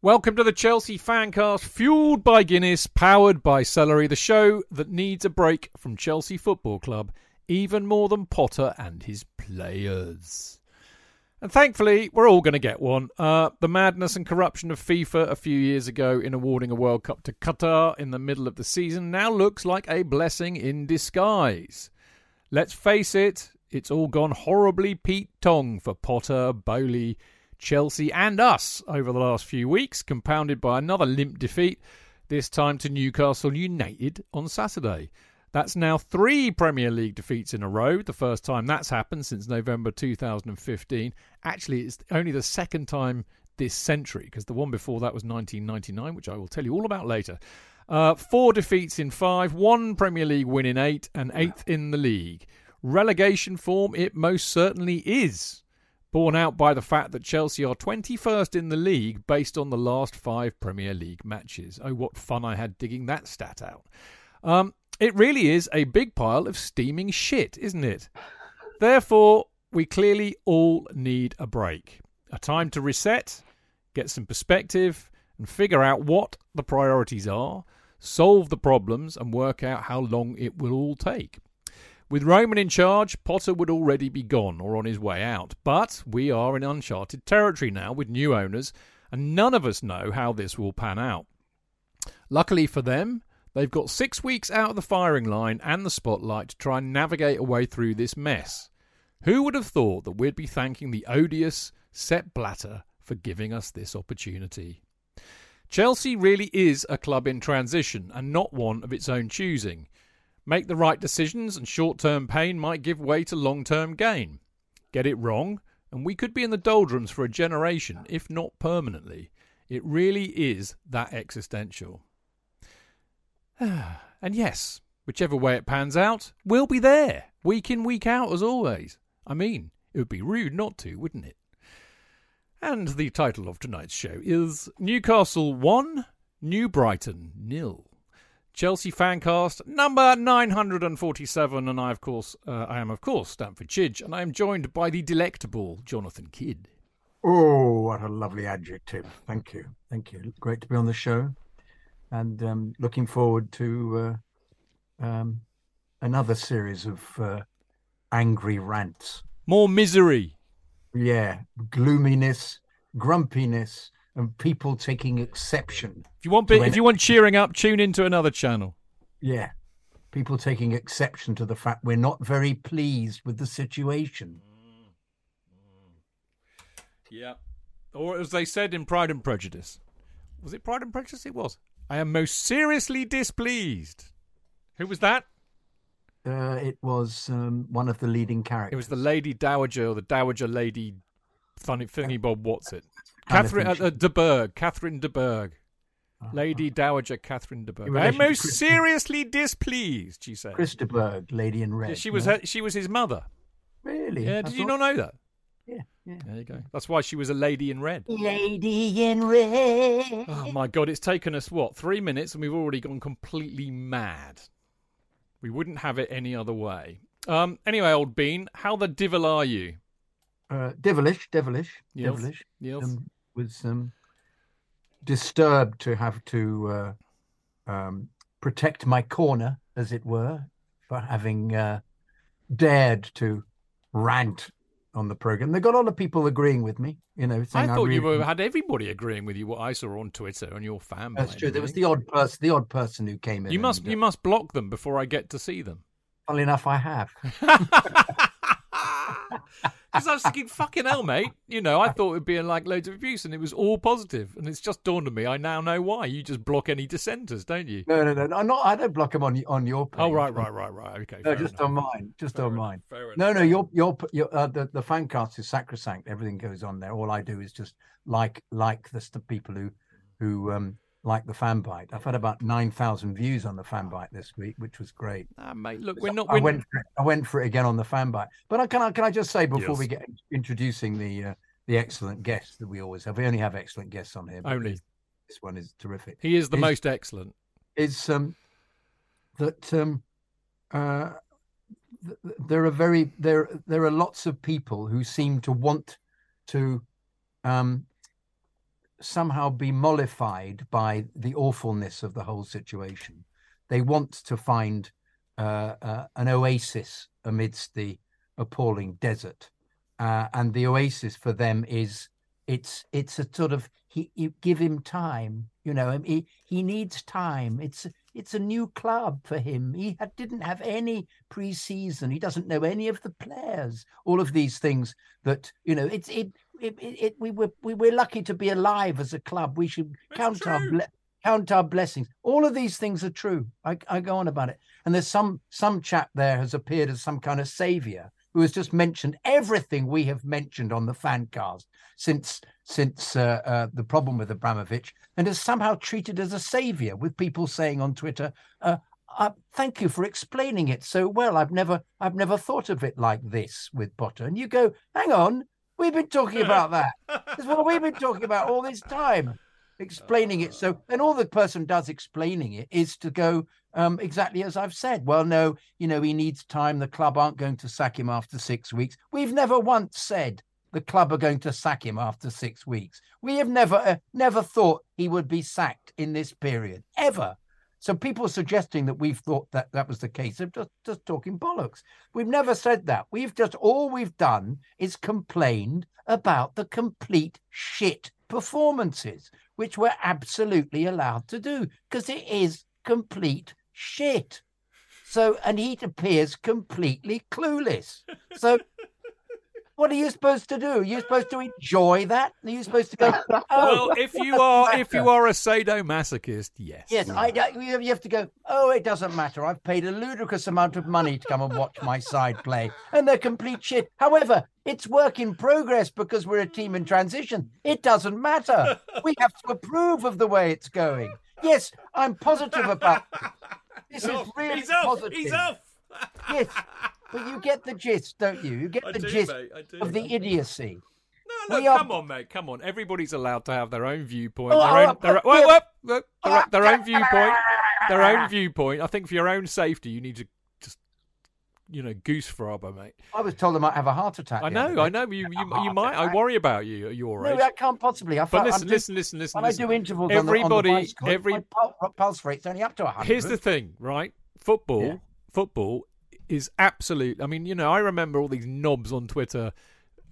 Welcome to the Chelsea Fancast, fueled by Guinness, powered by Celery, the show that needs a break from Chelsea Football Club, even more than Potter and his players. And thankfully, we're all going to get one. Uh, the madness and corruption of FIFA a few years ago in awarding a World Cup to Qatar in the middle of the season now looks like a blessing in disguise. Let's face it, it's all gone horribly Pete Tong for Potter, Boehly, Chelsea and us over the last few weeks, compounded by another limp defeat, this time to Newcastle United on Saturday. That's now three Premier League defeats in a row, the first time that's happened since November 2015. Actually, it's only the second time this century, because the one before that was 1999, which I will tell you all about later. Uh, four defeats in five, one Premier League win in eight, and eighth in the league. Relegation form, it most certainly is borne out by the fact that Chelsea are 21st in the league based on the last five Premier League matches. Oh, what fun I had digging that stat out. Um, it really is a big pile of steaming shit, isn't it? Therefore, we clearly all need a break. A time to reset, get some perspective, and figure out what the priorities are, solve the problems, and work out how long it will all take. With Roman in charge, Potter would already be gone or on his way out. But we are in uncharted territory now with new owners, and none of us know how this will pan out. Luckily for them, they've got six weeks out of the firing line and the spotlight to try and navigate a way through this mess. Who would have thought that we'd be thanking the odious Sepp Blatter for giving us this opportunity? Chelsea really is a club in transition and not one of its own choosing. Make the right decisions, and short term pain might give way to long term gain. Get it wrong, and we could be in the doldrums for a generation, if not permanently. It really is that existential. and yes, whichever way it pans out, we'll be there, week in, week out, as always. I mean, it would be rude not to, wouldn't it? And the title of tonight's show is Newcastle 1, New Brighton nil. Chelsea Fancast number 947, and I, of course, uh, I am, of course, Stamford Chidge, and I am joined by the delectable Jonathan Kidd. Oh, what a lovely adjective! Thank you, thank you. Great to be on the show, and um, looking forward to uh, um, another series of uh, angry rants. More misery. Yeah, gloominess, grumpiness, and people taking exception. If you want, if you want cheering up, tune into another channel. Yeah, people taking exception to the fact we're not very pleased with the situation. Yeah, or as they said in Pride and Prejudice, was it Pride and Prejudice? It was. I am most seriously displeased. Who was that? Uh, it was um, one of the leading characters. It was the Lady Dowager or the Dowager Lady Funny Thingy Bob What's it? Catherine uh, uh, de Bourgh. Catherine de Bourgh. Lady Dowager Catherine de In Bourgh. I'm most Chris- seriously displeased, she said. Chris de Burgh, Lady in Red. she was no? her, she was his mother. really. Yeah, I did you not know that? Yeah, yeah. There you go. That's why she was a lady in red. Lady in Red. Oh my god, it's taken us what three minutes, and we've already gone completely mad. We wouldn't have it any other way. Um. Anyway, old bean, how the divil are you? Uh, devilish, devilish, Yes. devilish. Yes. Um, was um, disturbed to have to uh, um, protect my corner, as it were, for having uh, dared to rant on the program. They got a lot of people agreeing with me. You know, I thought you really- were, had everybody agreeing with you. What I saw on Twitter and your fan. That's true. and There was the odd person, the odd person who came in. You must and, uh, you must block them before I get to see them. Funnily enough, I have. Because I was thinking, fucking hell, mate. You know, I thought it'd be like loads of abuse, and it was all positive. And it's just dawned on me. I now know why. You just block any dissenters, don't you? No, no, no. no, not. I don't block them on on your page. Oh, right, right, right, right. Okay. No, just enough. on mine. Just Fair on enough, mine. fair No, enough. no. Your your your uh, the the fan cast is sacrosanct. Everything goes on there. All I do is just like like the st- people who who um like the fan bite. I've had about nine thousand views on the fan bite this week, which was great. Ah, mate, look, we're not. I We're, went for it, I went for it again on the fan bite. But I can I can I just say before Yes. we get introducing the uh, the excellent guests that we always have. We only have excellent guests on here. Only. this, this one is terrific. he is the He's- most excellent. is um, that um, uh, th- th- there are very there there are lots of people who seem to want to um, somehow be mollified by the awfulness of the whole situation. They want to find uh, uh, an oasis amidst the appalling desert, uh, and the oasis for them is it's it's a sort of he give him time you know he he needs time. It's it's a new club for him. He had, didn't have any pre-season. He doesn't know any of the players. All of these things that you know it's it it, it, we were we were lucky to be alive as a club. We should count our ble- count our blessings. All of these things are true. I, I go on about it. And there's some some chap there has appeared as some kind of savior who has just mentioned everything we have mentioned on the fan cast since since uh, uh, the problem with Abramovich, and is somehow treated as a savior, with people saying on Twitter, uh, uh, "Thank you for explaining it so well. I've never I've never thought of it like this with Potter." And you go, "Hang on, we've been talking about that. That's what we've been talking about all this time." Explaining it so, and all the person does explaining it is to go um, exactly as I've said. Well, no, you know, he needs time. The club aren't going to sack him after six weeks. We've never once said the club are going to sack him after six weeks. We have never, uh, never thought he would be sacked in this period ever. So people suggesting that we've thought that that was the case are just, just talking bollocks. We've never said that. We've just all we've done is complained about the complete shit performances, which we're absolutely allowed to do because it is complete shit. So, and he appears completely clueless. So, what are you supposed to do? You're supposed to enjoy that? Are you supposed to go? Oh, Well, if you are if you are a sadomasochist, yes. Yes, I, I- you you have to go. Oh, it doesn't matter. I've paid a ludicrous amount of money to come and watch my side play, and they're complete shit. However, it's work in progress because we're a team in transition. It doesn't matter. We have to approve of the way it's going. Yes, I'm positive about this. This is really He's off. positive. He's off. Yes, but you ah, get the gist, don't you? You get I the do, gist mate, do. of the idiocy. No, look, are- come on, mate. Come on. Everybody's allowed to have their own viewpoint. Oh, their oh, own, their, oh, wait, wait, their, their own viewpoint. Their own viewpoint. I think for your own safety, you need to just, you know, goose frobber, mate. I was told I might have a heart attack. I know, I know. You, you, you might. I worry about you at your No, age. I can't possibly. I But felt- I'm listen, just- listen, listen, listen. When I do intervals on the, on the Everybody, bicycle, every pulse rate's only up to 100. Here's the thing, right? Football, Yeah. football is absolute. I mean, you know, I remember all these knobs on Twitter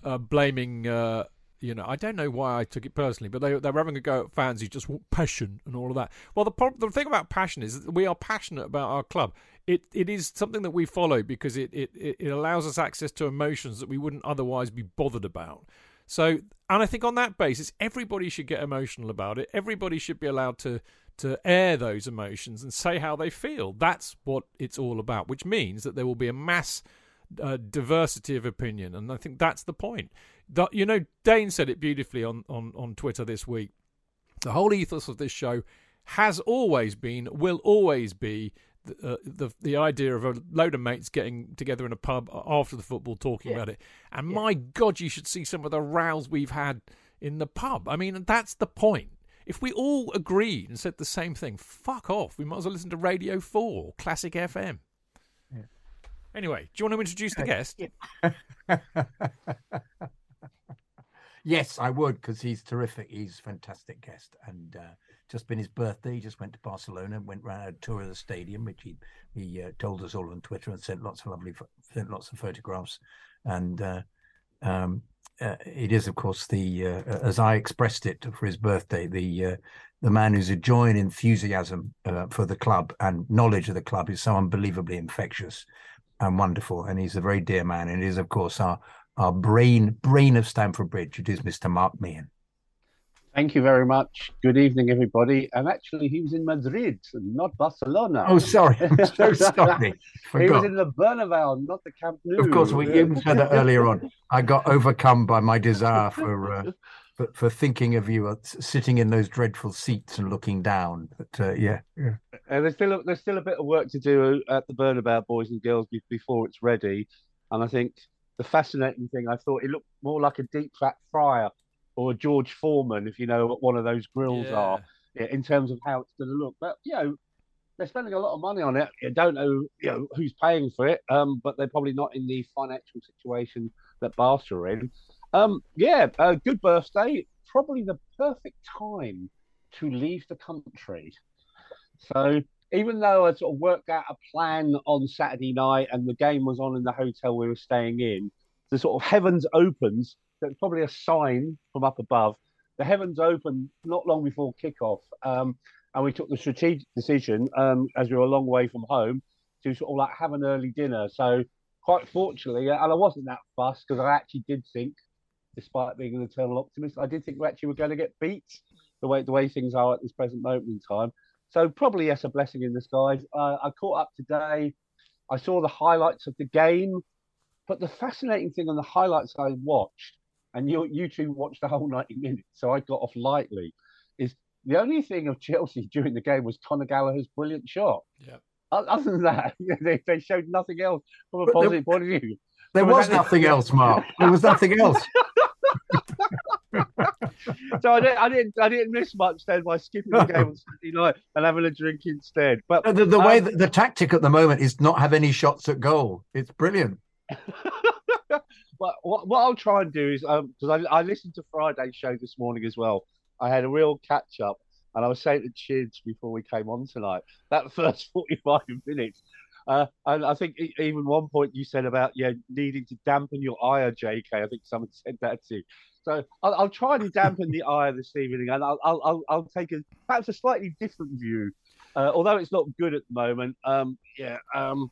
uh, blaming. Uh, you know, I don't know why I took it personally, but they they're having a go at fans who just want passion and all of that. Well, the prob- the thing about passion is that we are passionate about our club. It it is something that we follow because it it it allows us access to emotions that we wouldn't otherwise be bothered about. So, and I think on that basis, everybody should get emotional about it. Everybody should be allowed to to air those emotions and say how they feel. That's what it's all about, which means that there will be a mass uh, diversity of opinion, and I think that's the point. That you know, Dane said it beautifully on on on Twitter this week. The whole ethos of this show has always been, will always be the, uh, the the idea of a load of mates getting together in a pub after the football talking Yeah. about it. And Yeah. my God, you should see some of the rows we've had in the pub. I mean, that's the point. If we all agreed and said the same thing, fuck off. We might as well listen to Radio 4, Classic FM. Yeah. Anyway, do you want to introduce the guest? yes, I would because he's terrific. He's a fantastic guest, and uh, just been his birthday. He just went to Barcelona, went round a tour of the stadium, which he he uh, told us all on Twitter and sent lots of lovely sent lots of photographs. And uh, um, uh, it is, of course, the uh, as I expressed it for his birthday, the uh, the man whose joy and enthusiasm uh, for the club and knowledge of the club is so unbelievably infectious and wonderful. And he's a very dear man. And is, of course, our our brain brain of Stamford Bridge. It is Mr. Mark Meehan. Thank you very much. Good evening, everybody. And actually, he was in Madrid, not Barcelona. Oh, sorry, I'm so sorry. he was in the Bernabeu, not the Camp Nou. Of course, we even said that earlier on. I got overcome by my desire for uh, for, for thinking of you uh, sitting in those dreadful seats and looking down. But uh, yeah, yeah. And there's still a, there's still a bit of work to do at the Bernabeu, boys and girls, before it's ready. And I think the fascinating thing, I thought it looked more like a deep fat fryer or George Foreman, if you know what one of those grills are. yeah, in terms of how it's going to look. But you know, they're spending a lot of money on it. I don't know, you know, who's paying for it. Um, but they're probably not in the financial situation that Bath are in. Um, yeah, uh, good birthday. Probably the perfect time to leave the country. So even though I sort of worked out a plan on Saturday night and the game was on in the hotel we were staying in, the sort of heavens opens. That's probably a sign from up above. The heavens opened not long before kickoff, um, and we took the strategic decision um, as we were a long way from home to sort of like have an early dinner. So quite fortunately, and I wasn't that fussed because I actually did think, despite being an eternal optimist, I did think we actually were going to get beat the way the way things are at this present moment in time. So probably yes, a blessing in disguise. Uh, I caught up today. I saw the highlights of the game, but the fascinating thing on the highlights I watched, and you you two watched the whole ninety minutes, so I got off lightly. Is the only thing of Chelsea during the game was Conor Gallagher's brilliant shot. Yeah. Other than that, they, they showed nothing else from a But the- positive point of view. There Was was that- nothing else, Mark. There was nothing else. So I didn't, I didn't, I didn't miss much then by skipping the game on Saturday night and having a drink instead. But The, the way Um, that the tactic at the moment is not have any shots at goal. It's brilliant. But what, what I'll try and do is because I, I listened to Friday's show this morning as well. I had a real catch up, and I was saying to Chids before we came on tonight that first forty-five minutes. Uh, and I think even one point you said about yeah needing to dampen your ire, JK. I think someone said that too. So I'll, I'll try and dampen the ire this evening, and I'll I'll I'll, I'll take a perhaps a slightly different view, uh, although it's not good at the moment. Um, yeah, um,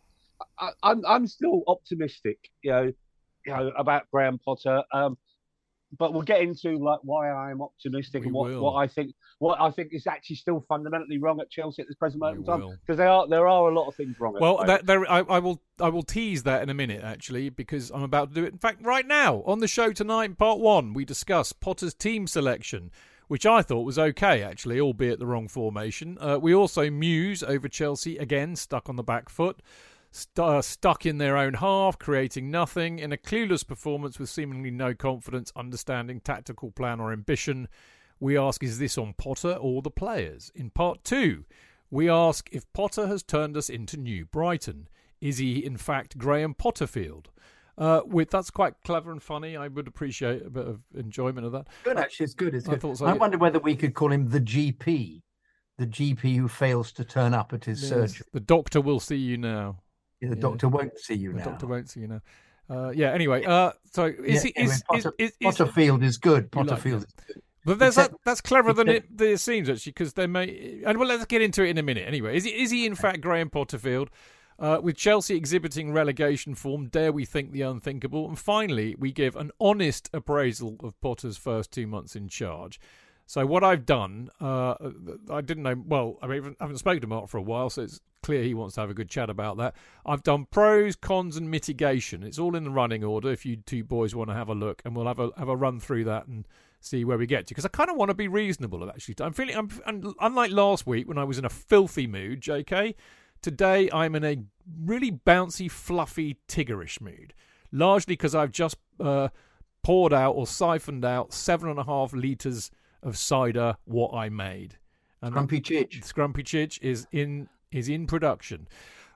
I, I'm I'm still optimistic. You know, you know about Graham Potter. Um, but we'll get into like why I'm optimistic We and what, will. what I think what I think is actually still fundamentally wrong at Chelsea at this present moment in time because there are there are a lot of things wrong. Well, the that, there, I, I will I will tease that in a minute actually because I'm about to do it. In fact, right now on the show tonight, in part one, we discuss Potter's team selection, which I thought was okay actually, albeit the wrong formation. Uh, we also muse over Chelsea again, stuck on the back foot. St- uh, stuck in their own half, creating nothing, in a clueless performance with seemingly no confidence, understanding, tactical plan, or ambition. We ask, is this on Potter or the players? In part two, we ask if Potter has turned us into New Brighton. Is he, in fact, Graham Potterfield? Uh, with that's quite clever and funny. I would appreciate a bit of enjoyment of that. Good, actually, it's good. It's I good. thought so, I wonder whether we could call him the GP, the GP who fails to turn up at his surgery. The doctor will see you now. The yeah. doctor won't see you now. The now. doctor won't see you now. Uh, yeah. Anyway, uh, so is Yeah, he? Is, Potter, is, is, is, Potterfield is good. You like Potterfield good. But there's Except- that, that's cleverer than it, than it seems actually, because they may. And well, let's get into it in a minute. Anyway, is he, is he in fact Graham Potterfield? Uh, with Chelsea exhibiting relegation form, dare we think the unthinkable? And finally, we give an honest appraisal of Potter's first two months in charge. So what I've done, uh, I didn't know. Well, I mean, I haven't spoken to Mark for a while, so it's clear he wants to have a good chat about that. I've done pros, cons, and mitigation. It's all in the running order. If you two boys want to have a look, and we'll have a have a run through that and see where we get to because I kind of want to be reasonable. Actually, I'm feeling. I'm unlike last week when I was in a filthy mood. J.K. Today I'm in a really bouncy, fluffy, tiggerish mood, largely because I've just uh, poured out or siphoned out seven and a half liters of cider. What I made. And Scrumpy Chidge. Scrumpy Chidge is in is in production.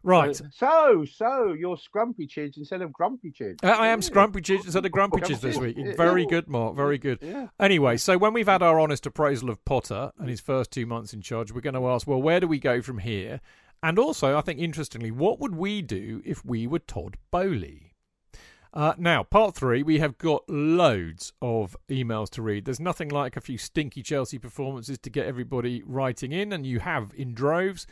Right. So, so you're Scrumpy Chidge instead of Grumpy Chidge. Uh, I am Scrumpy Chidge instead of Grumpy Chidge this week. Very good, Mark. Very good. Yeah. Anyway, so when we've had our honest appraisal of Potter and his first two months in charge, we're going to ask, well, where do we go from here? And also, I think interestingly, what would we do if we were Todd Boehly? Uh, now, part three, we have got loads of emails to read. There's nothing like a few stinky Chelsea performances to get everybody writing in, and you have in droves.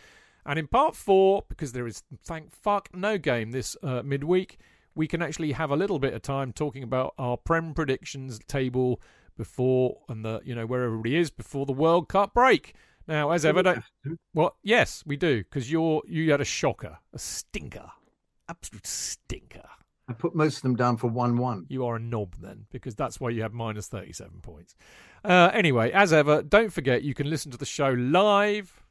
And in part four, because there is, thank fuck, no game this uh, midweek, we can actually have a little bit of time talking about our Prem predictions table before and the you know where everybody is before the World Cup break. Now, as ever, don't what? Yes, we do because you're you had a shocker, a stinker, absolute stinker. I put most of them down for one-one. You are a knob then, because that's why you have minus thirty-seven points. Uh, anyway, as ever, don't forget you can listen to the show live.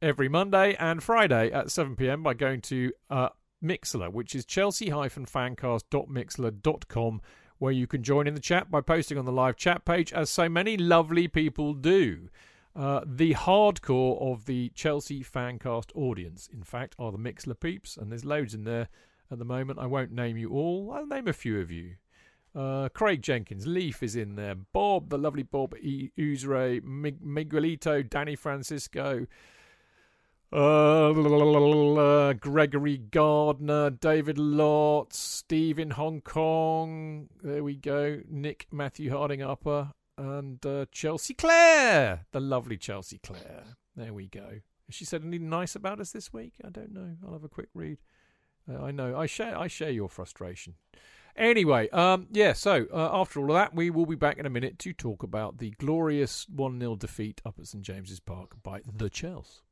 Every Monday and Friday at 7 pm by going to uh, Mixlr, which is chelsea-fancast.mixlr.com, where you can join in the chat by posting on the live chat page, as so many lovely people do. Uh, the hardcore of the Chelsea Fancast audience, in fact, are the Mixlr peeps, and there's loads in there at the moment. I won't name you all, I'll name a few of you. Uh, Craig Jenkins, Leaf is in there. Bob, the lovely Bob e- Uzre, Miguelito, Danny Francisco, uh, Gregory Gardner, David Lott, Steve in Hong Kong. There we go. Nick Matthew Harding Upper and uh, Chelsea Claire, the lovely Chelsea Claire. There we go. Has she said anything nice about us this week? I don't know. I'll have a quick read. Uh, I know. I share. I share your frustration. Anyway, um, yeah, so uh, after all of that, we will be back in a minute to talk about the glorious 1 0 defeat up at St James's Park by the Chelsea.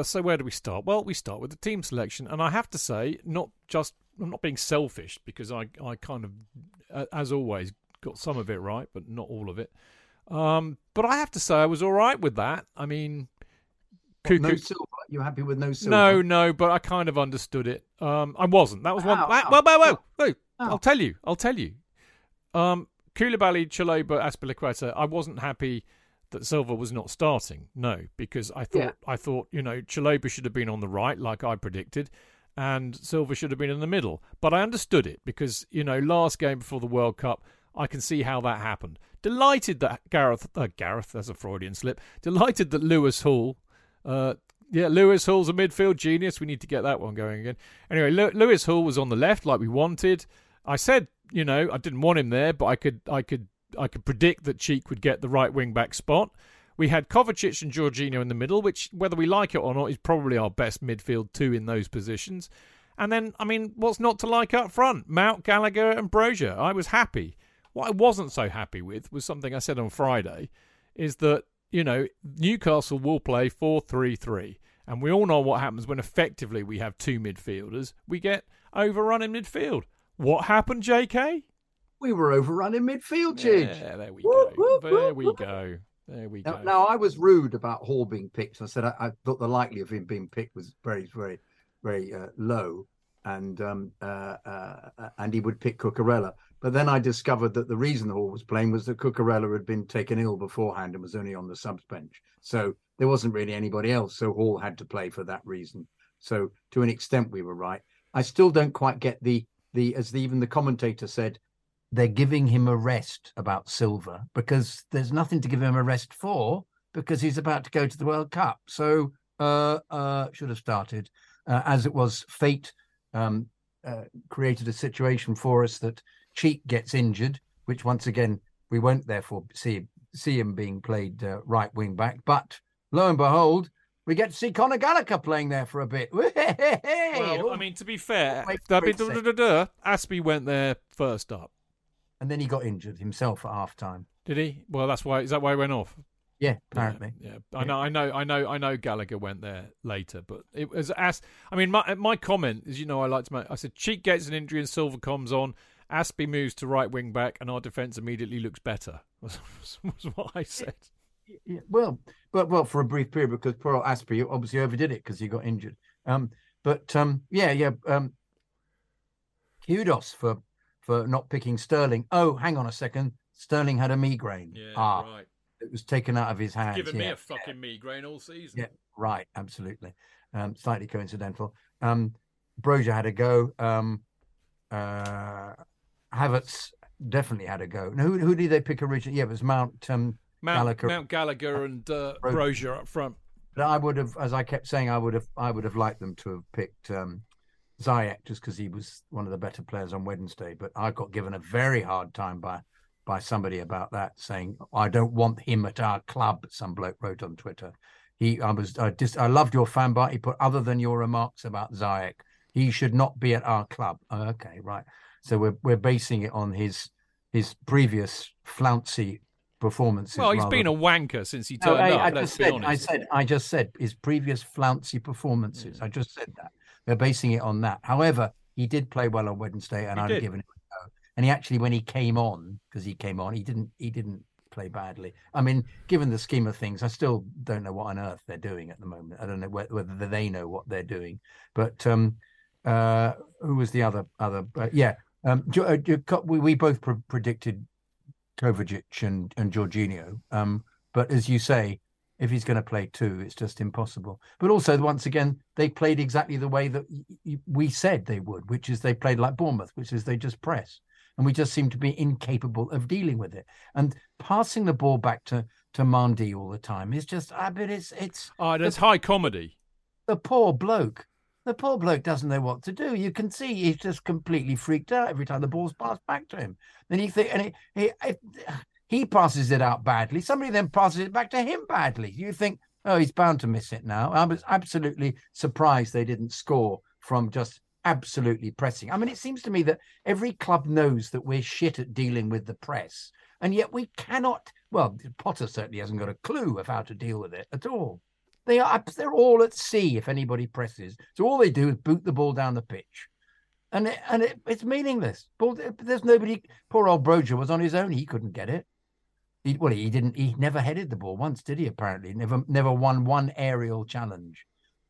Uh, so where do we start? Well, we start with the team selection, and I have to say, not just I'm not being selfish because I I kind of, as always, got some of it right, but not all of it. Um, but I have to say, I was all right with that. I mean, no Silva. You're happy with no Silva? No, no, but I kind of understood it. Um, I wasn't. That was one. Ow, well, whoa, whoa, whoa! I'll tell you. I'll tell you. Um, Koulibaly, Chalobah, Azpilicueta. I wasn't happy that Silva was not starting. No, because I thought yeah. I thought you know Chalobah should have been on the right, like I predicted, and Silva should have been in the middle. But I understood it because you know last game before the World Cup, I can see how that happened. Delighted that Gareth, uh, Gareth, that's a Freudian slip. Delighted that Lewis Hall. Uh, yeah, Lewis Hall's a midfield genius. We need to get that one going again. Anyway, Lewis Hall was on the left like we wanted. I said, you know, I didn't want him there, but I could, I could I could predict that Cheek would get the right wing back spot. We had Kovacic and Jorginho in the middle, which, whether we like it or not, is probably our best midfield two in those positions. And then, I mean, what's not to like up front? Mount, Gallagher, and Broja. I was happy. What I wasn't so happy with was something I said on Friday is that, you know, Newcastle will play 4 3 3. And we all know what happens when effectively we have two midfielders. We get overrun in midfield. What happened, JK? We were overrun in midfield, Chidge. Yeah, there we go. Whoop, there we go. There we now, go. Now, I was rude about Hall being picked. I said I, I thought the likelihood of him being picked was very, very, very uh, low, and um, uh, uh, and he would pick Cucurella. But then I discovered that the reason Hall was playing was that Cucurella had been taken ill beforehand and was only on the subs bench. So there wasn't really anybody else. So Hall had to play for that reason. So to an extent, we were right. I still don't quite get the the as the, even the commentator said they're giving him a rest about Silva because there's nothing to give him a rest for because he's about to go to the World Cup. So uh, uh, should have started. uh, as it was, fate um, uh, created a situation for us that Cheek gets injured, which once again we won't therefore see see him being played uh, right wing back. But lo and behold, we get to see Conor Gallagher playing there for a bit. Well, I mean, to be fair, Azpi went there first up. And then he got injured himself at half time. Did he? Well, that's why. Is that why he went off? Yeah, apparently. Yeah, yeah. I know, I know, I know, I know. Gallagher went there later, but it was as. I mean, my my comment is, you know, I like to make. I said Cheek gets an injury and Silva comes on. Azpi moves to right wing back, and our defence immediately looks better. Was, was what I said. Yeah, well, but well, for a brief period because poor old Azpi obviously overdid it because he got injured. Um, but um, yeah, yeah. Um, kudos for for not picking Sterling. Oh, hang on a second. Sterling had a migraine. ah, right. it was taken out of his hands. Giving me a fucking migraine all season. Yeah. Right, absolutely. Um, slightly coincidental. Um, Broja had a go. Um, uh, Havertz definitely had a go. Now, who, who did they pick originally? Yeah, it was Mount. Um, Mount Gallagher. Mount Gallagher and uh, Broja. Broja up front. but I would have, as I kept saying, I would have, I would have liked them to have picked um, Ziyech just because he was one of the better players on Wednesday. But I got given a very hard time by by somebody about that, saying I don't want him at our club. Some bloke wrote on Twitter. He, I was, I just, I loved your fan bar. He put other than your remarks about Ziyech, he should not be at our club. Oh, okay, right. So we're we're basing it on his his previous flouncy performances. Well, he's rather been a wanker since he no, I, up. I just said. I said, I just said his previous flouncy performances. I just said that they're basing it on that. However, he did play well on Wednesday, and I'd given him a go. And he actually, when he came on, because he came on, he didn't, he didn't play badly. I mean, given the scheme of things, I still don't know what on earth they're doing at the moment. I don't know whether, whether they know what they're doing. But um, uh, who was the other other? Uh, yeah, um, uh, we we both pre- predicted Kovacic and and Jorginho. Um, but as you say, if he's going to play two, it's just impossible. But also, once again, they played exactly the way that we said they would, which is they played like Bournemouth, which is they just press, and we just seem to be incapable of dealing with it. And passing the ball back to to Mendy all the time is just, ah, I mean, it's it's oh, that's high comedy. the poor bloke. The poor bloke doesn't know what to do. You can see he's just completely freaked out every time the ball's passed back to him. Then you think, and he, he, if he passes it out badly. Somebody then passes it back to him badly. You think, oh, he's bound to miss it now. I was absolutely surprised they didn't score from just absolutely pressing. I mean, it seems to me that every club knows that we're shit at dealing with the press, and yet we cannot. Well, Potter certainly hasn't got a clue of how to deal with it at all. They are they're all at sea if anybody presses. So all they do is boot the ball down the pitch, and it, and it, it's meaningless. Ball, there's nobody. Poor old Broja was on his own. He couldn't get it. He, well, he didn't. He never headed the ball once, did he? Apparently, never never won one aerial challenge.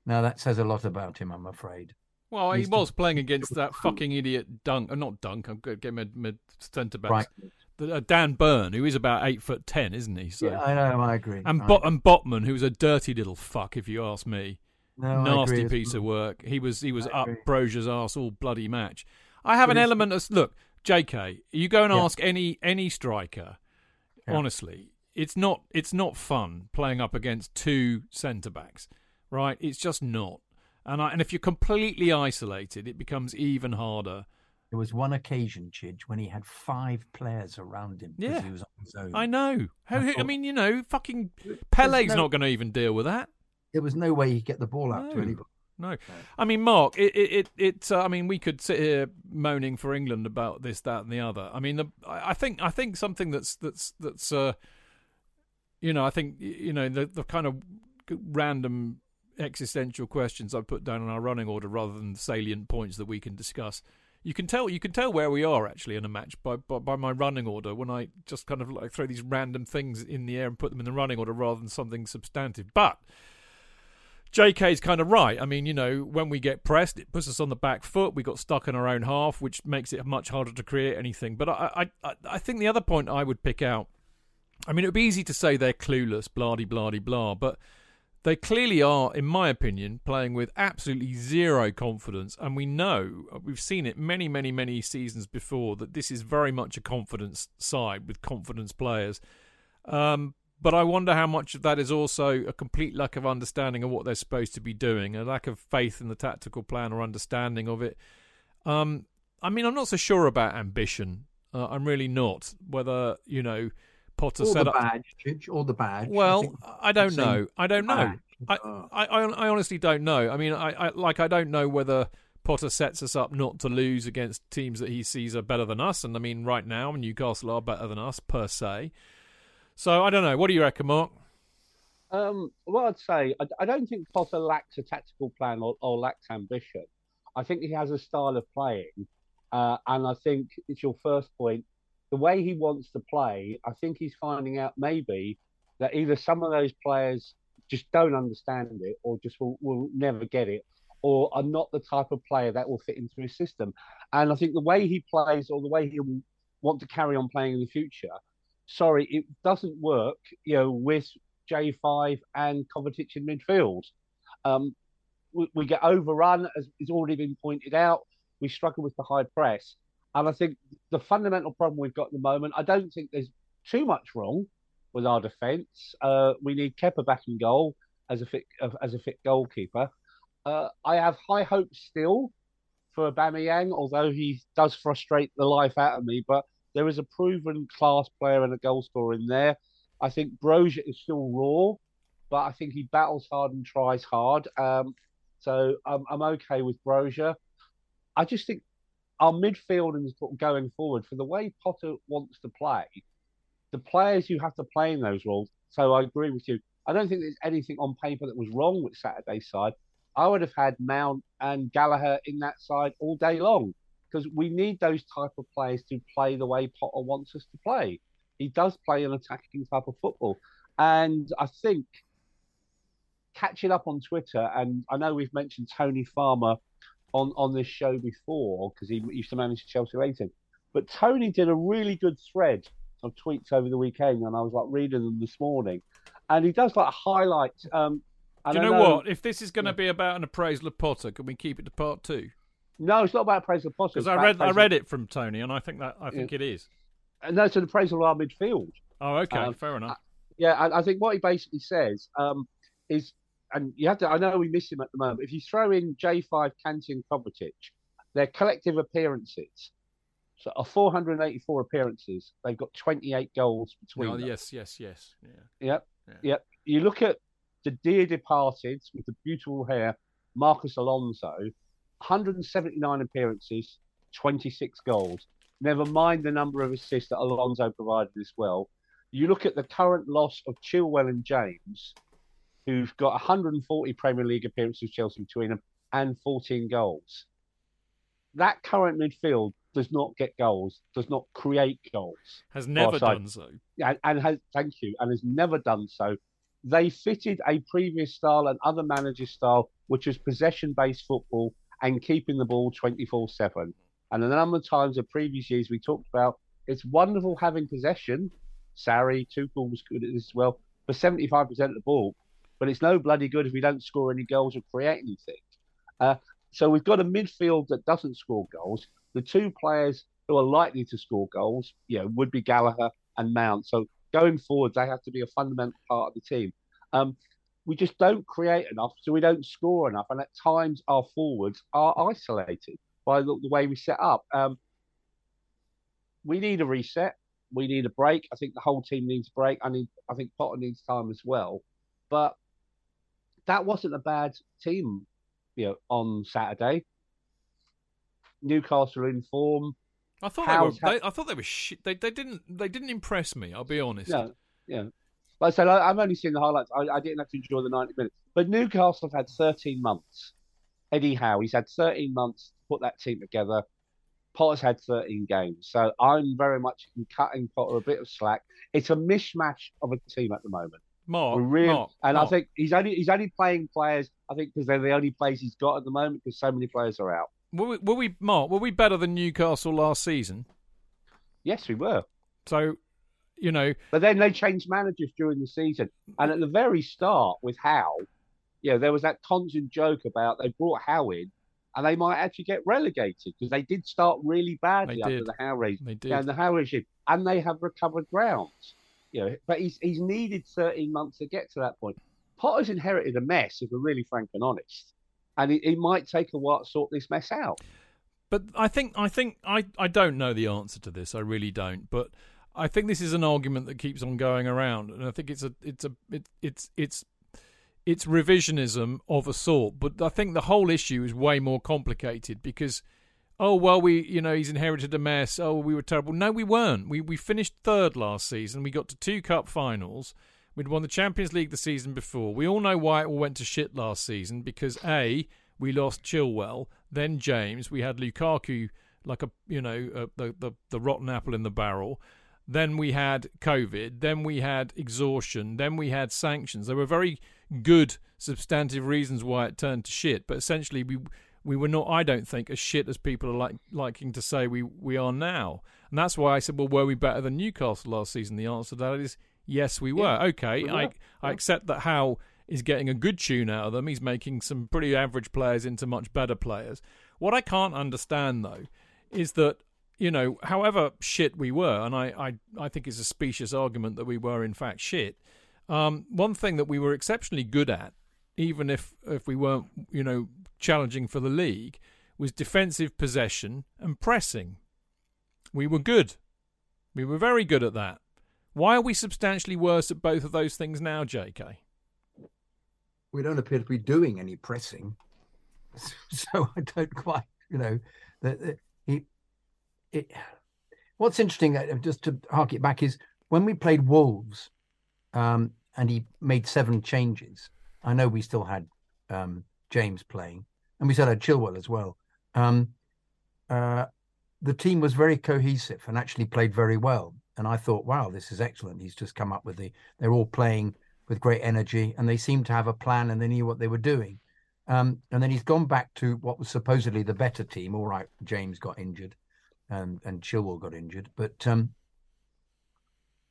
Now that says a lot about him, I'm afraid. Well, he Needs to- was playing against that fucking idiot Dunk, uh, not Dunk. I'm going to get mid, mid centre back. Right. Uh, Dan Burn, who is about eight foot ten, isn't he? So, Yeah, I know. I agree. and I- Bot and Botman, who's a dirty little fuck, if you ask me. no, I Nasty piece of work. He was he was I up agree. Broja's arse all bloody match. I have But an it's- element of look, J.K. You go and Yeah. ask any any striker. Yeah. Honestly, it's not it's not fun playing up against two centre backs, right? It's just not. And I, and if you're completely isolated, it becomes even harder. There was one occasion, Chidge, when he had five players around him because Yeah. he was on his own. I know. How, I I, mean, you know, fucking Pele's no- not going to even deal with that. There was no way he'd get the ball out No. to anybody. No, I mean, Mark, it it it. uh, I mean, we could sit here moaning for England about this, that, and the other. I mean, the, I I think I think something that's that's that's uh, you know, I think you know the the kind of random existential questions I put down in our running order rather than salient points that we can discuss. You can tell you can tell where we are actually in a match by, by by my running order when I just kind of like throw these random things in the air and put them in the running order rather than something substantive. But JK's kind of right. I mean, you know, when we get pressed, it puts us on the back foot. We got stuck in our own half, which makes it much harder to create anything. But I, I, I, think the other point I would pick out. I mean, it would be easy to say they're clueless, blah de blah blah, but they clearly are, in my opinion, playing with absolutely zero confidence. And we know, we've seen it many, many, many seasons before, that this is very much a confidence side with confidence players. Um, but I wonder how much of that is also a complete lack of understanding of what they're supposed to be doing, a lack of faith in the tactical plan or understanding of it. Um, I mean, I'm not so sure about ambition. Uh, I'm really not. Whether you know Potter Or set the badge, or the badge. Well, think I don't know. I don't know. I. I, I, I honestly don't know. I mean, I, I like I don't know whether Potter sets us up not to lose against teams that he sees are better than us. And I mean, right now Newcastle are better than us per se. So I don't know. What do you reckon, Mark? Um, well, I'd say I, I don't think Potter lacks a tactical plan or, or lacks ambition. I think he has a style of playing, uh, and I think it's your first point. The way he wants to play, I think he's finding out maybe that either some of those players just don't understand it, or just will, will never get it, or are not the type of player that will fit into his system. And I think the way he plays, or the way he will want to carry on playing in the future, sorry, it doesn't work. You know, with J5 and Kovacic in midfield. Um, we, we get overrun, as it's already been pointed out. We struggle with the high press. And I think the fundamental problem we've got at the moment, I don't think there's too much wrong with our defence. Uh, we need Kepa back in goal as a fit as a fit goalkeeper. Uh, I have high hopes still for Aubameyang, although he does frustrate the life out of me. But there is a proven class player and a goal scorer in there. I think Broja is still raw, but I think he battles hard and tries hard. Um, so I'm, I'm okay with Broja. I just think our midfield and going forward for the way Potter wants to play, the players who have to play in those roles. So I agree with you. I don't think there's anything on paper that was wrong with Saturday's side. I would have had Mount and Gallagher in that side all day long because we need those type of players to play the way Potter wants us to play. He does play an attacking type of football, and I think catching up on Twitter, and I know we've mentioned Tony Farmer on on this show before because he used to manage Chelsea Racing, but Tony did a really good thread of tweets over the weekend, and I was like reading them this morning, and he does like highlight. Um, Do you I know, what? If this is going to be about an appraisal of Potter, can we keep it to part two? No, it's not about praise of Potter. Because I read I of- read it from Tony, and I think that I think it is. and that's an appraisal of our midfield. Oh, okay, Um, fair enough. Yeah, and I think what he basically says um, is, and you have to. I know we miss him at the moment. If you throw in J5, Kanté, and Kovacic, their collective appearances, so are 484 appearances. They've got 28 goals between. Oh, them. yes, yes, yes. Yeah. Yep. Yeah. Yep. You look at the dear departed with the beautiful hair, Marcos Alonso, 179 appearances, 26 goals. Never mind the number of assists that Alonso provided as well. You look at the current loss of Chilwell and James, who've got 140 Premier League appearances with Chelsea between them and 14 goals. That current midfield does not get goals, does not create goals Has never done so. and, and has thank you and has never done so. They fitted a previous style and other managers' style, which was possession-based football and keeping the ball 24/7. And a number of times in previous years we talked about it's wonderful having possession. Sarri, Tuchel was good at this as well for 75% of the ball, but it's no bloody good if we don't score any goals or create anything. Uh, so we've got a midfield that doesn't score goals. The two players who are likely to score goals, you know, would be Gallagher and Mount. So going forward, they have to be a fundamental part of the team. Um, we just don't create enough, so we don't score enough, and at times our forwards are isolated by the, the way we set up. Um, we need a reset. We need a break. I think the whole team needs a break. I need. I think Potter needs time as well. But that wasn't a bad team, you know, on Saturday. Newcastle in form. I thought How's they were. They, I thought they were shit. They they didn't they didn't impress me. I'll be honest. Yeah, yeah. Like I said, I, I've only seen the highlights. I, I didn't have to enjoy the 90 minutes. But Newcastle have had 13 months. Eddie Howe, he's had 13 months to put that team together. Potter's had 13 games. So I'm very much cutting Potter a bit of slack. It's a mishmash of a team at the moment. Mark. Really, Mark, and Mark. I think he's only he's only playing players. I think because they're the only players he's got at the moment because so many players are out. were we, were we Mark? Were we better than Newcastle last season? Yes, we were. So, you know, But then they changed managers during the season. And at the very start with Howe, you know, there was that constant joke about they brought Howe in and they might actually get relegated because they did start really badly under the Howe regime. they did. Yeah, the Howe regime. And they have recovered grounds. you know, but he's he's needed 13 months to get to that point. Potter's inherited a mess, if we're really frank and honest, and it, it might take a while to sort this mess out. But I think I think I, I don't know the answer to this. I really don't. But I think this is an argument that keeps on going around, and I think it's a it's a it, it's it's it's revisionism of a sort. But I think the whole issue is way more complicated because oh well we you know he's inherited a mess. Oh we were terrible. No, we weren't. We we finished third last season. We got to two cup finals. We'd won the Champions League the season before. We all know why it all went to shit last season because a we lost Chilwell, then James. We had Lukaku like a you know the, the the rotten apple in the barrel. Then we had COVID. Then we had exhaustion. Then we had sanctions. There were very good substantive reasons why it turned to shit, but essentially we we were not, I don't think, as shit as people are like liking to say we we are now. And that's why I said, well, were we better than Newcastle last season? The answer to that is yes, we were. Yeah, okay, we were. I I accept that Howe is getting a good tune out of them. He's making some pretty average players into much better players. What I can't understand though is that you know, however shit we were, and I, I, I think it's a specious argument that we were in fact shit. Um, one thing that we were exceptionally good at, even if if we weren't, you know, challenging for the league, was defensive possession and pressing. We were good. We were very good at that. Why are we substantially worse at both of those things now, JK? We don't appear to be doing any pressing, so I don't quite, you know, that he it, what's interesting, uh, just to hark it back, is when we played Wolves, um, and he made seven changes. I know we still had um, James playing, and we still had Chilwell as well. Um, uh, the team was very cohesive and actually played very well. And I thought, wow, this is excellent. He's just come up with the. They're all playing with great energy, and they seemed to have a plan, and they knew what they were doing. Um, and then he's gone back to what was supposedly the better team. All right, James got injured, and and Chilwell got injured, but um,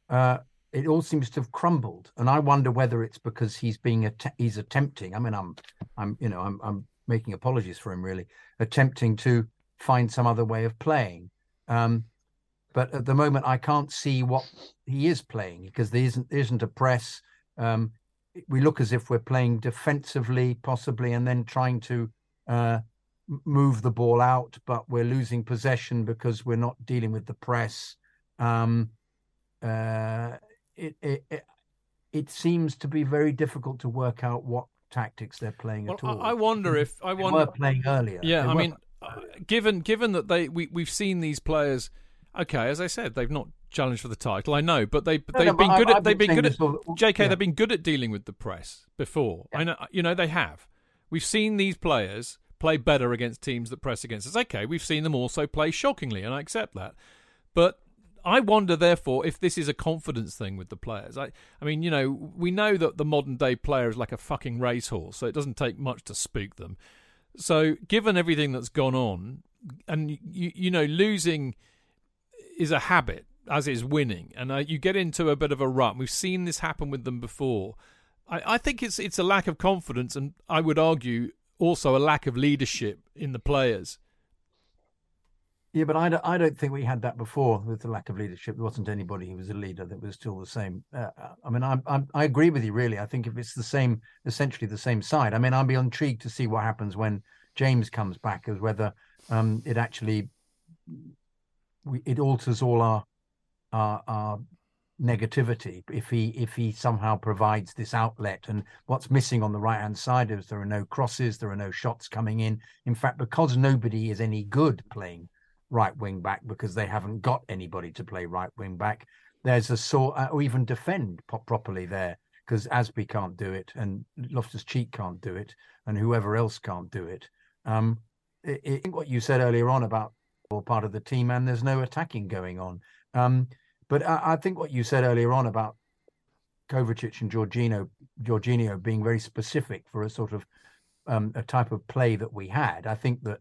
uh, it all seems to have crumbled. And I wonder whether it's because he's being att- he's attempting. I mean, I'm I'm you know I'm I'm making apologies for him really attempting to find some other way of playing. Um, but at the moment, I can't see what he is playing because there isn't there isn't a press. Um, we look as if we're playing defensively, possibly, and then trying to uh, move the ball out, but we're losing possession because we're not dealing with the press. Um, uh, it, it, it, it seems to be very difficult to work out what tactics they're playing well, at all. I wonder if I they wonder were playing earlier. Yeah, They I mean, uh, given given that they we we've seen these players. Okay, as I said, they've not challenged for the title. I know, but they No, they've no, been but good I- at they've been good at JK. yeah. They've been good at dealing with the press before. I know, you know, they have. We've seen these players play better against teams that press against us. Okay, we've seen them also play shockingly, and I accept that. But I wonder, therefore, if this is a confidence thing with the players. I, I mean, you know, we know that the modern day player is like a fucking racehorse, so it doesn't take much to spook them. So, given everything that's gone on, and you, you know, losing is a habit, as is winning, and uh, you get into a bit of a rut. We've seen this happen with them before. I, I think it's it's a lack of confidence, and I would argue also a lack of leadership in the players. Yeah, but I don't, I don't think we had that before with the lack of leadership. There wasn't anybody who was a leader that was still the same. Uh, I mean, I, I I agree with you really. I think if it's the same, essentially the same side. I mean, I'd be intrigued to see what happens when James comes back, as whether um, it actually we, it alters all our our, our negativity if he if he somehow provides this outlet. And what's missing on the right hand side is there are no crosses there are no shots coming in. In fact because nobody is any good playing right wing back because they haven't got anybody to play right wing back there's a sort uh, or even defend properly there because Azpi can't do it and Loftus Cheek can't do it and whoever else can't do it. Um I I think what you said earlier on about or part of the team and there's no attacking going on. Um but I, I think what you said earlier on about Kovacic and Jorginho, Jorginho being very specific for a sort of um, a type of play that we had. I think that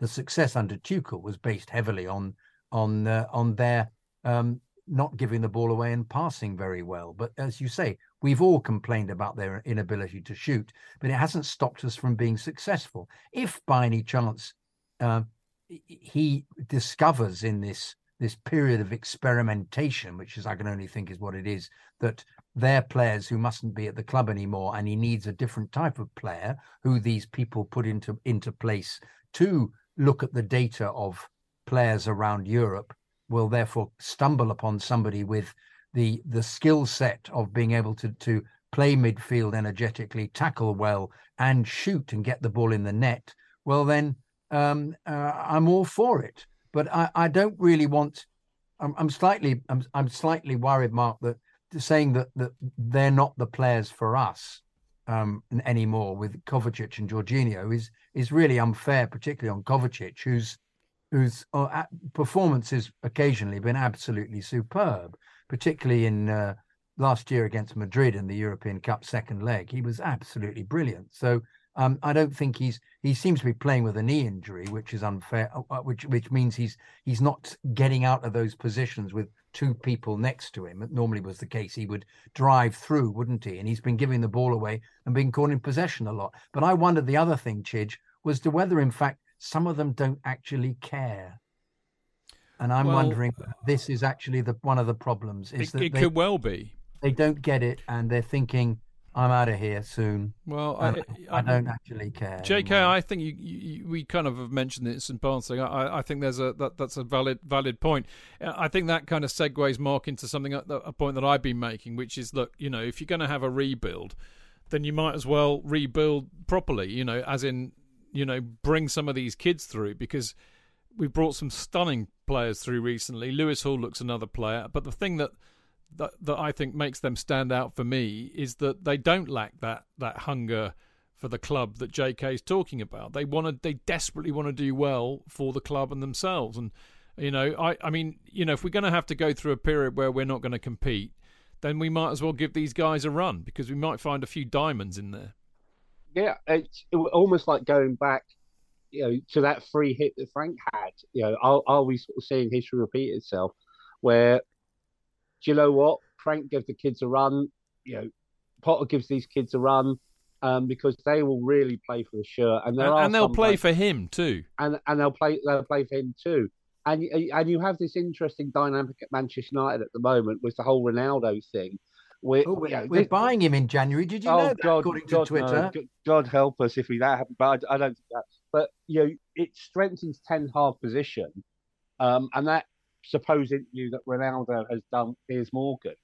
the success under Tuchel was based heavily on on uh, on their um, not giving the ball away and passing very well. But as you say, we've all complained about their inability to shoot, but it hasn't stopped us from being successful. If by any chance uh, he discovers in this this period of experimentation, which is I can only think is what it is, that they're players who mustn't be at the club anymore, and he needs a different type of player who these people put into into place to look at the data of players around Europe will therefore stumble upon somebody with the the skill set of being able to to play midfield energetically, tackle well, and shoot and get the ball in the net. Well, then um, uh, I'm all for it. But I, I don't really want. I'm, I'm slightly I'm, I'm slightly worried, Mark, that saying that that they're not the players for us um, anymore with Kovacic and Jorginho is is really unfair, particularly on Kovacic, whose whose uh, performance has occasionally been absolutely superb, particularly in uh, last year against Madrid in the European Cup second leg. He was absolutely brilliant. So um, I don't think he's he seems to be playing with a knee injury, which is unfair. Uh, uh, which which means he's he's not getting out of those positions with two people next to him. It normally was the case. He would drive through, wouldn't he? And he's been giving the ball away and being caught in possession a lot. But I wondered the other thing, Chidge, was to whether in fact some of them don't actually care. And I'm well, wondering this is actually the one of the problems. Is it, that it they, could well be they don't get it and they're thinking I'm out of here soon. Well, I, I, I, don't actually care. J.K., anymore. I think you, you, we kind of have mentioned this in passing. I, I think there's a that, that's a valid valid point. I think that kind of segues Mark into something uh, a point that I've been making, which is look, you know, if you're going to have a rebuild, then you might as well rebuild properly. You know, as in, you know, bring some of these kids through because we've brought some stunning players through recently. Lewis Hall looks another player, but the thing that that that I think makes them stand out for me is that they don't lack that that hunger for the club that JK is talking about. They want to they desperately want to do well for the club and themselves and you know I I mean you know if we're going to have to go through a period where we're not going to compete then we might as well give these guys a run because we might find a few diamonds in there. Yeah, it's almost like going back you know to that free hit that Frank had. You know, are, are we sort of seeing history repeat itself where do you know what? Frank gives the kids a run. You know, Potter gives these kids a run um, because they will really play for the shirt, and there and, and they'll play for him too. And and they'll play they'll play for him too. And and you have this interesting dynamic at Manchester United at the moment with the whole Ronaldo thing. We're, oh, we're, you know, we're buying him in January. Did you oh, know that? God, according God, to Twitter, no. God help us if we that happened. But I, I, don't think that. But you know, it strengthens Ten Hag position, um, and that supposed interview that Ronaldo has done Piers Morgan.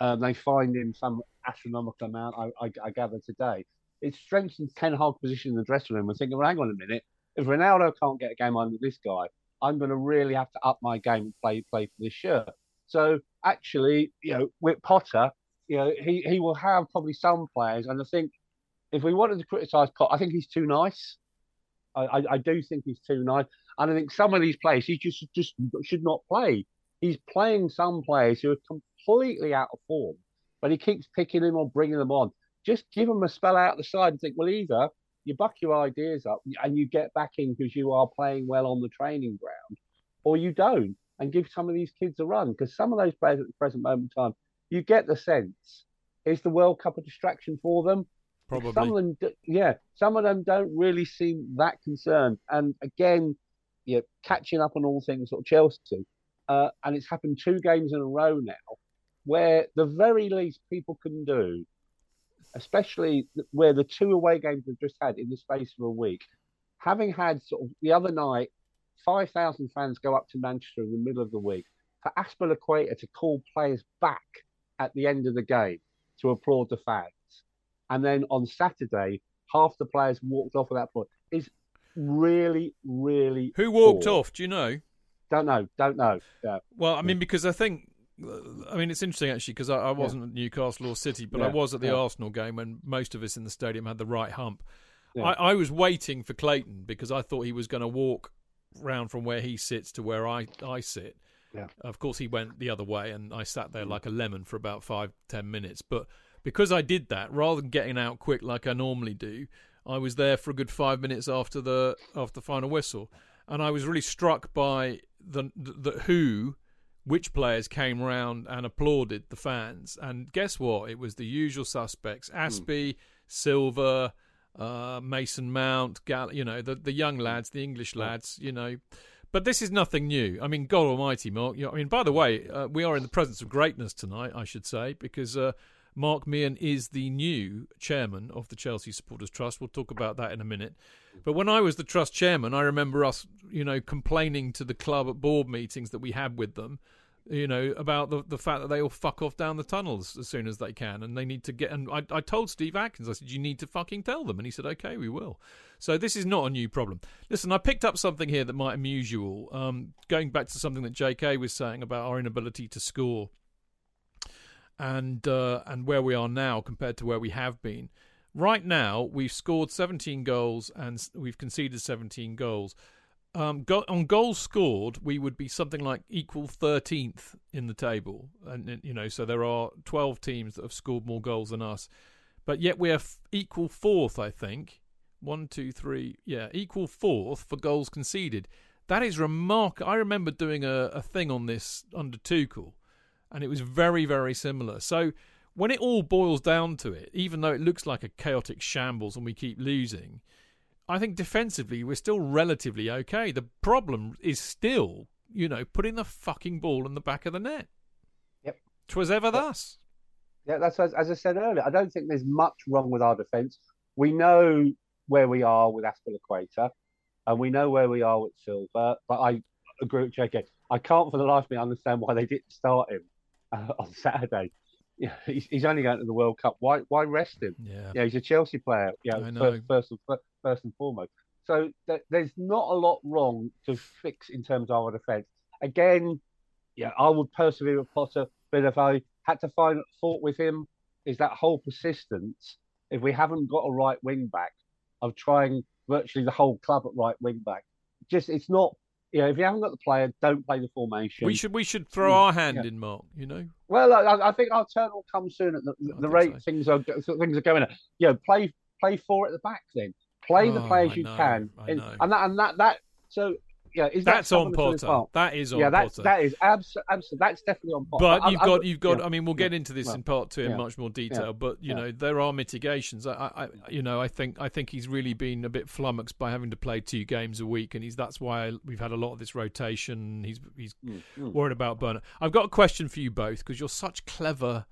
Um, they find him some astronomical amount, I, I, I gather today. It strengthens Ten Hag position in the dressing room. We're thinking, well, hang on a minute. If Ronaldo can't get a game under this guy, I'm going to really have to up my game and play play for this shirt. So actually, you know, with Potter, you know, he, he will have probably some players, and I think if we wanted to criticise Potter, I think he's too nice. I, I, I, do think he's too nice. And I think some of these players he just just should not play. He's playing some players who are completely out of form, but he keeps picking them or bringing them on. Just give them a spell out the side and think, well, either you buck your ideas up and you get back in because you are playing well on the training ground, or you don't and give some of these kids a run. Because some of those players at the present moment in time, you get the sense is the World Cup a distraction for them? Probably. Some of them, yeah, some of them don't really seem that concerned. And again, you know, catching up on all things sort of Chelsea, uh, and it's happened two games in a row now, where the very least people can do, especially where the two away games we've just had in the space of a week, having had sort of the other night, five thousand fans go up to Manchester in the middle of the week for Azpilicueta to call players back at the end of the game to applaud the fans, and then on Saturday half the players walked off at that point. Is really, really. Who walked poor. off? Do you know? Don't know. Don't know. Yeah. Well, I mean, because I think. I mean, it's interesting actually because I, I, wasn't yeah. at Newcastle or City, but yeah. I was at the yeah. Arsenal game when most of us in the stadium had the right hump. I, I, was waiting for Clayton because I thought he was going to walk round from where he sits to where I, I sit. Yeah. Of course, he went the other way, and I sat there mm. like a lemon for about five, ten minutes. But because I did that, rather than getting out quick like I normally do, I was there for a good five minutes after the after the final whistle, and I was really struck by the the, the who, which players came round and applauded the fans. And guess what? It was the usual suspects: hmm. Azpi, mm. Silva, uh, Mason Mount, Gal- you know, the the young lads, the English lads, you know. But this is nothing new. I mean, God Almighty, Mark. You know, I mean, by the way, uh, we are in the presence of greatness tonight. I should say because uh, Mark Meehan is the new chairman of the Chelsea Supporters Trust. We'll talk about that in a minute. But when I was the trust chairman, I remember us, you know, complaining to the club at board meetings that we had with them, you know, about the the fact that they all fuck off down the tunnels as soon as they can, and they need to get. And I, I told Steve Atkins, I said, you need to fucking tell them, and he said, okay, we will. So this is not a new problem. Listen, I picked up something here that might amuse you all. Um, going back to something that J.K. was saying about our inability to score and uh, and where we are now compared to where we have been. Right now, we've scored 17 goals and we've conceded 17 goals. Um, go- on goals scored, we would be something like equal 13th in the table, and you know, so there are 12 teams that have scored more goals than us, but yet we're f- equal fourth, I think. One, two, three, yeah, equal fourth for goals conceded. That is remarkable. I remember doing a, a thing on this under Tuchel, and it was very, very similar. So when it all boils down to it, even though it looks like a chaotic shambles and we keep losing, I think defensively we're still relatively okay. The problem is still, you know, putting the fucking ball in the back of the net. Yep. Twas ever thus. Yeah, that's as, as I said earlier. I don't think there's much wrong with our defence. We know where we are with Azpilicueta, and we know where we are with Silva. But I agree with JK. I can't for the life of me understand why they didn't start him uh, on Saturday. Yeah, he's, he's only going to the World Cup. Why why rest him? Yeah. Yeah, he's a Chelsea player. Yeah, first, first, and- first and foremost. So th- there's not a lot wrong to fix in terms of our defence. Again, yeah, I would persevere with Potter, but if I had to find fault with him, is that whole persistence. If we haven't got a right wing back, of trying virtually the whole club at right wing back. Just it's not. Know, if you haven't got the player, don't play the formation. We should we should throw mm. our hand Yeah. in, Mark. You know, Well, I, I think our turn will come soon. At the, the rate so. things are things are going at. You know, play play four at the back. Then play the Oh, players I you know, can, and, and that and that that. So yeah, is that that's on to the Potter. part? That is on Yeah, that's Potter. that is absolutely absolutely that's definitely on Potter. But you've I'm- got, you've got. yeah. I mean, we'll get yeah, into this well, in part two in much more detail. But you know, there are mitigations. I, I, I- you know, I think, I think he's really been a bit flummoxed by having to play two games a week, and he's that's why we've had a lot of this rotation. He's, he's Mm, mm. worried about Burner. I've got a question for you both because you're such clever,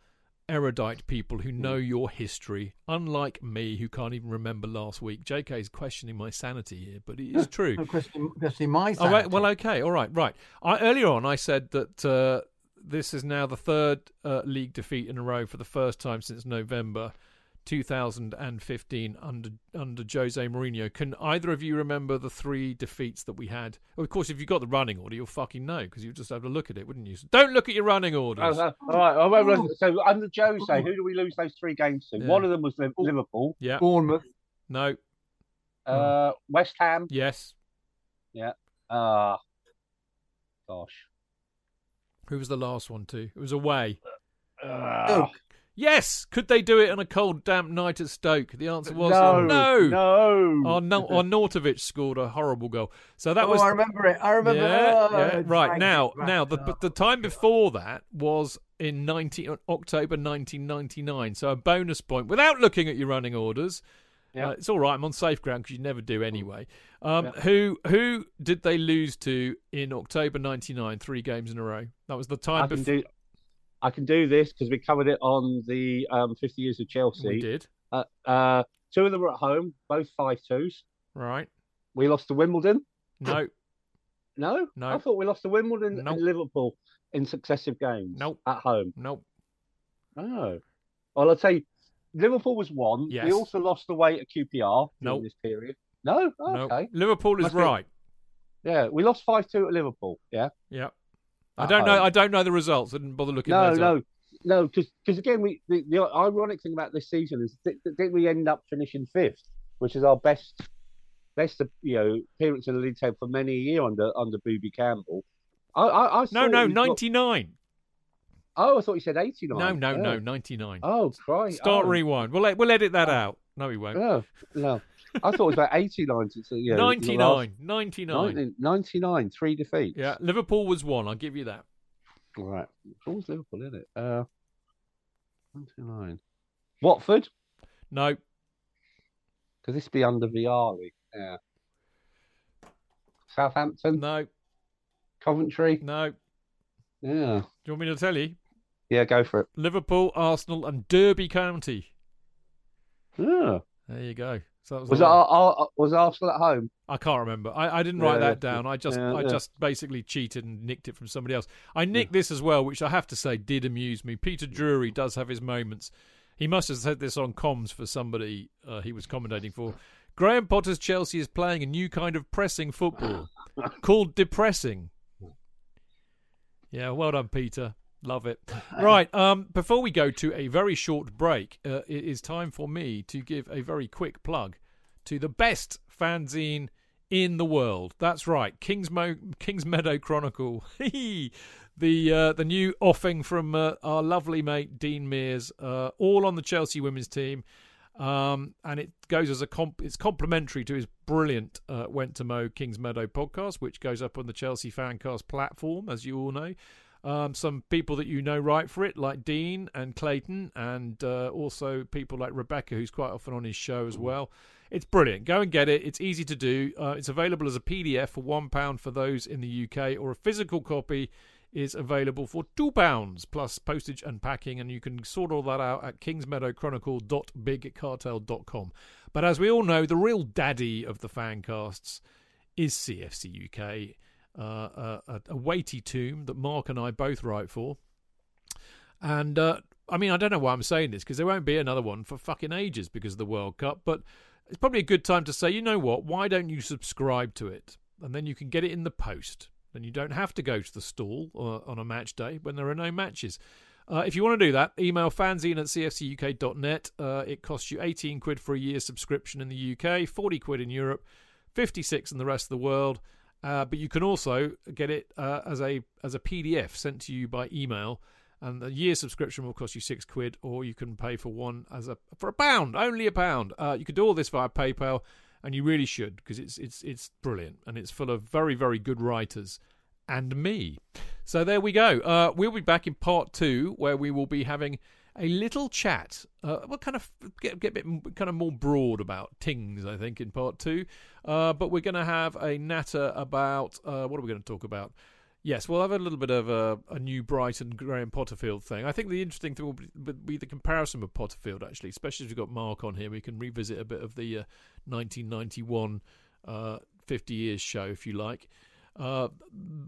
erudite people who know Mm. your history, unlike me who can't even remember last week. JK is questioning my sanity here, but it is true. No question, question my Oh, right. sanity. Well, okay. All right. Right. I, earlier on, I said that uh, this is now the third uh, league defeat in a row for the first time since November 2015 under under Jose Mourinho. Can either of you remember the three defeats that we had? Well, of course, if you've got the running order, you'll fucking know because you just have to look at it, wouldn't you? So don't look at your running orders. Oh, uh, all right. well, well, So under Jose, who do we lose those three games to? Yeah. One of them was Liverpool, yeah. Bournemouth. No. uh, West Ham. Yes. Yeah. Ah, gosh. Who was the last one too? It was away. Ah. Yes. Could they do it on a cold, damp night at Stoke? The answer was no, no. no. Or, no, scored a horrible goal. So that oh, was I remember it. I remember. yeah, oh, yeah. right now. Now the Oh. the time before that was in 90, October 1999. So a bonus point without looking at your running orders. Yeah. Uh, it's all right. I'm on safe ground because you never do anyway. Um, Yeah. Who who did they lose to in October '99? Three games in a row. That was the time before. I can do this because we covered it on the um, 50 years of Chelsea. we did. Uh, uh, two of them were at home, both five twos. Right? We lost to Wimbledon. No, No, No. I thought we lost to Wimbledon Nope. and Liverpool in successive games. Nope. at home. no. Oh, well, I'll tell you, Liverpool was one. Yes. We also lost away at QPR during Nope. this period. No, No. okay. Liverpool is Must be- right. Yeah, we lost five two at Liverpool. Yeah. Yeah. I don't know. I don't know the results. I didn't bother looking. No, those up. no, no, because again, we the, the ironic thing about this season is that, that we end up finishing fifth, which is our best best you know appearance in the league table for many a year under under Bobby Campbell. I, I, I No, no, 99. Oh, I thought you said eighty nine. No, no, no, 99. Oh, Christ! Start oh. rewind. We'll, we'll edit that out. No, we won't. No, no. I thought it was about eighty nine. So, yeah, 99. 99. 99. 99, three defeats. Yeah, Liverpool was one. I'll give you that. Right. It's always Liverpool, isn't it? Uh, 99. Watford? No. Could this be under Vialli? Yeah. Southampton? No. Coventry. No. Yeah. Do you want me to tell you? Yeah, go for it. Liverpool, Arsenal, and Derby County. Yeah. There you go. So that was, Was it, Ar- was Arsenal at home? I can't remember. I, I didn't write Yeah, that down. I just yeah, I yeah. just basically cheated and nicked it from somebody else. I nicked this as well, which I have to say did amuse me. Peter Drury does have his moments. He must have said this on comms for somebody uh, he was commentating for. Graham Potter's Chelsea is playing a new kind of pressing football called depressing. Yeah, well done, Peter. Love it. Right. Um, before we go to a very short break, uh, it is time for me to give a very quick plug to the best fanzine in the world. That's right, Kings, Mo- Kings Meadow Chronicle. the uh, the new offing from uh, our lovely mate Dean Mears, uh, all on the Chelsea women's team. Um, and it goes as a comp- it's complimentary to his brilliant uh, Went to Mo Kings Meadow podcast, which goes up on the Chelsea Fancast platform, as you all know. Um, some people that you know write for it, like Dean and Clayton, and uh, also people like Rebecca, who's quite often on his show as well. It's brilliant. Go and get it. It's easy to do. Uh, it's available as a PDF for one pound for those in the UK, or a physical copy is available for two pounds plus postage and packing, and you can sort all that out at kingsmeadowchronicle.bigcartel.com. But as we all know, the real daddy of the fancasts is CFC UK, a, a weighty tomb that Mark and I both write for. And uh, I mean, I don't know why I'm saying this because there won't be another one for fucking ages because of the World Cup. But it's probably a good time to say, you know what? Why don't you subscribe to it? And then you can get it in the post. Then you don't have to go to the stall uh, on a match day when there are no matches. Uh, if you want to do that, email fanzine at cfcuk.net. Uh, it costs you 18 quid for a year's subscription in the UK, 40 quid in Europe, 56 in the rest of the world. Uh, but you can also get it uh, as a as a PDF sent to you by email, and the year subscription will cost you six quid, or you can pay for one as a for a pound, only a pound. Uh, you can do all this via PayPal, and you really should because it's it's it's brilliant and it's full of very very good writers and me. So there we go. Uh, we'll be back in part two where we will be having a little chat. Uh, we'll kind of get, get a bit kind of more broad about tings, I think, in part two. Uh, but we're going to have a natter about uh, what are we going to talk about? Yes, we'll have a little bit of a, a new Brighton Graham Potterfield thing. I think the interesting thing will be, be the comparison with Potterfield, actually, especially if we've got Mark on here. We can revisit a bit of the uh, 1991 uh, 50 years show, if you like. Uh,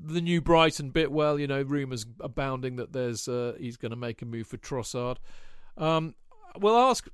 the new Brighton bit, well, you know, rumours abounding that there's uh, he's going to make a move for Trossard. Um, we'll ask,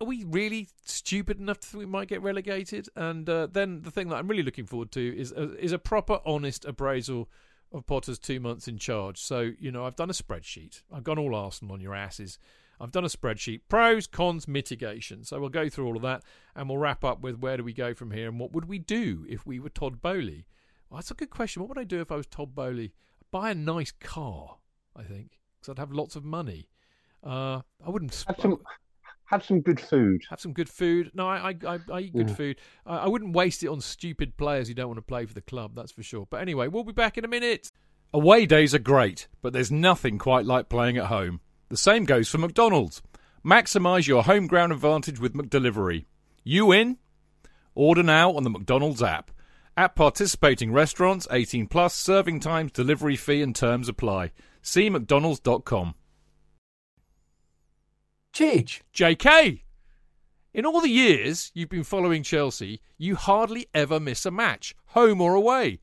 are we really stupid enough to think we might get relegated? And uh, then the thing that I'm really looking forward to is uh, is a proper, honest appraisal of Potter's two months in charge. So, you know, I've done a spreadsheet. I've gone all Arsenal on your asses. I've done a spreadsheet. Pros, cons, mitigation. So we'll go through all of that and we'll wrap up with where do we go from here and what would we do if we were Todd Boehly? Well, that's a good question. What would I do if I was Todd Boehly? Buy a nice car, I think, because I'd have lots of money. Uh, I wouldn't Have some, have some good food. have some good food. No, I I, I, I eat good Yeah. food. I, I wouldn't waste it on stupid players who don't want to play for the club. That's for sure. But anyway, we'll be back in a minute. Away days are great, but there's nothing quite like playing at home. The same goes for McDonald's. Maximise your home ground advantage with McDelivery. You in? Order now on the McDonald's app. At participating restaurants, 18 plus, serving times, delivery fee and terms apply. See mcdonalds.com. Cheech, JK! In all the years you've been following Chelsea, you hardly ever miss a match, home or away.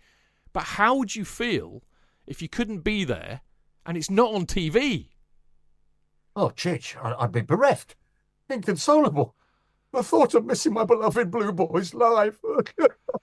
But how would you feel if you couldn't be there and it's not on TV? oh, Cheech, I- I'd be bereft, inconsolable. The thought of missing my beloved Blue Boys live.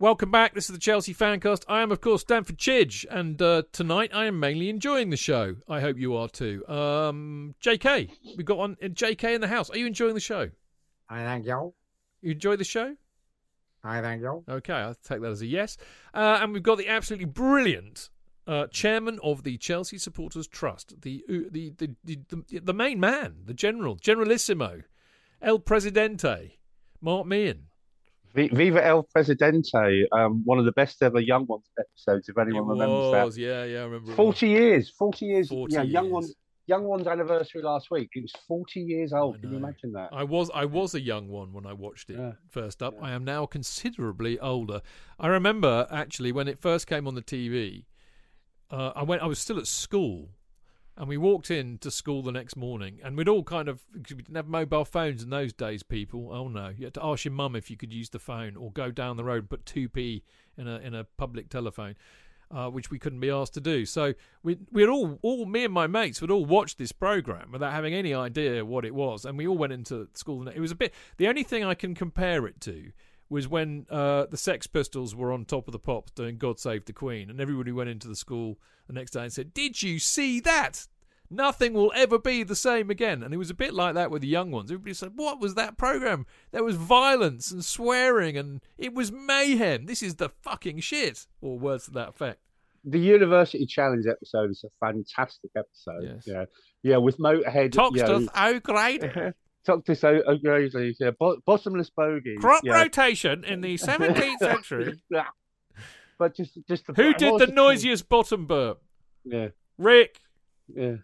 Welcome back. This is the Chelsea Fancast. I am, of course, Stanford Chidge, and uh, tonight I am mainly enjoying the show. I hope you are too. Um, JK, we've got one. uh, JK in the house. Are you enjoying the show? I thank you. You enjoy the show? I thank you. Okay, I'll take that as a yes. Uh, and we've got the absolutely brilliant uh, chairman of the Chelsea Supporters Trust, the, uh, the, the, the, the, the main man, the general, generalissimo, El Presidente, Mark Meehan. Viva El Presidente, um, one of the best ever Young Ones episodes, if anyone it remembers was, that. yeah, yeah, I remember. 40 years, 40 years. 40 yeah, Young years. Ones, Young Ones anniversary last week. It was 40 years old. Can you imagine that? I was I was a young one when I watched it Yeah. first up. I am now considerably older. I remember actually when it first came on the TV. Uh, I went. I was still at school, and we walked in to school the next morning, and we'd all kind of we didn't have mobile phones in those days. People, oh no, you had to ask your mum if you could use the phone, or go down the road and put two p in a in a public telephone. Uh, which we couldn't be asked to do. So we we'd all all me and my mates would all watch this program without having any idea what it was, and we all went into school. It was a bit. The only thing I can compare it to was when uh, the Sex Pistols were on top of the pops doing "God Save the Queen," and everybody went into the school the next day and said, "Did you see that?" Nothing will ever be the same again. And it was a bit like that with the young ones. Everybody said, What was that program? There was violence and swearing and it was mayhem. This is the fucking shit. Or words to that effect. The University Challenge episode is a fantastic episode. Yes. Yeah, yeah, with Motorhead. Talk you know, oh great. Talk to so oh, greatly, yeah, bo- bottomless bogey. Crop yeah. rotation in the 17th century. But just, just the, Who did the noisiest bottom burp? Yeah, Rick. yeah.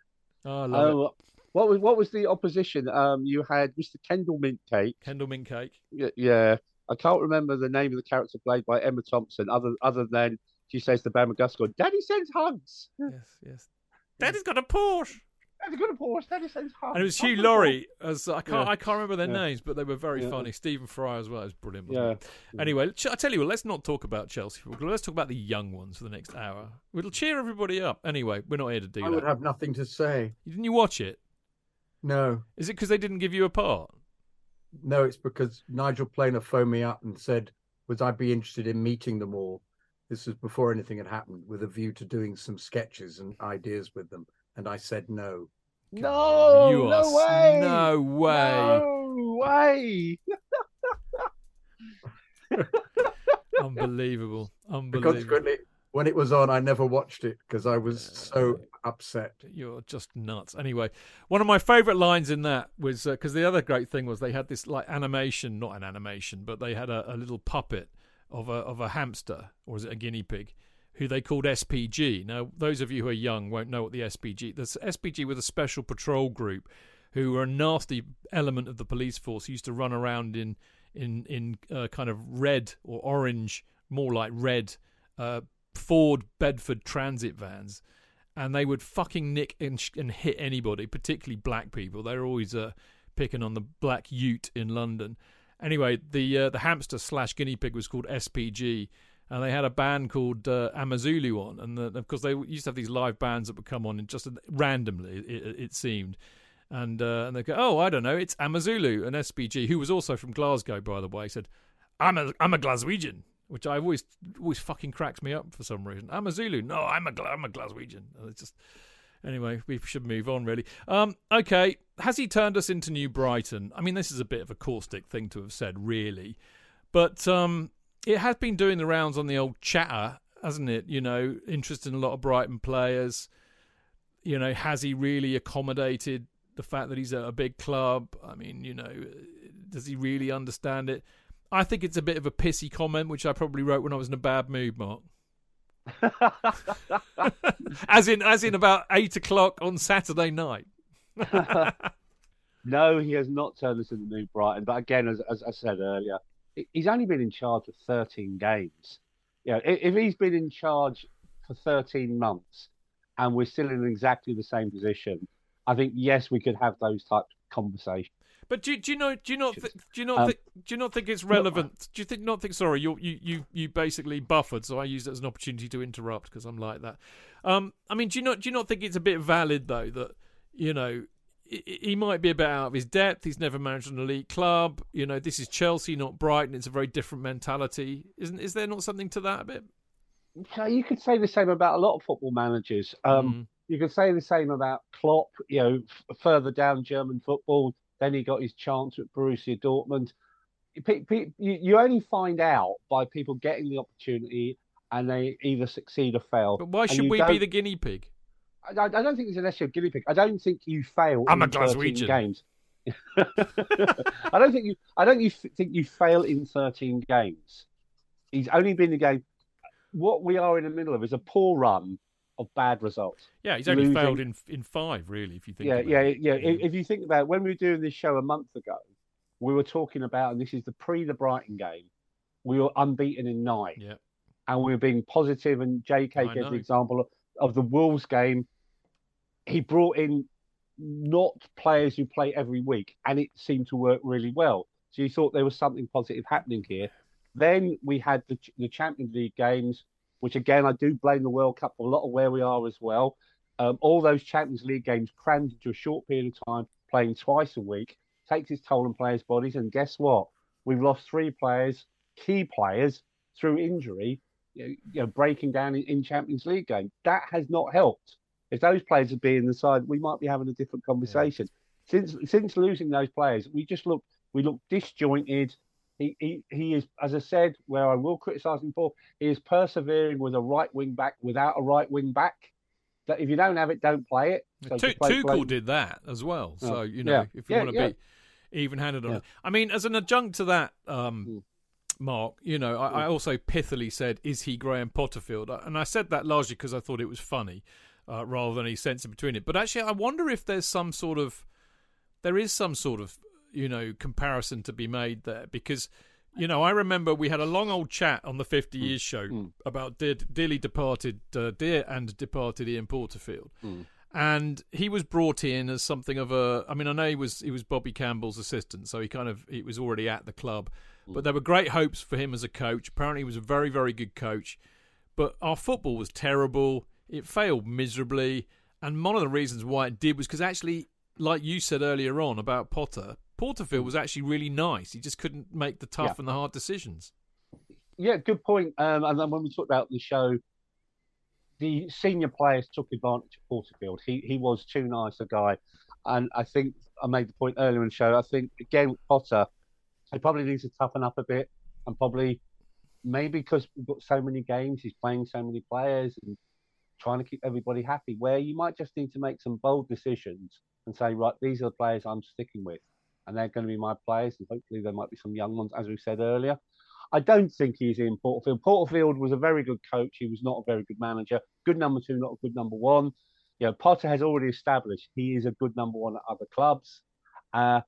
Oh, I love it. Oh, what was what was the opposition? Um, you had Mr. Kendal Mint Cake. Kendal Mint Cake. Yeah, yeah. I can't remember the name of the character played by Emma Thompson. Other other than she says to Bama Gus, "Daddy sends hugs." Yes, yes. Daddy's got a Porsche. Daddy got a Porsche. Daddy sends hugs. And it was Hugh Laurie as I can't Yeah. I can't remember their Yeah. names, but they were very Yeah. funny. Stephen Fry as well. It was brilliant. Yeah. Anyway, ch- I tell you what, let's not talk about Chelsea football. Let's talk about the young ones for the next hour. It'll cheer everybody up. Anyway, we're not here to do I that. I would have nothing to say. Didn't you watch it? No, Is it because they didn't give you a part? no, it's because Nigel Planer phoned me up and said, "Would I be interested in meeting them all?" This was before anything had happened, with a view to doing some sketches and ideas with them, and I said no. No, you no are way. No way. No way. Unbelievable. Unbelievable. consequently, when it was on, I never watched it because I was so upset. You're just nuts. Anyway, one of my favourite lines in that was uh, because the other great thing was they had this like animation, not an animation, but they had a, a little puppet of a of a hamster, or is it a guinea pig, who they called SPG. Now, those of you who are young won't know what the SPG. The SPG were the Special Patrol Group, who were a nasty element of the police force. Who used to run around in in in uh, kind of red or orange, more like red, uh, Ford Bedford Transit vans and they would fucking nick and, sh- and hit anybody, particularly black people. They were always uh, picking on the black Ute in London. Anyway, the uh, the hamster slash guinea pig was called SPG, and they had a band called uh, Amazulu on, and the, of course they used to have these live bands that would come on and just randomly, it, it, seemed. And uh, and they go, oh, I don't know, it's Amazulu, and SPG, who was also from Glasgow, by the way, said, I'm a I'm a Glaswegian, which I always always fucking cracks me up for some reason. I'm a Zulu. No, I'm a I'm a Glaswegian. It's just Anyway, we should move on, really. Um, okay, has he turned us into New Brighton? I mean, this is a bit of a caustic thing to have said, really, but um, it has been doing the rounds on the old chatter, hasn't it? You know, interest in a lot of Brighton players. You know, has he really accommodated the fact that he's at a big club? I mean, you know, does he really understand it? I think it's a bit of a pissy comment, which I probably wrote when I was in a bad mood, Mark. as in, as in about eight o'clock on Saturday night. no, he has not turned us into New Brighton. But again, as, as I said earlier, he's only been in charge of 13 games. You know, if he's been in charge for 13 months and we're still in exactly the same position, I think yes, we could have those types of conversations. But do, do you know? Do you not? Th- do you not? Um, th- do you not think it's relevant? Do you think not think? Sorry, you you you you basically buffered, so I used it as an opportunity to interrupt because I'm like that. Um, I mean, do you not? Do you not think it's a bit valid though that you know he might be a bit out of his depth. He's never managed an elite club. You know, this is Chelsea, not Brighton. It's a very different mentality, isn't? Is there not something to that a bit? Yeah, You could say the same about a lot of football managers. Um, mm. You could say the same about Klopp. You know, f- further down German football, then he got his chance at Borussia Dortmund. You only find out by people getting the opportunity and they either succeed or fail. But why should we be the guinea pig? I, I, don't think it's an issue of guinea pig. I don't think you fail. I'm a Glaswegian. Games. I don't think you. I don't you think you fail in 13 games. He's only been in a game. What we are in the middle of is a poor run of bad results. Yeah, he's only Losing. failed in in five, really. If you think. Yeah, yeah, it. yeah. If you think about it, when we were doing this show a month ago, we were talking about, and this is the pre the Brighton game, we were unbeaten in nine. Yeah. And we were being positive, and JK gave the example of the Wolves game. He brought in not players who play every week, and it seemed to work really well. So you thought there was something positive happening here. Then we had the, the Champions League games which again I do blame the World Cup for a lot of where we are as well. Um, all those Champions League games crammed into a short period of time, playing twice a week, takes its toll on players' bodies. And guess what? We've lost three players, key players, through injury, you know, breaking down in, in Champions League game. That has not helped. If those players had been in the side, we might be having a different conversation. Yeah. Since since losing those players, we just look we look disjointed. He, he, he is, as I said, where I will criticise him for, he is persevering with a right wing back without a right wing back. That if you don't have it, don't play it. So T- play, Tuchel play. did that as well. So you know, yeah. if you yeah, want to be even-handed on it, I mean, as an adjunct to that, um, mm. Mark, you know, I, I, also pithily said, "Is he Graham Potterfield?" And I said that largely because I thought it was funny, uh, rather than any sense in between it. But actually, I wonder if there's some sort of, there is some sort of you know comparison to be made there because you know I remember we had a long old chat on the 50 years mm. show mm. about dear, dearly departed uh, dear and departed Ian Porterfield. Mm. And he was brought in as something of a. I mean, I know he was he was Bobby Campbell's assistant, so he kind of he was already at the club. But mm. there were great hopes for him as a coach. Apparently, he was a very very good coach. But our football was terrible. It failed miserably, and one of the reasons why it did was because actually, like you said earlier on about Potter, Porterfield was actually really nice. He just couldn't make the tough yeah. and the hard decisions. Yeah, good point. Um, and then when we talked about the show, the senior players took advantage of Porterfield. He he was too nice a guy, and I think I made the point earlier in the show. I think again with Potter, he probably needs to toughen up a bit, and probably maybe because we've got so many games, he's playing so many players and trying to keep everybody happy. Where you might just need to make some bold decisions and say, right, these are the players I'm sticking with and they're going to be my players. And hopefully, there might be some young ones, as we said earlier. I don't think he's in Porterfield. Porterfield was a very good coach. He was not a very good manager. Good number two, not a good number one. You know, Potter has already established he is a good number one at other clubs. Uh,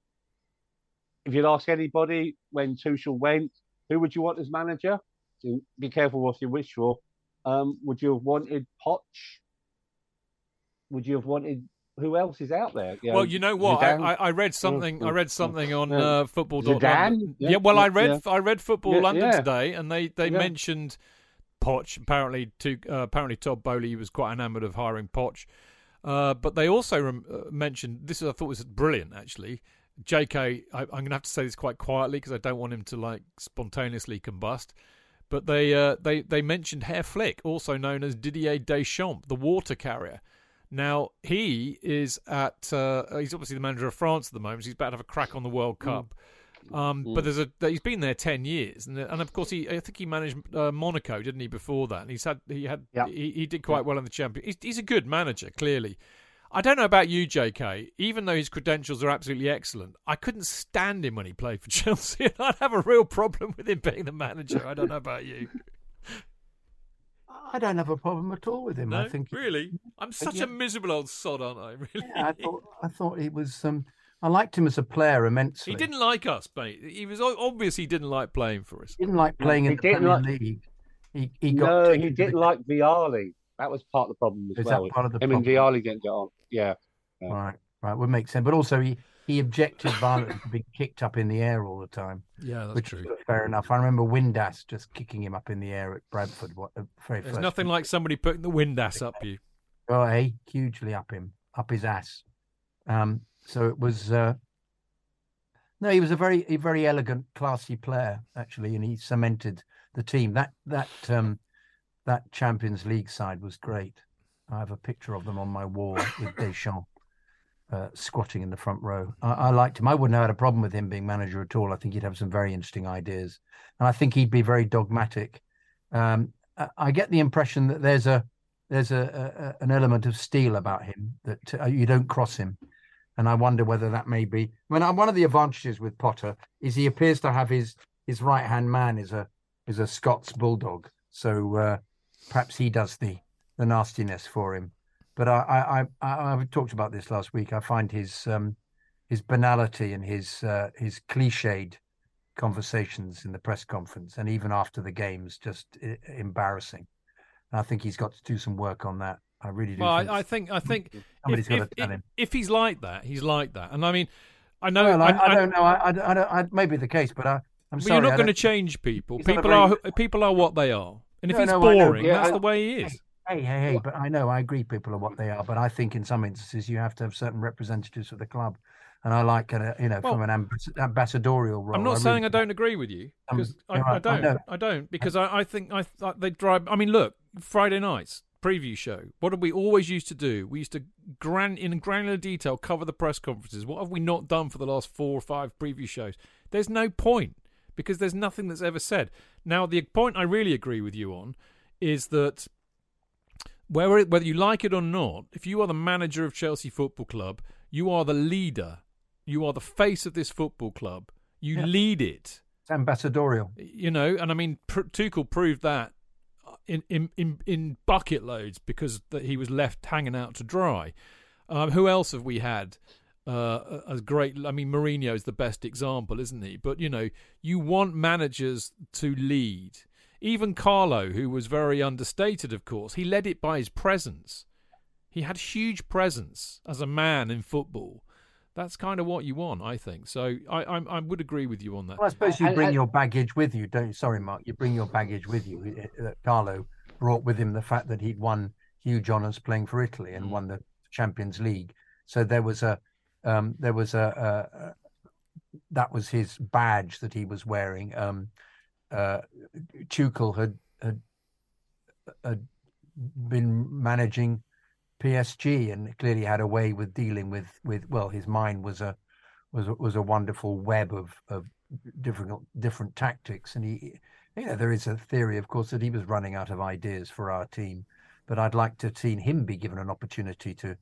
if you'd ask anybody when Tuchel went, who would you want as manager? Be careful what you wish for. Um, would you have wanted Poch? Would you have wanted who else is out there? You know, well, you know what? I, I, read something. I read something on uh, football. Zidane? Yeah. yeah. Well, I read yeah. I read Football yeah, London today, and they they mentioned Poch. Apparently, to uh, apparently Todd Boehly was quite enamoured of hiring Poch. Uh, but they also rem- uh, mentioned this. I thought was brilliant, actually. J.K. I, am going to have to say this quite quietly because I don't want him to like spontaneously combust. But they uh, they they mentioned Herr Flick, also known as Didier Deschamps, the water carrier. Now he is at. Uh, he's obviously the manager of France at the moment. So he's about to have a crack on the World Cup. Um, But there's a he's been there ten years, and and of course he I think he managed uh, Monaco, didn't he? Before that, and he's had he had Yeah. he, he did quite well in the champion. He's, he's a good manager, clearly. I don't know about you, J.K. Even though his credentials are absolutely excellent, I couldn't stand him when he played for Chelsea, and I'd have a real problem with him being the manager. I don't know about you. I don't have a problem at all with him. No, I think really, I'm such yeah. a miserable old sod, aren't I? Really, Yeah, I thought I thought he was. Um, I liked him as a player immensely. he didn't like us, mate. He was o- obvious he didn't like playing for us. He didn't like playing He in the Premier like- League. He he got no, he didn't like Vialli. That was part of the problem as Is that part of the Him and problem? Vialli didn't get on. Yeah. Yeah. Right, right, would make sense. But also, he he objected violently to being kicked up in the air all the time, Yeah, that's which true. is fair enough. I remember Windass just kicking him up in the air at Bradford. What the very There's first nothing like somebody putting the Windass up you. Oh, hey, hugely up him, up his ass. Um, so it was. Uh, no, he was a very, a very elegant, classy player actually, and he cemented the team. That that um, that Champions League side was great. I have a picture of them on my wall with Deschamps uh, squatting in the front row. I, I liked him. I wouldn't have had a problem with him being manager at all. I think he'd have some very interesting ideas, and I think he'd be very dogmatic. Um, I, get the impression that there's a there's a, a an element of steel about him that uh, you don't cross him, and I wonder whether that may be. I mean, one of the advantages with Potter is he appears to have his his right hand man is a is a Scots bulldog, so uh, perhaps he does the the nastiness for him. But I I I, I talked about this last week. I find his um his banality and his uh, his cliched conversations in the press conference and even after the games just uh, embarrassing. And I think he's got to do some work on that. I really do. Well, think I, I think I think somebody's if, got to tell him. if he's like that, he's like that. And I mean, I know. Well, I, I, I don't know. I, I, I don't. I, maybe the case, but I, I'm sorry. you're not going to change people. He's not a People very- are people are what they are. And if No, he's no, boring, Yeah, that's the way he is. Hey, hey, hey! But I know I agree. People are what they are. But I think in some instances you have to have certain representatives of the club, and I like a, you know from an ambas- ambassadorial role. I'm not I saying really I don't agree with you Um, because I, right, I I don't. know. I, don't because I, I think I thought they drive. I mean, look, Friday nights preview show. What did we always used to do? We used to gran in granular detail cover the press conferences. What have we not done for the last four or five preview shows? There's no point because there's nothing that's ever said. Now, the point I really agree with you on is that whether whether you like it or not, if you are the manager of Chelsea Football Club, you are the leader. You are the face of this football club. You Yeah. lead it. It's ambassadorial. You know, and I mean, Pr- Tuchel proved that in in in, in bucket loads because that he was left hanging out to dry. Um, who else have we had? Uh, as great, I mean, Mourinho is the best example, isn't he? But you know, you want managers to lead. Even Carlo, who was very understated, of course, he led it by his presence. He had huge presence as a man in football. That's kind of what you want, I think. So I, I, I would agree with you on that. Well, I suppose you And- bring and- your baggage with you, don't you? Sorry, Mark. You bring your baggage with you. Uh, Carlo brought with him the fact that he'd won huge honours playing for Italy and Mm. won the Champions League. So there was a, um, there was a, a, a, that was his badge that he was wearing. Um, uh, Tuchel had, had had been managing PSG and clearly had a way with dealing with with well, his mind was a was a, was a wonderful web of of different different tactics, and he you know there is a theory, of course, that he was running out of ideas for our team, but I'd like to have seen him be given an opportunity to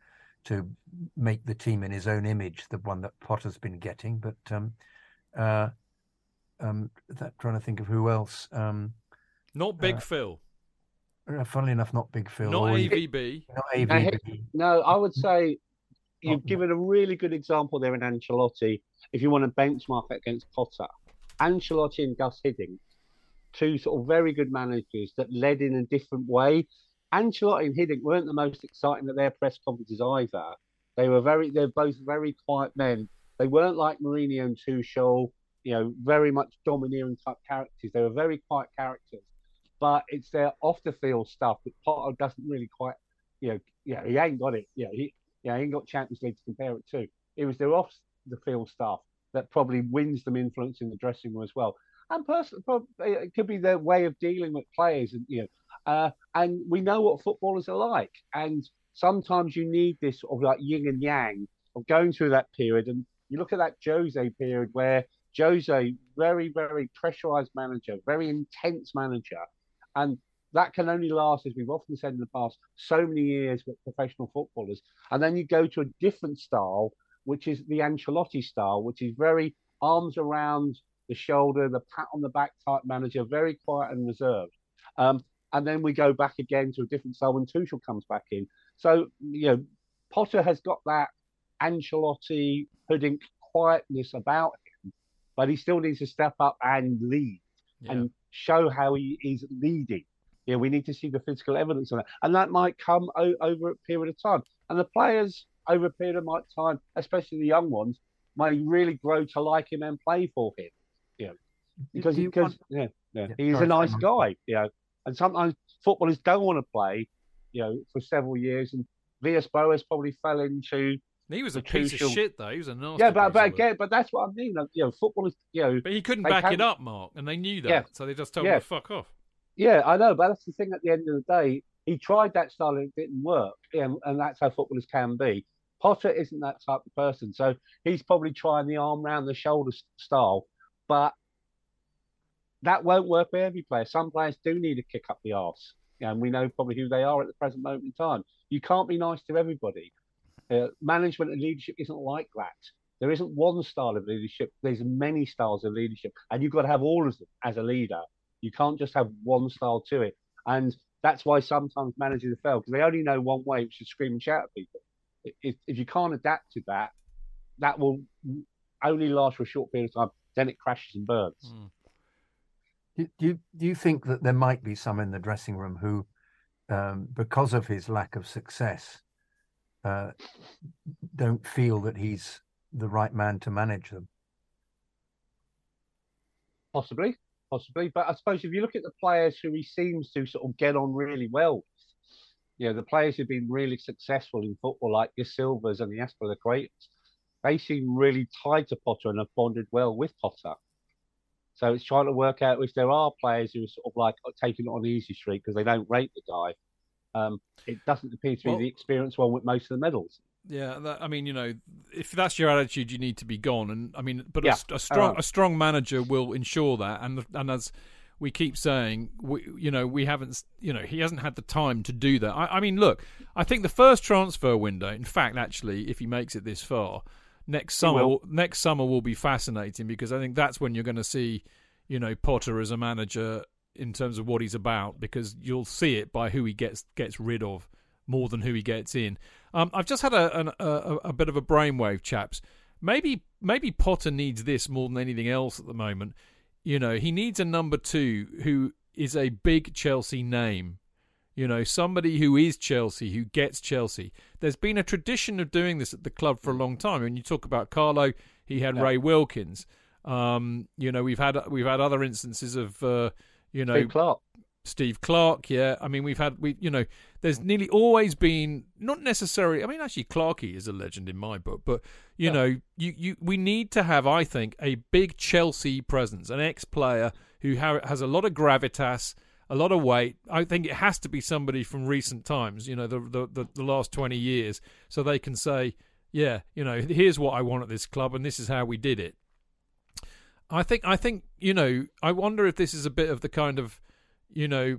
to make the team in his own image, the one that Potter's been getting, but um uh um that trying to think of who else um Not Big Uh, Phil, uh, funnily enough not Big Phil not or- AVB. not I AVB hate- No, I would say you've Oh. given a really good example there in Ancelotti. If you want to benchmark it against Potter, Ancelotti and Gus Hiddink, two sort of very good managers that led in a different way. Ancelotti and Hiddink weren't the most exciting at their press conferences either. They were very, they're both very quiet men. They weren't like Mourinho and Tuchel, you know, very much domineering type characters. They were very quiet characters. But it's their off the field stuff that Potter doesn't really quite, you know, yeah, he ain't got it. Yeah, he, yeah, he ain't got Champions League to compare it to. It was their off the field stuff that probably wins them influence in the dressing room as well. And personally, it could be their way of dealing with players, and you know, uh, and we know what footballers are like. And sometimes you need this sort of like yin and yang of going through that period. And you look at that Jose period where Jose, very, very pressurized manager, very intense manager. And that can only last, as we've often said in the past, so many years with professional footballers. And then you go to a different style, which is the Ancelotti style, which is very arms around the shoulder, the pat on the back type manager, very quiet and reserved. Um, and then we go back again to a different style when Tuchel comes back in. So, you know, Potter has got that Ancelotti, Hiddink quietness about but he still needs to step up and lead Yeah. and show how he is leading. Yeah, we need to see the physical evidence of that, and that might come o- over a period of time. And the players over a period of time, especially the young ones, may really grow to like him and play for him. Yeah, because because want- yeah, yeah, Yeah, he's sorry, a nice guy. You know, and sometimes footballers don't want to play. You know, for several years, and Villas Boas probably fell into He was a piece of shit, though. He was a nasty. yeah, but but again, but that's what I mean. like, You know, footballers. You know, But he couldn't back can't- it up, Mark, and they knew that, Yeah. so they just told Yeah. him to fuck off. Yeah, I know, but that's the thing. At the end of the day, he tried that style and it didn't work. Yeah, and- that's how footballers can be. Potter isn't that type of person, so he's probably trying the arm round the shoulder style, but that won't work for every player. Some players do need a kick up the arse, yeah, and we know probably who they are at the present moment in time. You can't be nice to everybody. Uh, management and leadership isn't like that. There isn't one style of leadership. There's many styles of leadership, and you've got to have all of them as a leader. You can't just have one style to it. And that's why sometimes managers fail because they only know one way, which is scream and shout at people. If, if you can't adapt to that, that will only last for a short period of time. Then it crashes and burns. Mm. Do, do you do you think that there might be some in the dressing room who, um, because of his lack of success, uh, don't feel that he's the right man to manage them? Possibly, possibly. But I suppose if you look at the players who he seems to sort of get on really well you know, the players who've been really successful in football, like the Silvas and the Azpilicuetas, they seem really tied to Potter and have bonded well with Potter. So it's trying to work out if there are players who are sort of like taking it on the easy street because they don't rate the guy. Um, it doesn't appear to be Well- the experienced one with most of the medals. Yeah, that, I mean, you know, if that's your attitude, you need to be gone. And I mean, but a Yeah, s- a, strong uh, a strong manager will ensure that. And and as we keep saying, we, you know, we haven't, you know, he hasn't had the time to do that. I, I mean, look, I think the first transfer window, in fact, actually, if he makes it this far, next summer, next summer will be fascinating because I think that's when you're going to see, you know, Potter as a manager in terms of what he's about because you'll see it by who he gets gets rid of more than who he gets in. Um, I've just had a, an, a a bit of a brainwave, chaps. Maybe maybe Potter needs this more than anything else at the moment. You know, he needs a number two who is a big Chelsea name. You know, somebody who is Chelsea, who gets Chelsea. There's been a tradition of doing this at the club for a long time. When you talk about Carlo, he had Yeah. Ray Wilkins. Um, you know, we've had we've had other instances of uh, you know Steve Clarke. Steve Clarke, yeah. I mean, we've had we, you know, there's nearly always been not necessarily. I mean, actually, Clarkey is a legend in my book, but you Yeah. know, you you we need to have, I think, a big Chelsea presence, an ex-player who ha- has a lot of gravitas, a lot of weight. I think it has to be somebody from recent times, you know, the the the, the last twenty years, so they can say, yeah, you know, here's what I want at this club, and this is how we did it. I think I think you know I wonder if this is a bit of the kind of you know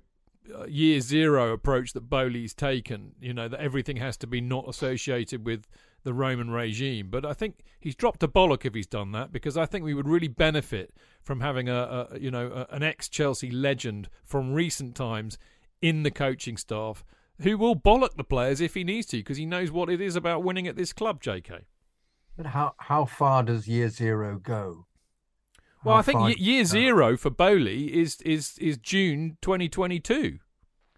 uh, year zero approach that Boehly's taken. You know that everything has to be not associated with the Roman regime. But I think he's dropped a bollock if he's done that because I think we would really benefit from having a, a you know a, an ex Chelsea legend from recent times in the coaching staff who will bollock the players if he needs to because he knows what it is about winning at this club. J.K. But how how far does year zero go? Well, How I think far- y- year uh, zero for Boehly is is is June 2022.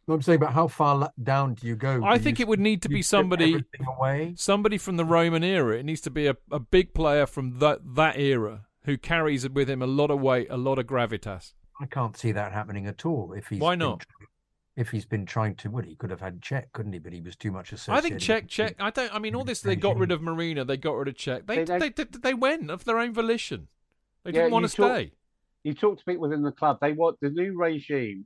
I'm saying, but how far down do you go? I think you it would need to be somebody away. somebody from the Roman era. It needs to be a, a big player from that that era who carries with him a lot of weight, a lot of gravitas. I can't see that happening at all. If he's Why not? try- If he's been trying to, well, he could have had Cech, couldn't he? But he was too much associated. I associated. think Cech, with Cech. I don't. I mean, all this. They got rid of Marina. They got rid of Cech. They They- they they- they, they went of their own volition. They didn't want to talk- stay. You talk to people within the club. They want the new regime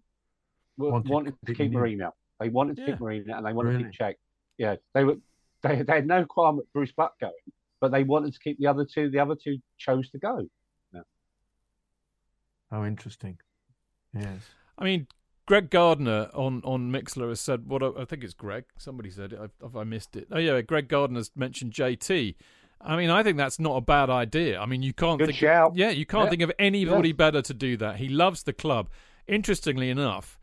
Wanted wanted, to keep new. Marina. They wanted to Yeah. keep Marina and they wanted to keep Cech. yeah, they were they, they had no qualm at Bruce Buck going, but they wanted to keep the other two. The other two chose to go. Oh, interesting. Yes. I mean, Greg Gardner on on Mixlr has said what I, I think it's Greg. Somebody said it. Have I missed it? Oh yeah, Greg Gardner's mentioned JT. I mean, I think that's not a bad idea. I mean, you can't Good think. shout. Yeah, you can't Yeah. think of anybody Yes. better to do that. He loves the club. Interestingly enough,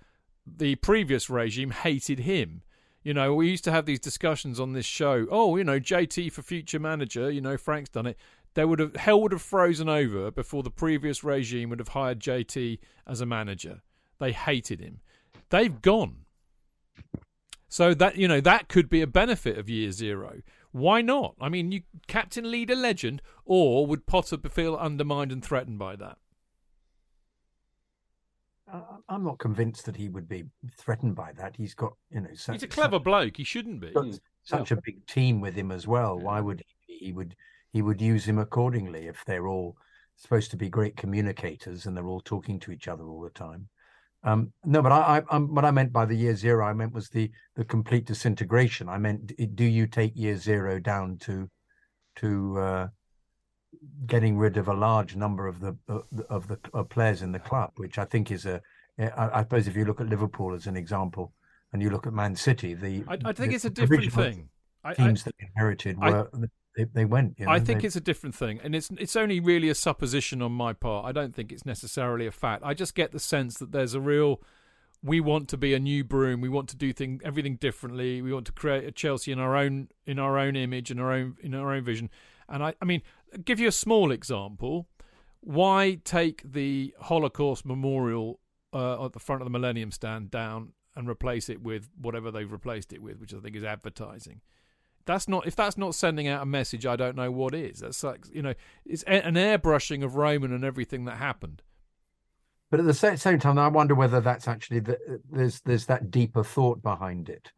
the previous regime hated him. You know, we used to have these discussions on this show. Oh, you know, JT for future manager. You know, Frank's done it. They would have hell would have frozen over before the previous regime would have hired JT as a manager. They hated him. They've gone. So that you know that could be a benefit of year zero. Why not? I mean, you captain, leader, legend, or would Potter feel undermined and threatened by that? I- I'm not convinced that he would be threatened by that. He's got, you know, such, He's a clever bloke. He shouldn't be. such, such a big team with him as well. Why would he, he would he would use him accordingly if they're all supposed to be great communicators and they're all talking to each other all the time? Um, no, but I, I, I'm, what I meant by the year zero, I meant was the the complete disintegration. I meant, do you take year zero down to to uh, getting rid of a large number of the uh, of the of players in the club, which I think is a. I suppose if you look at Liverpool as an example, and you look at Man City, the I, I think the it's a different thing. I, I, Teams that inherited I- were they, they went. You know, I think they- it's a different thing, and it's it's only really a supposition on my part. I don't think it's necessarily a fact. I just get the sense that there's a real. We want to be a new broom. We want to do thing everything differently. We want to create a Chelsea in our own in our own image and our own in our own vision. And I, I mean, I'll give you a small example. Why take the Holocaust memorial uh, at the front of the Millennium Stand down and replace it with whatever they've replaced it with, which I think is advertising? That's not if that's not sending out a message. I don't know what is. That's like you know, it's an airbrushing of Roman and everything that happened. But at the same, same time, I wonder whether that's actually the, there's there's that deeper thought behind it.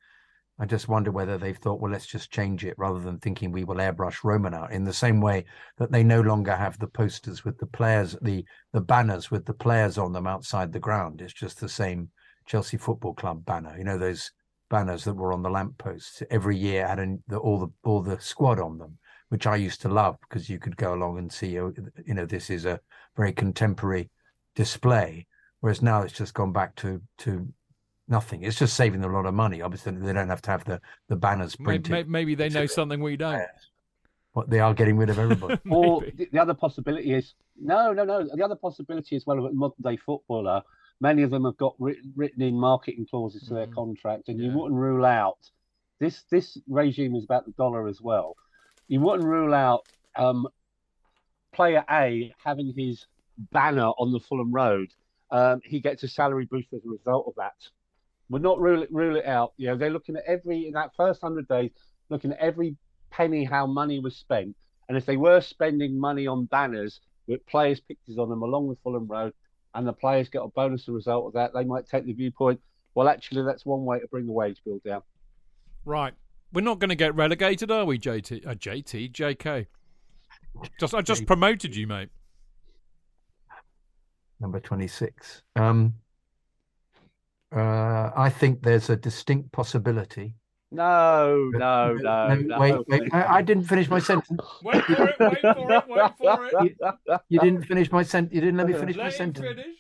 I just wonder whether they've thought, well, let's just change it rather than thinking we will airbrush Roman out in the same way that they no longer have the posters with the players, the the banners with the players on them outside the ground. It's just the same Chelsea Football Club banner. You know those banners that were on the lampposts every year had an, the, all the all the squad on them, which I used to love because you could go along and see, oh, you know, this is a very contemporary display. Whereas now it's just gone back to to nothing. It's just saving them a lot of money. Obviously, they don't have to have the the banners Maybe, printed. maybe they know something we don't. What they are getting rid of everybody. Or the, the other possibility is no, no, no. The other possibility is well, of a modern day footballer. Many of them have got writ, written in marketing clauses to their Mhm. contract, and you wouldn't rule out this. This regime is about the dollar as well. You wouldn't rule out um, player A having his banner on the Fulham Road. Um, he gets a salary boost as a result of that. We're not rule it rule it out. You know, they're looking at every in that first hundred days, looking at every penny how money was spent. And if they were spending money on banners with players' pictures on them along the Fulham Road, and the players get a bonus as a result of that, they might take the viewpoint. Well, actually, that's one way to bring the wage bill down. Right. We're not going to get relegated, are we, JT? Uh, JT, JK. Just I just promoted you, mate. Number twenty six. Um, uh, I think there's a distinct possibility. No, no, no, no. wait, wait. I, I didn't finish my sentence. Wait for it, wait for it, wait for it. You didn't finish my sentence. You didn't let me finish my Let him sentence. finish.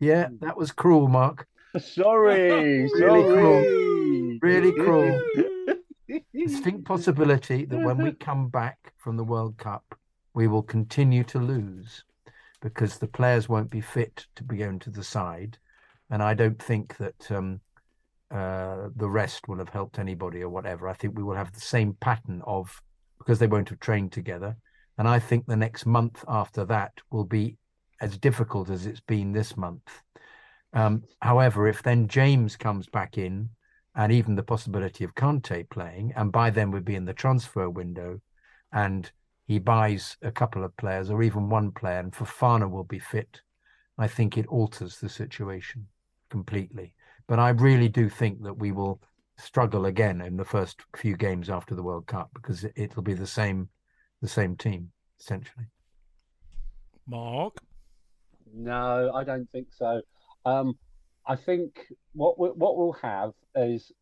Yeah, that was cruel, Mark. Sorry, Really sorry. Really cruel. distinct possibility that when we come back from the World Cup, we will continue to lose because the players won't be fit to be going to the side, and I don't think that um, uh, the rest will have helped anybody or whatever. I think we will have the same pattern of because they won't have trained together, and I think the next month after that will be as difficult as it's been this month. Um, however, if then James comes back in and even the possibility of Kanté playing, and by then we'd be in the transfer window, and he buys a couple of players or even one player, and Fofana will be fit. I think it alters the situation completely. But I really do think that we will struggle again in the first few games after the World Cup because it- it'll be the same, the same team essentially. Mark. No, I don't think so. Um, I think what we, what we'll have is,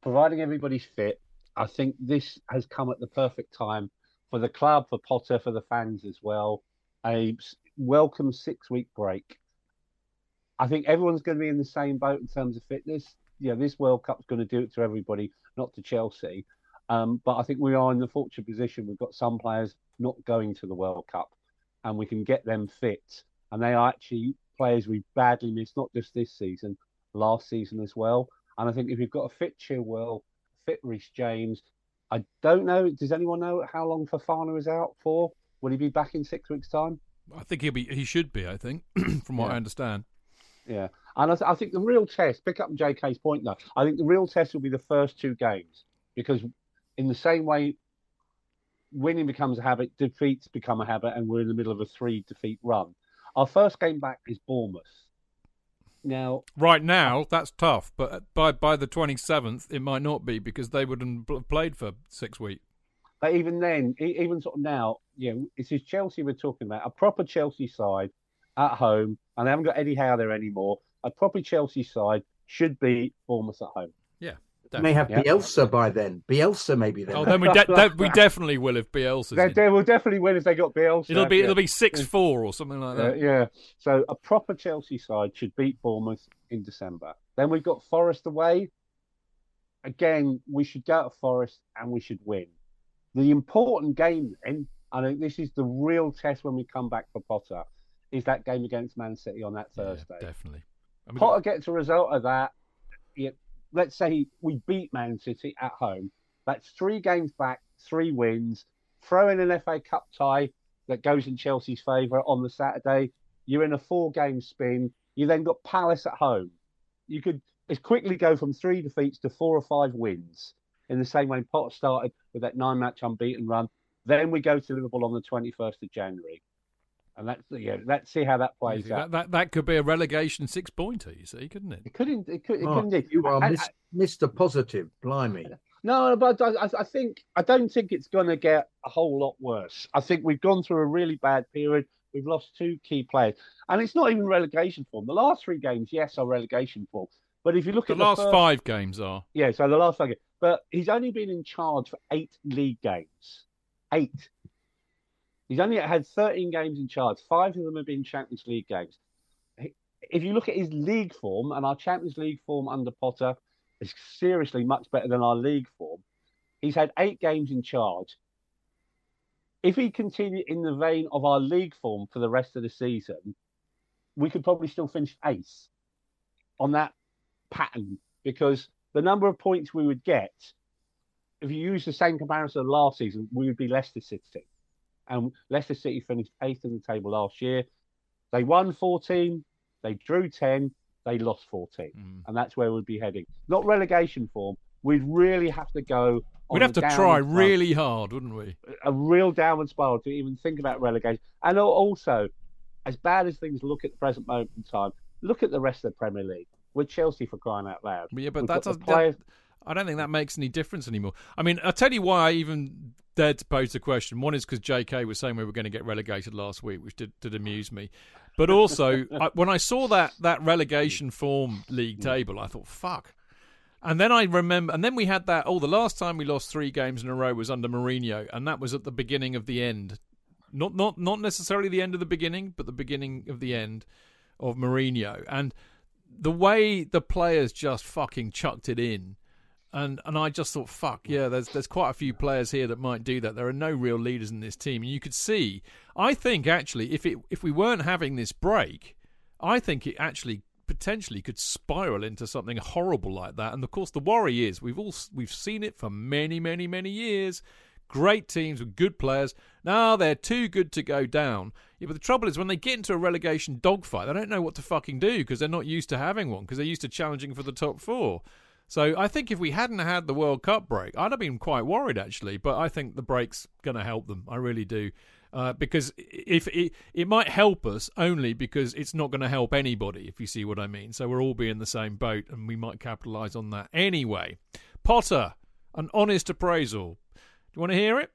providing everybody's fit, I think this has come at the perfect time for the club, for Potter, for the fans as well. A welcome six week break. I think everyone's going to be in the same boat in terms of fitness. Yeah, this World Cup's going to do it to everybody, not to Chelsea. Um, but I think we are in the fortunate position. We've got some players not going to the World Cup, and we can get them fit. And they are actually players we badly missed, not just this season, last season as well. And I think if you've got a fit Chilwell, fit Reece James, I don't know. Does anyone know how long Fofana is out for? Will he be back in six weeks' time? I think he'll be. He should be. I think, from what Yeah. I understand. Yeah, and I, th- I think the real test, pick up JK's point though, I think the real test will be the first two games because, in the same way, winning becomes a habit, defeats become a habit, and we're in the middle of a three defeat run. Our first game back is Bournemouth. Now, Right now, that's tough, but by by the twenty seventh, it might not be because they wouldn't have played for six weeks. but even then, even sort of now, you know, this is Chelsea we're talking about, a proper Chelsea side at home, and they haven't got Eddie Howe there anymore. A proper Chelsea side should be Bournemouth at home. Yeah, they May have Yeah. Bielsa by then. Bielsa maybe then. Oh, then we de- de- we definitely will if Bielsa's They, they will definitely win if they got Bielsa. It'll be yeah. it'll be six four or something like Uh, that. yeah. So a proper Chelsea side should beat Bournemouth in December. Then we've got Forest away. Again, we should go to Forest and we should win. The important game then, I think this is the real test when we come back for Potter, is that game against Man City on that Yeah, Thursday. definitely. I mean, Potter gets a result of that. Yeah, let's say we beat Man City at home. That's three games back, three wins. Throw in an FA Cup tie that goes in Chelsea's favour on the Saturday. You're in a four-game spin. You then got Palace at home. You could as quickly go from three defeats to four or five wins in the same way Potter started with that nine-match unbeaten run. Then we go to Liverpool on the 21st of January, and that's yeah. Let's see how that plays that, out. that that could be a relegation six pointer. You see, couldn't it? It couldn't. It could. It Mark, couldn't. you are And- Mr. Positive. Blimey. No, but I, I- I think I don't think it's going to get a whole lot worse. I think we've gone through a really bad period. We've lost two key players, and it's not even relegation form. The last three games, yes, are relegation form. But if you look The at the last first- five games are. yeah, so the last five games. But he's only been in charge for eight league games. Eight. He's only had 13 games in charge. Five of them have been Champions League games. If you look at his league form and our Champions League form under Potter is seriously much better than our league form. He's had eight games in charge. If he continued in the vein of our league form for the rest of the season, we could probably still finish eighth on that pattern because the number of points we would get, if you use the same comparison last season, we would be Leicester City. And Leicester City finished eighth in the table last year. They won 14, they drew 10, they lost 14. Mm. And that's where we'd be heading. Not relegation form. We'd really have to go. on We'd have to try spiral- really hard, wouldn't we? a real downward spiral to even think about relegation. And also, as bad as things look at the present moment in time, look at the rest of the Premier League. With Chelsea for crying out loud. Yeah, but We've that doesn't. players- that- I don't think that makes any difference anymore. I mean, I'll tell you why I even dared to pose the question. One is because JK was saying we were going to get relegated last week, which did, did amuse me. But also, I, when I saw that that relegation form league table, I thought, fuck. And then I remember, and then we had that. Oh, the last time we lost three games in a row was under Mourinho, and that was at the beginning of the end. Not not not necessarily the end of the beginning, but the beginning of the end of Mourinho. And the way the players just fucking chucked it in, and and I just thought, fuck yeah, there's there's quite a few players here that might do that. There are no real leaders in this team, and you could see. I think actually, if it if we weren't having this break, I think it actually potentially could spiral into something horrible like that. And of course, the worry is we've all we've seen it for many, many, many years. Great teams with good players. Now they're too good to go down. Yeah, but the trouble is when they get into a relegation dogfight, they don't know what to fucking do because they're not used to having one because they're used to challenging for the top four. So I think if we hadn't had the World Cup break, I'd have been quite worried actually. But I think the break's going to help them. I really do. Uh, because if it, it might help us only because it's not going to help anybody, if you see what I mean. So we're all be in the same boat, and we might capitalise on that anyway. Potter, an honest appraisal. Do you want to hear it?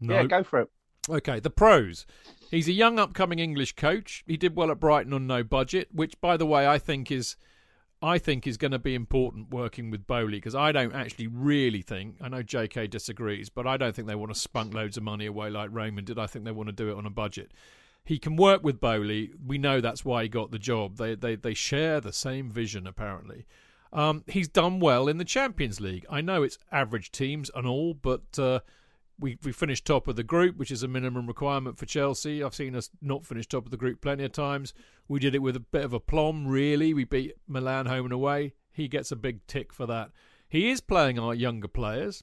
Yeah, go for it. Okay, the pros. He's a young upcoming English coach. He did well at Brighton on no budget, which, by the way, I think is I think is going to be important working with Boehly because I don't actually really think I know JK disagrees, but I don't think they want to spunk loads of money away like Raymond did. I think they want to do it on a budget. He can work with Boehly. We know that's why he got the job. They they they share the same vision apparently. Um, he's done well in the Champions League. I know it's average teams and all, but uh, we we finished top of the group, which is a minimum requirement for Chelsea. I've seen us not finish top of the group plenty of times. We did it with a bit of aplomb, really. We beat Milan home and away. He gets a big tick for that. He is playing our younger players.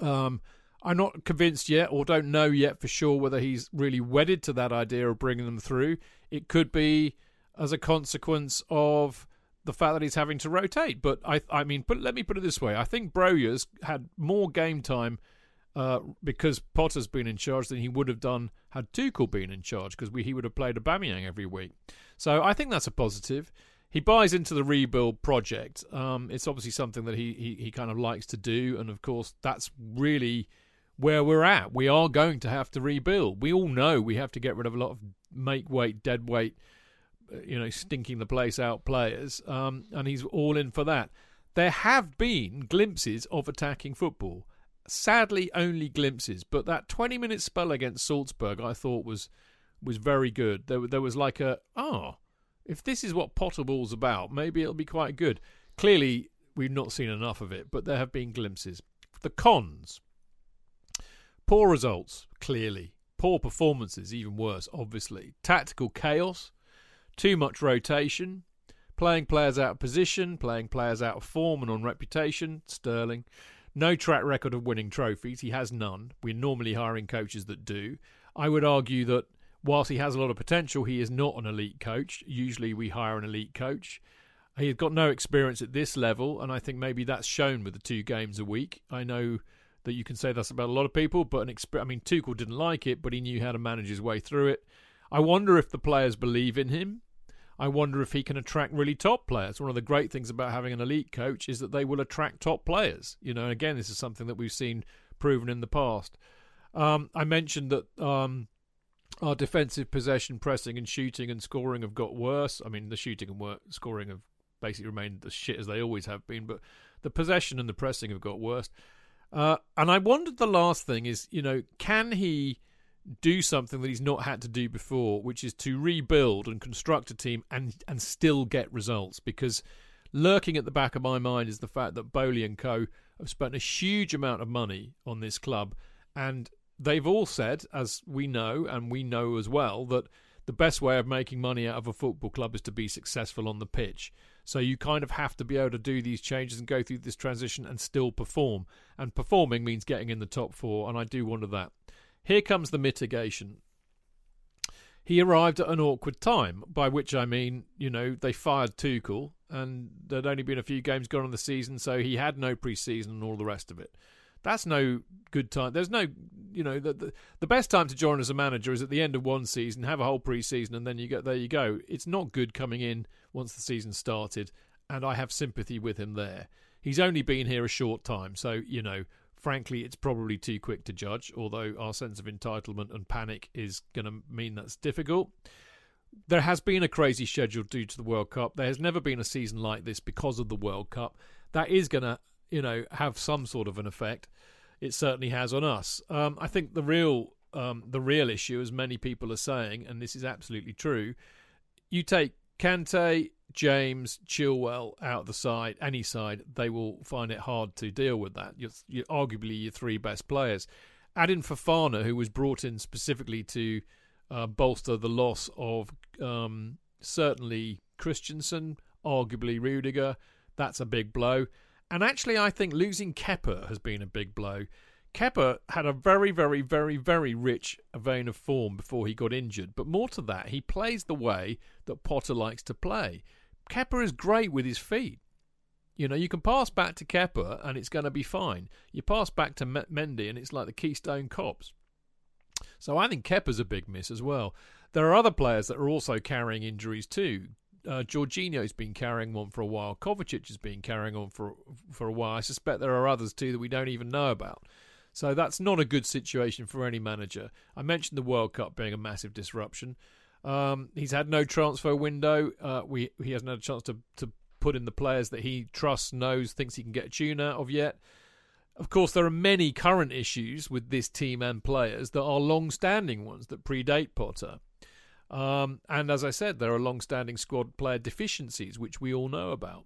Um, I'm not convinced yet, or don't know yet for sure whether he's really wedded to that idea of bringing them through. It could be as a consequence of the fact that he's having to rotate. But I, I mean, but let me put it this way: I think Broja's had more game time uh, because Potter's been in charge than he would have done had Tuchel been in charge, because he would have played Aubameyang every week. So I think that's a positive. He buys into the rebuild project. Um, it's obviously something that he, he he kind of likes to do, and of course that's really where we're at. We are going to have to rebuild. We all know we have to get rid of a lot of make weight, dead weight you know, stinking the place out players, um, and he's all in for that. There have been glimpses of attacking football. Sadly, only glimpses. But that 20-minute spell against Salzburg, I thought was was very good. There, there was like a oh, if this is what Potterball's about, maybe it'll be quite good. Clearly, we've not seen enough of it, but there have been glimpses. The cons: poor results, clearly. Poor performances, even worse, obviously. Tactical chaos too much rotation, playing players out of position, playing players out of form and on reputation. Sterling. No track record of winning trophies. He has none. We're normally hiring coaches that do. I would argue that whilst he has a lot of potential, he is not an elite coach. Usually we hire an elite coach. He's got no experience at this level, and I think maybe that's shown with the two games a week. I know that you can say that's about a lot of people, but an exp- I mean, Tuchel didn't like it, but he knew how to manage his way through it. I wonder if the players believe in him. I wonder if he can attract really top players. One of the great things about having an elite coach is that they will attract top players. You know, again, this is something that we've seen proven in the past. Um, I mentioned that um, our defensive possession, pressing, and shooting and scoring have got worse. I mean, the shooting and work, scoring have basically remained as shit as they always have been, but the possession and the pressing have got worse. Uh, and I wondered the last thing is, you know, can he do something that he's not had to do before, which is to rebuild and construct a team and and still get results. Because lurking at the back of my mind is the fact that Boehly and Co have spent a huge amount of money on this club, and they've all said, as we know, and we know as well, that the best way of making money out of a football club is to be successful on the pitch. So you kind of have to be able to do these changes and go through this transition and still perform. And performing means getting in the top four, and I do wonder that. Here comes the mitigation. He arrived at an awkward time, by which I mean, you know, they fired Tuchel, and there'd only been a few games gone on the season, so he had no pre-season and all the rest of it. That's no good time. There's no, you know, the, the, the best time to join as a manager is at the end of one season, have a whole pre-season, and then you get there. You go. It's not good coming in once the season started, and I have sympathy with him there. He's only been here a short time, so you know frankly, it's probably too quick to judge, although our sense of entitlement and panic is going to mean that's difficult. There has been a crazy schedule due to the World Cup. There has never been a season like this because of the World Cup. That is going to, you know, have some sort of an effect. It certainly has on us. Um, I think the real, um, the real issue, as many people are saying, and this is absolutely true, you take Kanté, James, Chilwell out the side, any side, they will find it hard to deal with that. You're, you're arguably your three best players. Add in Fofana, who was brought in specifically to uh, bolster the loss of um, certainly Christensen, arguably Rudiger. That's a big blow. And actually, I think losing Kepa has been a big blow. Kepa had a very, very, very, very rich vein of form before he got injured. But more to that, he plays the way that Potter likes to play. Kepa is great with his feet. You know, you can pass back to Kepa and it's going to be fine. You pass back to Mendy and it's like the Keystone Cops. So I think Kepa's a big miss as well. There are other players that are also carrying injuries too. Uh, Jorginho's been carrying one for a while. Kovacic has been carrying on for for a while. I suspect there are others too that we don't even know about. So that's not a good situation for any manager. I mentioned the World Cup being a massive disruption. Um, he's had no transfer window. Uh, we he hasn't had a chance to to put in the players that he trusts, knows, thinks he can get a tune out of yet. Of course, there are many current issues with this team and players that are long standing ones that predate Potter. Um, and as I said, there are long standing squad player deficiencies, which we all know about.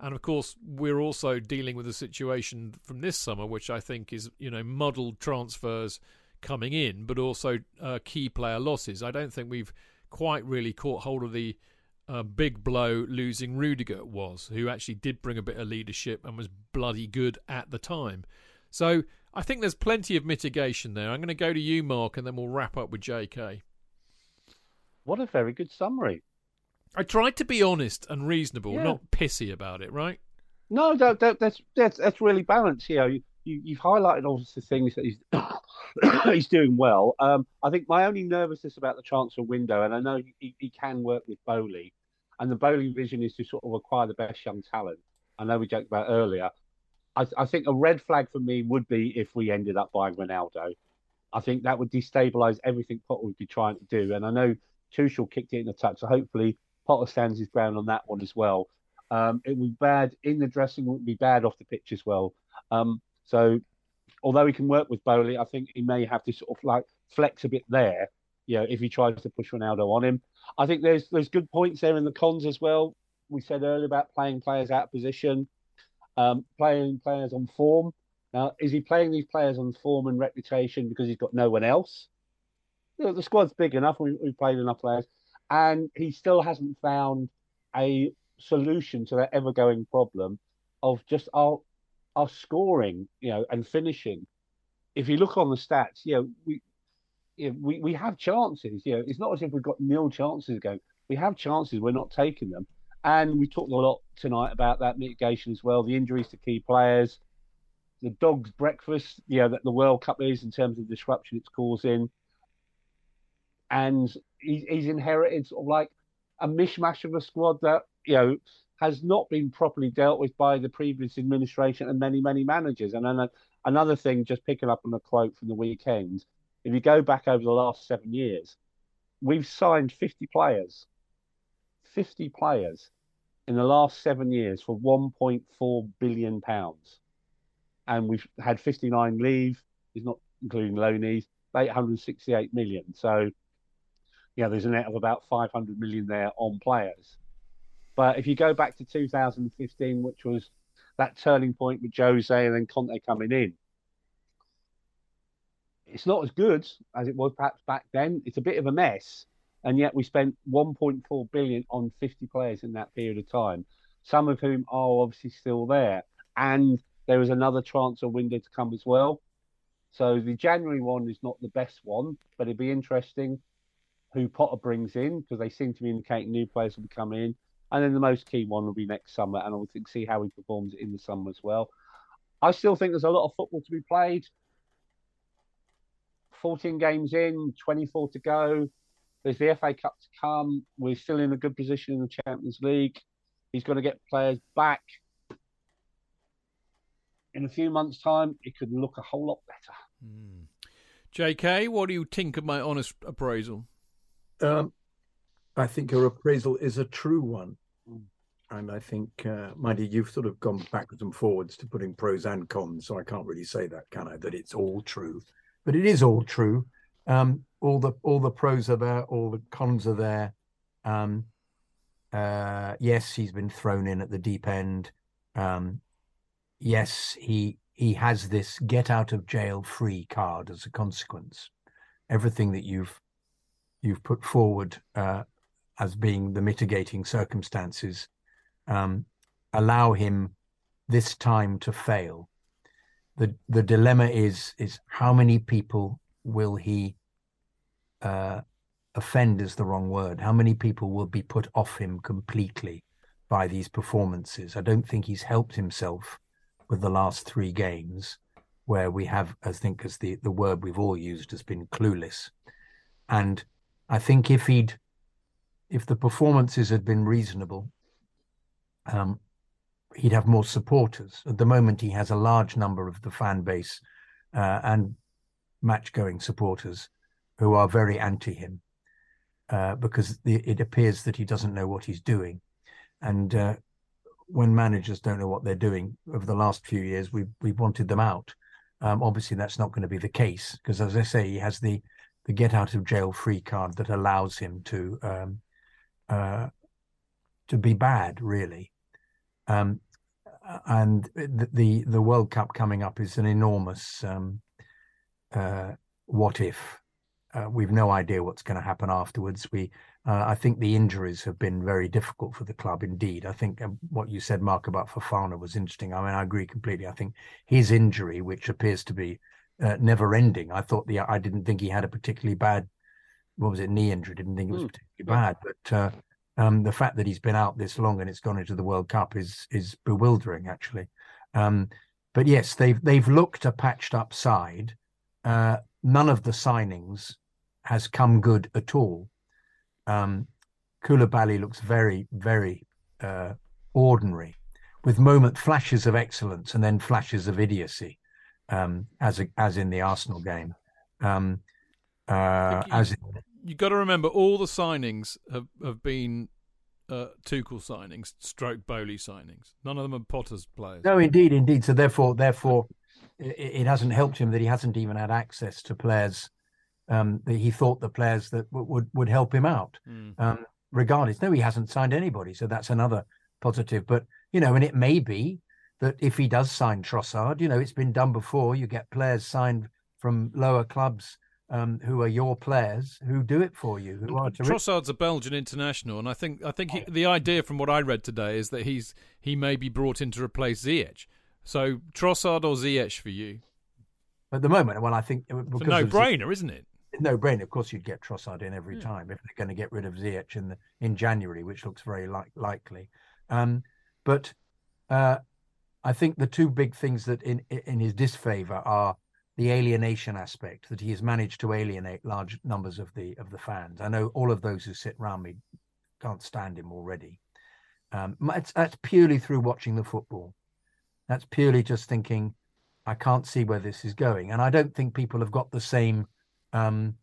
And of course, we're also dealing with a situation from this summer, which I think is, you know, muddled transfers coming in, but also uh, key player losses. I don't think we've quite really caught hold of the uh, big blow losing Rudiger was, who actually did bring a bit of leadership and was bloody good at the time. So I think there's plenty of mitigation there. I'm going to go to you, Mark, and then we'll wrap up with JK. What a very good summary. I tried to be honest and reasonable, Yeah. not pissy about it, right? No, that, that, that's that's that's really balanced. You know, you, you you've highlighted obviously things that he's he's doing well. Um, I think my only nervousness about the transfer window, and I know he, he can work with Boehly, and the Boehly vision is to sort of acquire the best young talent. I know we joked about earlier. I, I think a red flag for me would be if we ended up buying Ronaldo. I think that would destabilise everything Potter would be trying to do. And I know Tuchel kicked it in the tuck, so hopefully Potter stands his ground on that one as well. Um, it would be bad in the dressing room, it would be bad off the pitch as well. Um, so, although he can work with Boehly, I think he may have to sort of like flex a bit there. You know, if he tries to push Ronaldo on him, I think there's there's good points there in the cons as well. We said earlier about playing players out of position, um, playing players on form. Now, is he playing these players on form and reputation because he's got no one else? You know, the squad's big enough. We, we've played enough players, and he still hasn't found a solution to that ever-going problem of just our our scoring, you know, and finishing. If you look on the stats, you know, we we, we have chances. You know, it's not as if we've got nil chances going. We have chances. We're not taking them. And we talked a lot tonight about that mitigation as well. The injuries to key players, the dog's breakfast, you know, that the World Cup is in terms of disruption it's causing. And he's, he's inherited sort of like a mishmash of a squad that, you know, has not been properly dealt with by the previous administration and many, many managers. And then uh, another thing, just picking up on a quote from the weekend, if you go back over the last seven years, we've signed 50 players, 50 players in the last seven years for 1.4 billion pounds, and we've had 59 leave. Is not including loanees, 868 million. So, yeah, there's a net of about 500 million there on players. But if you go back to 2015, which was that turning point with Jose and then Conte coming in, it's not as good as it was perhaps back then. It's a bit of a mess, and yet we spent 1.4 billion on 50 players in that period of time, some of whom are obviously still there, and there is another transfer window to come as well. So the January one is not the best one, but it'd be interesting who Potter brings in because they seem to be indicating new players will be coming in. And then the most key one will be next summer, and I will see how he performs in the summer as well. I still think there's a lot of football to be played. 14 games in, 24 to go. There's the FA Cup to come. We're still in a good position in the Champions League. He's going to get players back. In a few months' time, it could look a whole lot better. Mm. JK, what do you think of my honest appraisal? Um, I think your appraisal is a true one. And I think, uh, mind you, you've sort of gone backwards and forwards to putting pros and cons. So I can't really say that, can I? That it's all true, but it is all true. Um, all the all the pros are there, all the cons are there. Um, uh, yes, he's been thrown in at the deep end. Um, yes, he he has this get out of jail free card as a consequence. Everything that you've you've put forward uh, as being the mitigating circumstances um, allow him this time to fail. the The dilemma is is how many people will he uh, offend? Is the wrong word. How many people will be put off him completely by these performances? I don't think he's helped himself with the last three games, where we have, I think, as the the word we've all used has been clueless, and I think if he'd if the performances had been reasonable, um, he'd have more supporters. At the moment, he has a large number of the fan base uh, and match-going supporters who are very anti him uh, because the, it appears that he doesn't know what he's doing. And uh, when managers don't know what they're doing over the last few years, we we wanted them out. Um, obviously, that's not going to be the case because, as I say, he has the the get out of jail free card that allows him to um, uh, to be bad, really. Um, and the, the, the World Cup coming up is an enormous um, uh, what if. Uh, we've no idea what's going to happen afterwards. We uh, I think the injuries have been very difficult for the club indeed. I think um, what you said, Mark, about Fofana was interesting. I mean, I agree completely. I think his injury, which appears to be uh, never ending, I thought the I didn't think he had a particularly bad, what was it, knee injury? Didn't think it was mm. particularly bad, but uh, um, the fact that he's been out this long and it's gone into the World Cup is is bewildering, actually. Um, but yes, they've they've looked a patched up side. Uh, none of the signings has come good at all. Um, Koulibaly looks very, very uh, ordinary, with moment flashes of excellence and then flashes of idiocy, um, as a, as in the Arsenal game. Um, uh, you, as you got to remember, all the signings have have been uh, Tuchel signings, stroke Boehly signings. None of them are Potter's players. No, indeed, indeed. So therefore, therefore, it, it hasn't helped him that he hasn't even had access to players um, he thought the players that w- would would help him out. Mm. Um, regardless, no, he hasn't signed anybody, so that's another positive. But you know, and it may be that if he does sign Trossard, you know, it's been done before. You get players signed from lower clubs um, who are your players who do it for you. Who are Trossard's a Belgian international, and I think I think he, the idea from what I read today is that he's he may be brought in to replace Ziyech. So Trossard or Ziyech for you? At the moment, well, I think it's a no-brainer, isn't it? no brainer. Of course, you'd get Trossard in every yeah. Hmm. time if they're going to get rid of Ziyech in the, in January, which looks very like, likely. Um, but uh, I think the two big things that in in his disfavor are the alienation aspect that he has managed to alienate large numbers of the of the fans. I know all of those who sit around me can't stand him already. Um, it's, that's purely through watching the football. That's purely just thinking, I can't see where this is going, and I don't think people have got the same um,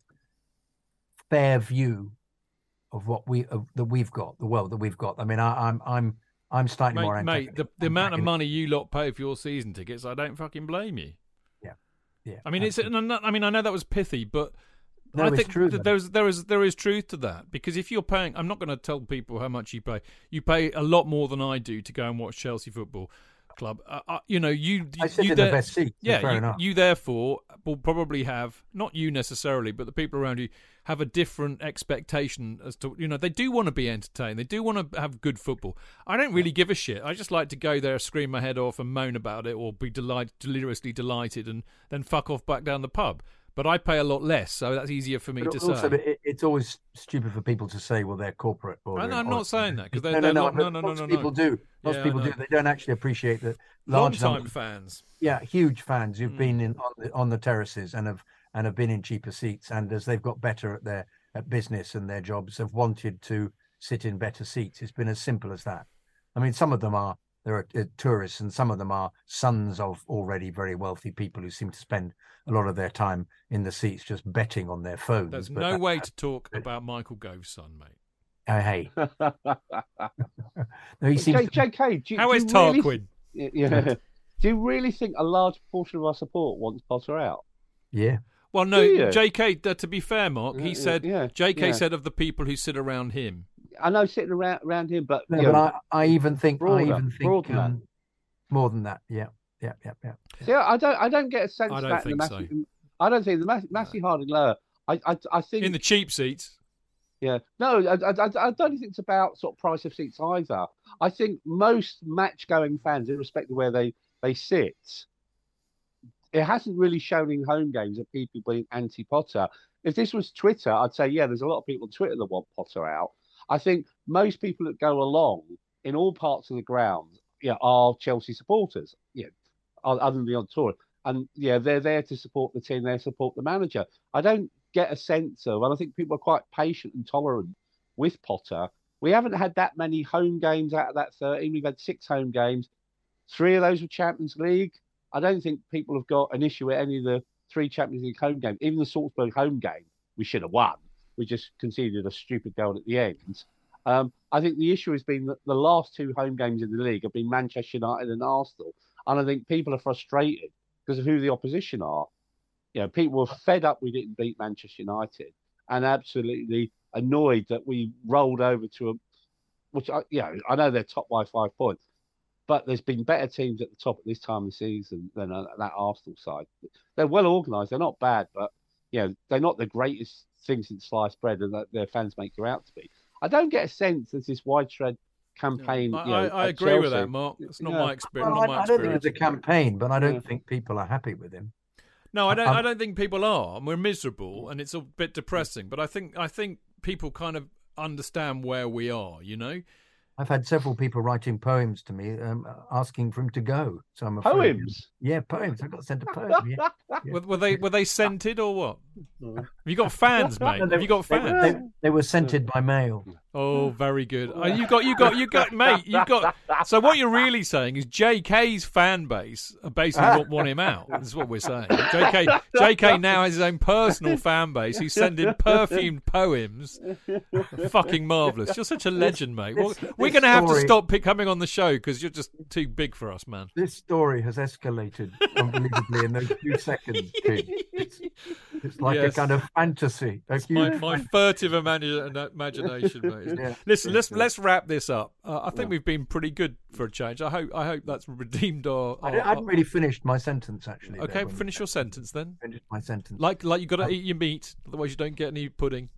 fair view of what we of, that we've got, the world that we've got. I mean, I, am I'm, I'm I'm starting mate, more. Mate, the, the amount of money you lot pay for your season tickets, I don't fucking blame you. Yeah. I mean, absolutely. it's. I mean, I know that was pithy, but no, I think true, there's there is there is truth to that because if you're paying, I'm not going to tell people how much you pay. You pay a lot more than I do to go and watch Chelsea football club. Uh, uh, you know, you I sit you in there, the best seat. Yeah, you, you, therefore will probably have not you necessarily, but the people around you have a different expectation as to you know they do want to be entertained, they do want to have good football. I don't really give a shit. I just like to go there, scream my head off, and moan about it, or be delighted, deliriously delighted, and then fuck off back down the pub but I pay a lot less, so that's easier for me but to also, say. It, it's always stupid for people to say, "Well, they're corporate." Or I'm, I'm not saying that because no, no, no, no, no, no, no, people do. Most yeah, people do. They don't actually appreciate that. Large Long-time numbers, fans. Yeah, huge fans who've Mm. been in on the, on the terraces and have and have been in cheaper seats, and as they've got better at their at business and their jobs, have wanted to sit in better seats. It's been as simple as that. I mean, some of them are there are uh, tourists, and some of them are sons of already very wealthy people who seem to spend a lot of their time in the seats just betting on their phones. There's But no that- way to talk about Michael Gove's son, mate. Uh, hey, no, he seems. J- JK, do, you- How do is you really, Tarquin? Yeah. Do you really think a large portion of our support wants Potter out? Yeah, Well, no, JK. Uh, to be fair, Mark, he yeah, said yeah, JK yeah. said of the people who sit around him. I know sitting around around him, but, no, but know, I, I even think I even think broader than that. um, more than that. Yeah, yeah, yeah, yeah. see, I don't I don't get a sense I don't that in the think so. Matthew, I don't think the Matthew, Matthew Harding lower. I, I I think In the cheap seats, Yeah, no, I, I, I I don't think it's about sort of price of seats either. I think most match-going fans, irrespective of where they they sit, it hasn't really shown in home games of people being anti-Potter. If this was Twitter, I'd say yeah, there's a lot of people on Twitter that want Potter out. I think most people that go along in all parts of the ground, yeah, are Chelsea supporters. Yeah, other than the on tour, and yeah, they're there to support the team. They support the manager. I don't get a sense of, and I think people are quite patient and tolerant with Potter. We haven't had that many home games out of that 13. We've had six home games. Three of those were Champions League. I don't think people have got an issue with any of the three Champions League home games. Even the Salzburg home game, we should have won. We just conceded a stupid goal at the end. Um, I think the issue has been that the last two home games in the league have been Manchester United and Arsenal, and I think people are frustrated because of who the opposition are. You know, people were fed up we didn't beat Manchester United, and absolutely annoyed that we rolled over to a, which I, you know, I know they're top by five points, but there's been better teams at the top at this time of the season than uh, that Arsenal side. They're well organised. They're not bad, but you know, they're not the greatest thing since sliced bread and that their fans make you out to be. I don't get a sense there's this widespread campaign. I, you know, I, I at agree with that, Mark. It's not Yeah. my experience. Well, not I, my I don't think it's a campaign, but I don't Yeah. think people are happy with him. No, I don't. I'm- I don't think people are, we're miserable, and it's a bit depressing. But I think I think people kind of understand where we are. You know, I've had several people writing poems to me um, asking for him to go. So I'm afraid. Poems. Yeah, poems. I got sent a poem. Yeah. Were, were they were they scented or what? No. Have you got fans, mate? They- Have you got fans? they, they were scented by mail. Oh, very good. Oh, you got, you got, you got, mate. You got. So what you're really saying is J.K.'s fan base are basically want, want him out. Is what we're saying. J.K. J.K. now has his own personal fan base He's sending perfumed poems. Fucking marvelous. You're such a legend, mate. Well, this- we're going to have to stop pick, coming on the show because you're just too big for us, man. This story has escalated unbelievably in those few seconds. It's, it's like Yes. a kind of fantasy. A My, my furtive imagine, imagination, mate. Yeah. Listen, let's let's wrap this up. Uh, I think we've been pretty good for a change. I hope I hope that's redeemed our. I our- didn't- I hadn't really finished my sentence actually. okay, finish your sentence then. finished my sentence. Like like you got to Um, eat your meat, otherwise you don't get any pudding.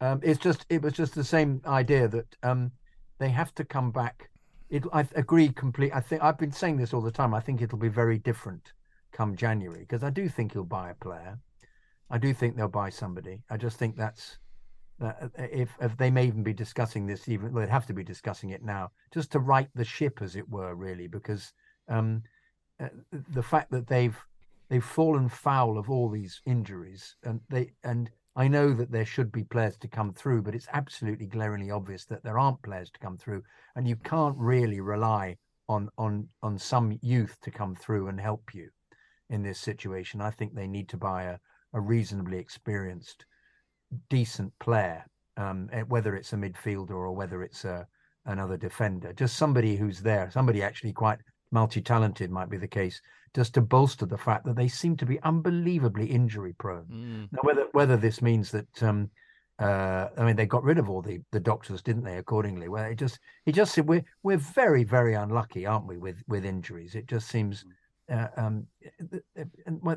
Um, it's just it was just the same idea that um, they have to come back. It, I agree completely. I think I've been saying this all the time. I think it'll be very different come January because I do think he'll buy a player. I do think they'll buy somebody. I just think that's that if if they may even be discussing this even they'd have to be discussing it now just to right the ship as it were really because um, uh, the fact that they've they've fallen foul of all these injuries and they and I know that there should be players to come through, but it's absolutely glaringly obvious that there aren't players to come through, and you can't really rely on on on some youth to come through and help you in this situation. I think they need to buy a, a reasonably experienced, decent player, um, eh, whether it's a midfielder or whether it's a another defender, just somebody who's there, somebody actually quite multi-talented might be the case, just to bolster the fact that they seem to be unbelievably injury prone. Mm. Now, whether whether this means that um, uh, I mean they got rid of all the, the doctors, didn't they? Accordingly, well, it just it just said we're we're very very unlucky, aren't we, with with injuries? It just seems. Uh, um,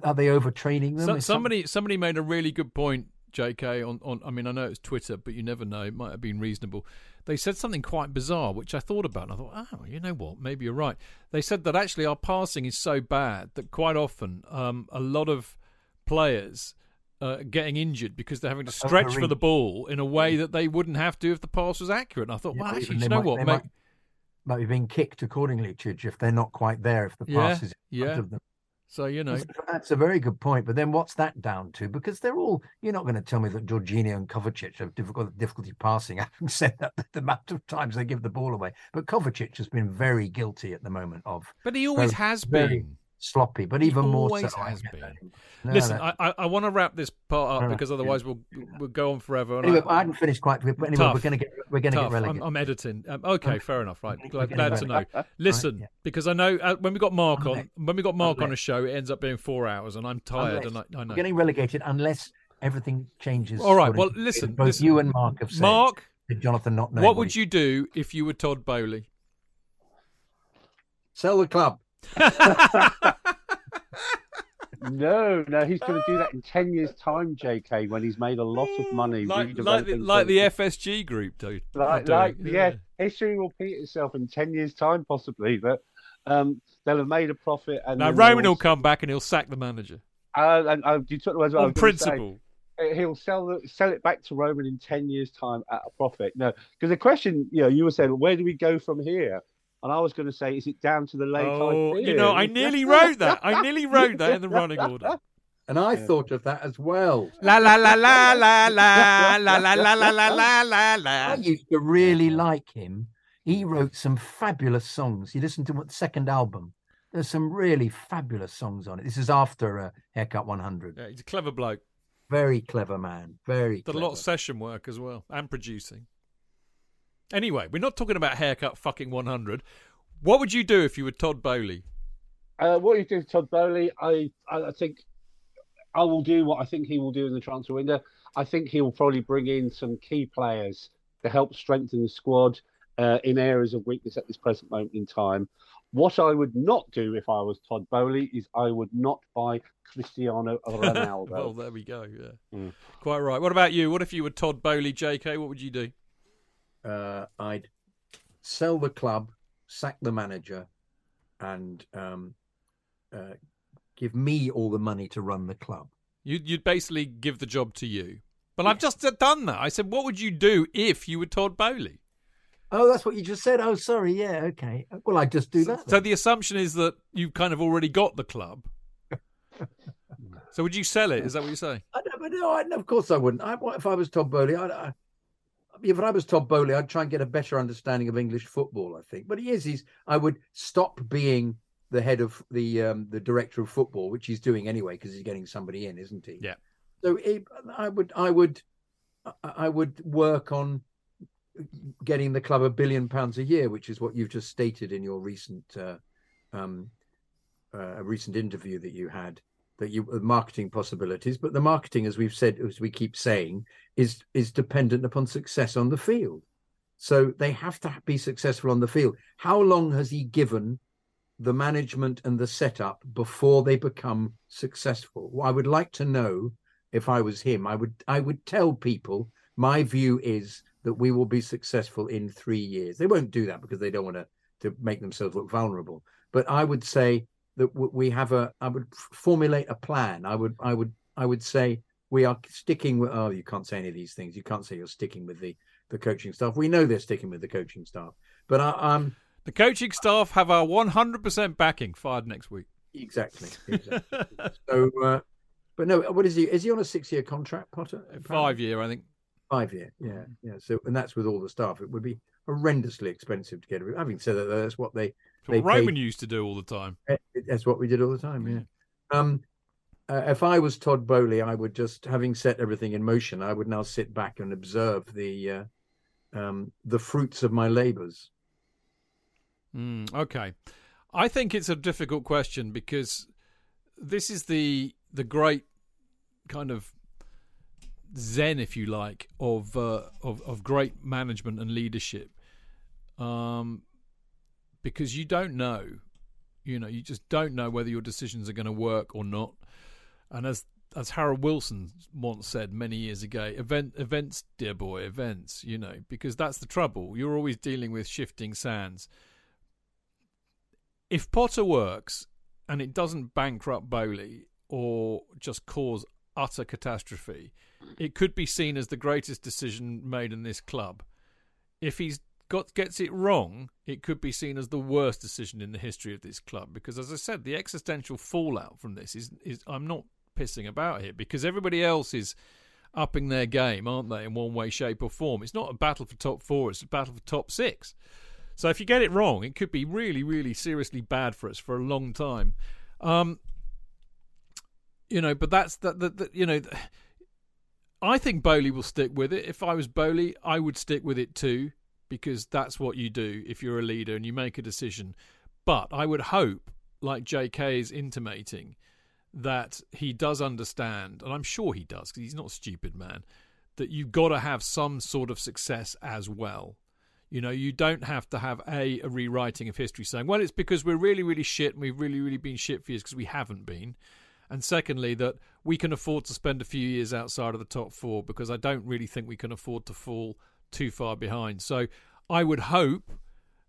are they overtraining them? So, somebody somebody made a really good point, J.K. On, on I mean I know it's Twitter, but you never know. It might have been reasonable. They said something quite bizarre, which I thought about, and I thought, oh, you know what? Maybe you're right. They said that actually our passing is so bad that quite often um, a lot of players. Uh, getting injured because they're having to stretch for the ball in a way that they wouldn't have to if the pass was accurate. And I thought, Yeah, well, actually, you know might- what, mate? might- might be being kicked accordingly, Chidge, if they're not quite there, if the Yeah, pass is in front yeah. of them. So you know, That's- a very good point. But then what's that down to? Because they're all, you're not going to tell me that Jorginho and Kovacic have difficult, difficulty passing. Having said that, the amount of times they give the ball away. But Kovacic has been very guilty at the moment of but he always has been. Sloppy, but He even more so. Has get been. No, Listen, that- I, I, I want to wrap this part up All right, because yeah. otherwise we'll we'll go on forever. and anyway, I- I hadn't finished quite. But anyway, Tough. we're going to get we're going to Tough. get relegated. I'm, I'm editing. Um, okay, fair enough. Right, glad, glad to know. relegated. Listen, yeah. because I know uh, when we got Mark on, when we got Mark on a show, it ends up being four hours, and I'm tired, Unless- and I, I know. We're getting relegated unless everything changes. All right, well, to listen, Both listen. you and Mark have said. Mark, that Jonathan not know what would you do if you were Todd Boehly? sell the club? No, no, he's going to do that in ten years' time, J.K. When he's made a lot of money, like, like the, like the. FSG group, dude. like, like yeah, history will repeat itself in ten years' time, possibly. But um, they'll have made a profit. And Now Roman will come back and he'll sack the manager Uh, and uh, you took the words on was say. principle. Uh, he'll sell sell it back to Roman in ten years' time at a profit. No, because the question, you know, you were saying, where do we go from here? And I was going to say, is it down to the lake? Oh, you know, I nearly wrote that. I nearly wrote that in the running order. And I thought of that as well. La la la la la la la la la la la la la I used to really like him. He wrote some fabulous songs. You listen to what the second album. There's some really fabulous songs on it. This is after uh, Haircut 100. Yeah, he's a clever bloke. Very clever man. Very Did a lot of session work as well and producing. Anyway, we're not talking about haircut fucking 100. What would you do if you were Todd Boehly? Uh, what you do, Todd Boehly? I, I, I think I will do what I think he will do in the transfer window. I think he will probably bring in some key players to help strengthen the squad uh, in areas of weakness at this present moment in time. What I would not do if I was Todd Boehly is I would not buy Cristiano Ronaldo. well, there we go. Yeah, Mm. quite right. What about you? What if you were Todd Boehly, J.K.? What would you do? Uh, I'd sell the club, sack the manager, and um, uh, give me all the money to run the club. You'd, you'd basically give the job to you. But I've just done that. I said, what would you do if you were Todd Boehly? Oh, that's what you just said. Oh, sorry. Yeah, okay. Well, I'd just do that. So then. the assumption is that you've kind of already got the club. so would you sell it? Is that what you're saying? I don't, but no, I, of course I wouldn't. I, if I was Todd Boehly? I, I, if I was Todd Boehly, I'd try and get a better understanding of English football. I think, but he is. He's. I would stop being the head of the um, the director of football, which he's doing anyway because he's getting somebody in, isn't he? Yeah. So he, I would, I would, I- would work on getting the club a billion pounds a year, which is what you've just stated in your recent, uh, um, uh, a recent interview that you had. That you uh, marketing possibilities, but the marketing, as we've said, as we keep saying, is is dependent upon success on the field. So they have to be successful on the field. How long has he given the management and the setup before they become successful? Well, I would like to know if I was him. I would I would tell people my view is that we will be successful in three years. They won't do that because they don't want to to make themselves look vulnerable. But I would say that w- we have a. I would formulate a plan. I would I would I would say we are sticking with. Oh, you can't say any of these things. You can't say you're sticking with the the coaching staff. We know they're sticking with the coaching staff. But I, I'm The coaching staff have our 100% backing fired next week. exactly. exactly. so, uh, but no. What is he? Is he on a six year contract, Potter? Five year, I think. Five year, yeah, yeah. So, and that's with all the staff. It would be horrendously expensive to get rid. Having said that, that's what they. They Roman paid- used to do all the time. eh, That's what we did all the time. Yeah. Um, uh, if I was Todd Boehly, I would just, having set everything in motion, I would now sit back and observe the uh, um, the fruits of my labours. Mm, okay, I think it's a difficult question because this is the the great kind of zen, if you like, of uh, of of great management and leadership. Um, because you don't know, you know, you just don't know whether your decisions are going to work or not. And as as Harold Wilson once said many years ago, event events, dear boy, events. You know, because that's the trouble. You're always dealing with shifting sands. If Potter works and it doesn't bankrupt Boehly or just cause utter catastrophe, it could be seen as the greatest decision made in this club. If he's got gets it wrong, it could be seen as the worst decision in the history of this club. Because as I said, the existential fallout from this is is I'm not pissing about here because everybody else is upping their game, aren't they, in one way, shape, or form? It's not a battle for top four; it's a battle for top six. So if you get it wrong, it could be really, really seriously bad for us for a long time. Um, you know, but that's that. You know, I think Boehly will stick with it. If I was Boehly, I would stick with it too because that's what you do if you're a leader and you make a decision. But I would hope, like J.K. is intimating, that he does understand, and I'm sure he does because he's not a stupid man, that you've got to have some sort of success as well. You know, you don't have to have a, a rewriting of history saying, well, it's because we're really, really shit and we've really, really been shit for years because we haven't been. And secondly, that we can afford to spend a few years outside of the top four because I don't really think we can afford to fall too far behind. So I would hope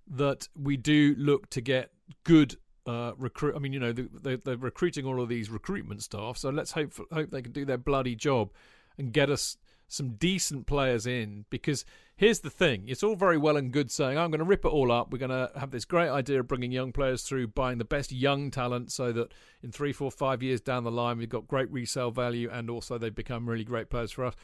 that we do look to get good uh, recruit. I mean, you know, they, they're recruiting all of these recruitment staff, so let's hope hope they can do their bloody job and get us some decent players in. Because here's the thing: it's all very well and good saying, "I'm going to rip it all up. We're going to have this great idea of bringing young players through, buying the best young talent, so that in three, four, five years down the line, we've got great resale value, and also they've become really great players for us."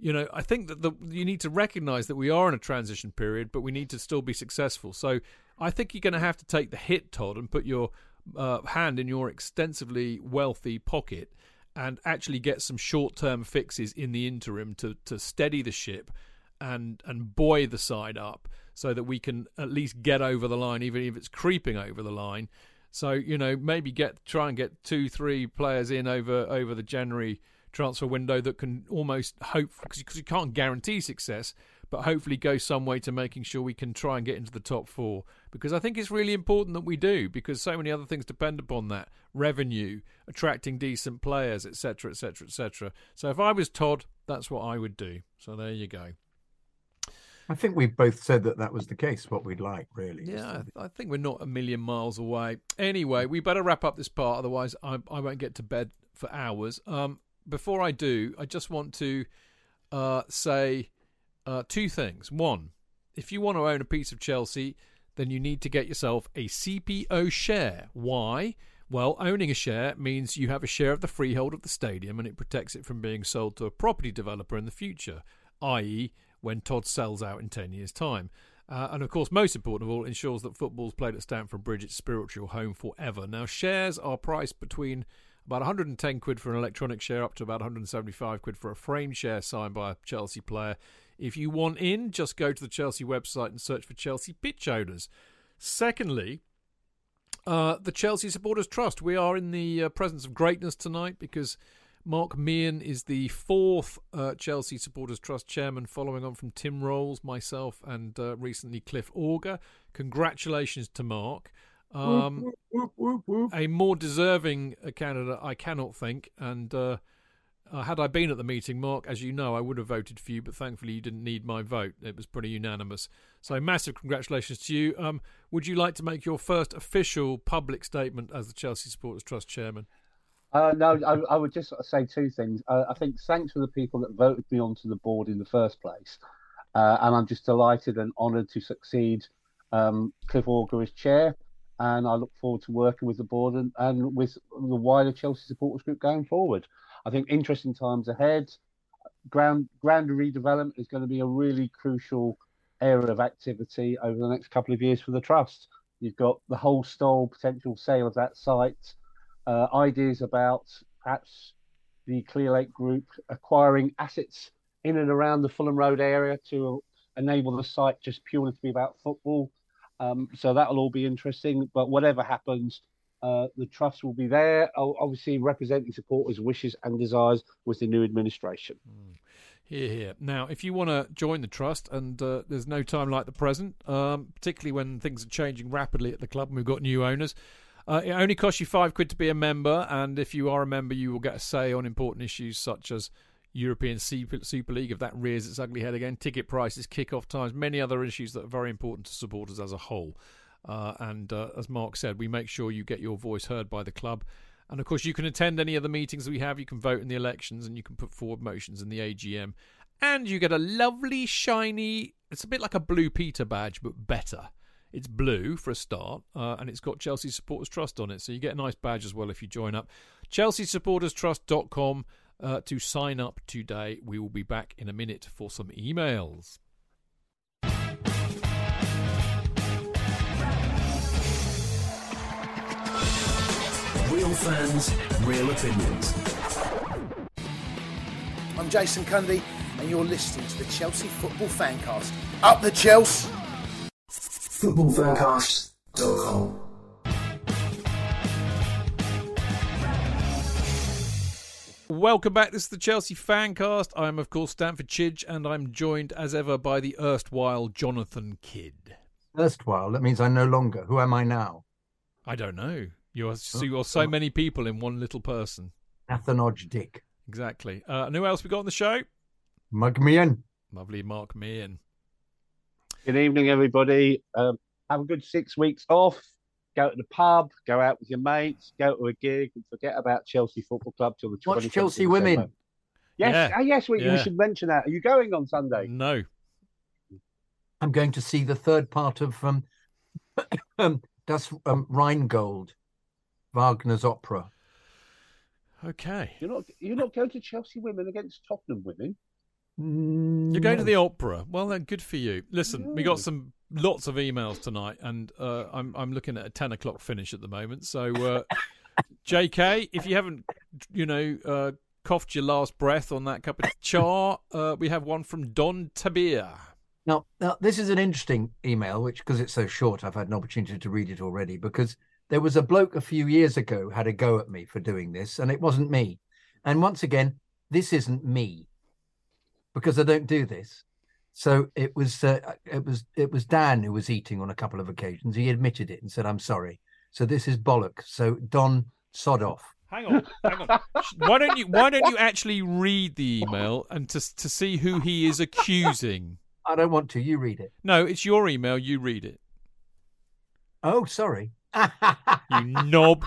You know, I think that the, you need to recognise that we are in a transition period, but we need to still be successful. So I think you're going to have to take the hit, Todd, and put your uh, hand in your extensively wealthy pocket and actually get some short-term fixes in the interim to to steady the ship and and buoy the side up so that we can at least get over the line, even if it's creeping over the line. So you know, maybe get try and get two, three players in over over the January transfer window that can almost hope because you can't guarantee success, but hopefully go some way to making sure we can try and get into the top four. Because I think it's really important that we do, because so many other things depend upon that revenue, attracting decent players, etc., etc., etc. So if I was Todd, that's what I would do. So there you go. I think we both said that that was the case. What we'd like, really. Yeah, I, I think we're not a million miles away. Anyway, we better wrap up this part, otherwise I, I won't get to bed for hours. Um, before I do, I just want to uh, say uh, two things. One, if you want to own a piece of Chelsea, then you need to get yourself a CPO share. Why? Well, owning a share means you have a share of the freehold of the stadium and it protects it from being sold to a property developer in the future, i.e., when Todd sells out in 10 years' time. Uh, and of course, most important of all, ensures that football's played at Stamford Bridge its spiritual home forever. Now, shares are priced between about 110 quid for an electronic share, up to about 175 quid for a frame share signed by a Chelsea player. If you want in, just go to the Chelsea website and search for Chelsea pitch owners. Secondly, uh, the Chelsea Supporters Trust. We are in the uh, presence of greatness tonight because Mark Meehan is the fourth uh, Chelsea Supporters Trust chairman, following on from Tim Rolls, myself, and uh, recently Cliff Auger. Congratulations to Mark. Um, Whoop, whoop, whoop. a more deserving uh, candidate, I cannot think. And uh, uh, had I been at the meeting, Mark, as you know, I would have voted for you, but thankfully you didn't need my vote. It was pretty unanimous. So massive congratulations to you. Um, would you like to make your first official public statement as the Chelsea Supporters Trust chairman? Uh, no, I, I would just say two things. Uh, I think thanks for the people that voted me onto the board in the first place, uh, and I'm just delighted and honoured to succeed um, Cliff Auger as chair. And I look forward to working with the board and, and with the wider Chelsea supporters group going forward. I think interesting times ahead. Ground ground redevelopment is going to be a really crucial area of activity over the next couple of years for the trust. You've got the whole stall potential sale of that site uh, ideas about perhaps the Clearlake Group acquiring assets in and around the Fulham Road area to enable the site just purely to be about football. Um, so that'll all be interesting. But whatever happens, uh, the trust will be there, obviously representing supporters' wishes and desires with the new administration. Here, here. Now, if you want to join the trust, and uh, there's no time like the present, um, particularly when things are changing rapidly at the club and we've got new owners, uh, it only costs you five quid to be a member, and if you are a member, you will get a say on important issues such as European Super, League, if that rears its ugly head again, ticket prices, kick-off times, many other issues that are very important to supporters as a whole. Uh, and uh, as Mark said, we make sure you get your voice heard by the club. And of course, you can attend any of the meetings we have. You can vote in the elections, and you can put forward motions in the AGM. And you get a lovely, shiny. It's a bit like a Blue Peter badge, but better. It's blue for a start, uh, and it's got Chelsea Supporters Trust on it. So you get a nice badge as well if you join up. ChelseaSupportersTrust.com uh, to sign up today. We will be back in a minute for some emails. Real fans, real opinions. I'm Jason Cundy, and you're listening to the Chelsea Football Fancast. Up the Chelsea! Football Footballfancast.com. Welcome back. This is the Chelsea Fancast. I'm, of course, Stanford Chidge, and I'm joined as ever by the erstwhile Jonathan Kidd. Erstwhile, that means I'm no longer. Who am I now? I don't know. You're, so, you're so many people in one little person. Athanodge Dick. Exactly. Uh, and who else we got on the show? Mug me in. Lovely Mark Meehan. Good evening, everybody. Um, have a good six weeks off. Go to the pub, go out with your mates, go to a gig, and forget about Chelsea Football Club till the Watch Chelsea women. December. Yes, Yeah. ah, yes, we, Yeah. we should mention that. Are you going on Sunday? No. I'm going to see the third part of um, um Das um, Rheingold, Wagner's opera. Okay. You're not. You're not going to Chelsea women against Tottenham women. You're going to the opera. Well, then, good for you. Listen, we got some lots of emails tonight, and uh, I'm I'm looking at a ten o'clock finish at the moment. So, uh, J.K., if you haven't, you know, uh, coughed your last breath on that cup of char. Uh, we have one from Don Tabir. Now, now this is an interesting email, which because it's so short, I've had an opportunity to read it already. Because there was a bloke a few years ago had a go at me for doing this, and it wasn't me. And once again, this isn't me, because I don't do this. So it was uh, it was it was Dan who was eating on a couple of occasions. He admitted it and said, "I'm sorry." So this is bollock. So Don, sod off. Hang on, hang on. why don't you Why don't you actually read the email and to to see who he is accusing? I don't want to. You read it. No, it's your email. You read it. Oh, sorry. You knob.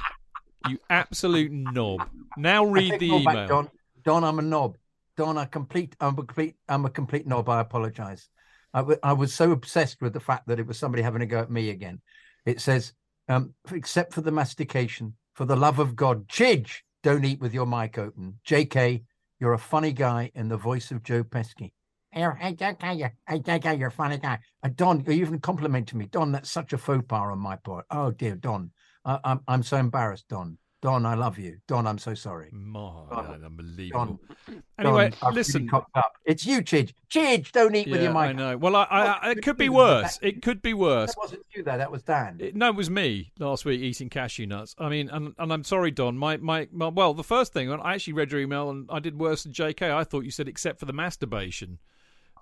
You absolute knob. Now read the all back, email. Don. Don, I'm a knob. Don, I complete. I'm a complete. I'm a complete knob. I apologise. I, w- I was so obsessed with the fact that it was somebody having a go at me again. It says, um, except for the mastication, for the love of God, Chidge, don't eat with your mic open. J.K., you're a funny guy in the voice of Joe Pesci. Hey, J.K., you- J.K., you're a funny guy. Uh, Don, you're even complimented me. Don, that's such a faux pas on my part. Oh dear, Don, I, I'm I'm so embarrassed. Don, Don, I love you. Don, I'm so sorry. My, Don, unbelievable. Don, Anyway, Don, really listen. up. It's you, Chidge. Chidge, don't eat with your mic. I know. Well, I, I, I, it could be worse. It could be worse. That wasn't you, though. That was Dan. It, no, it was me last week eating cashew nuts. I mean, and, and I'm sorry, Don. My, my, my, well, the first thing, I actually read your email and I did worse than JK. I thought you said except for the masturbation.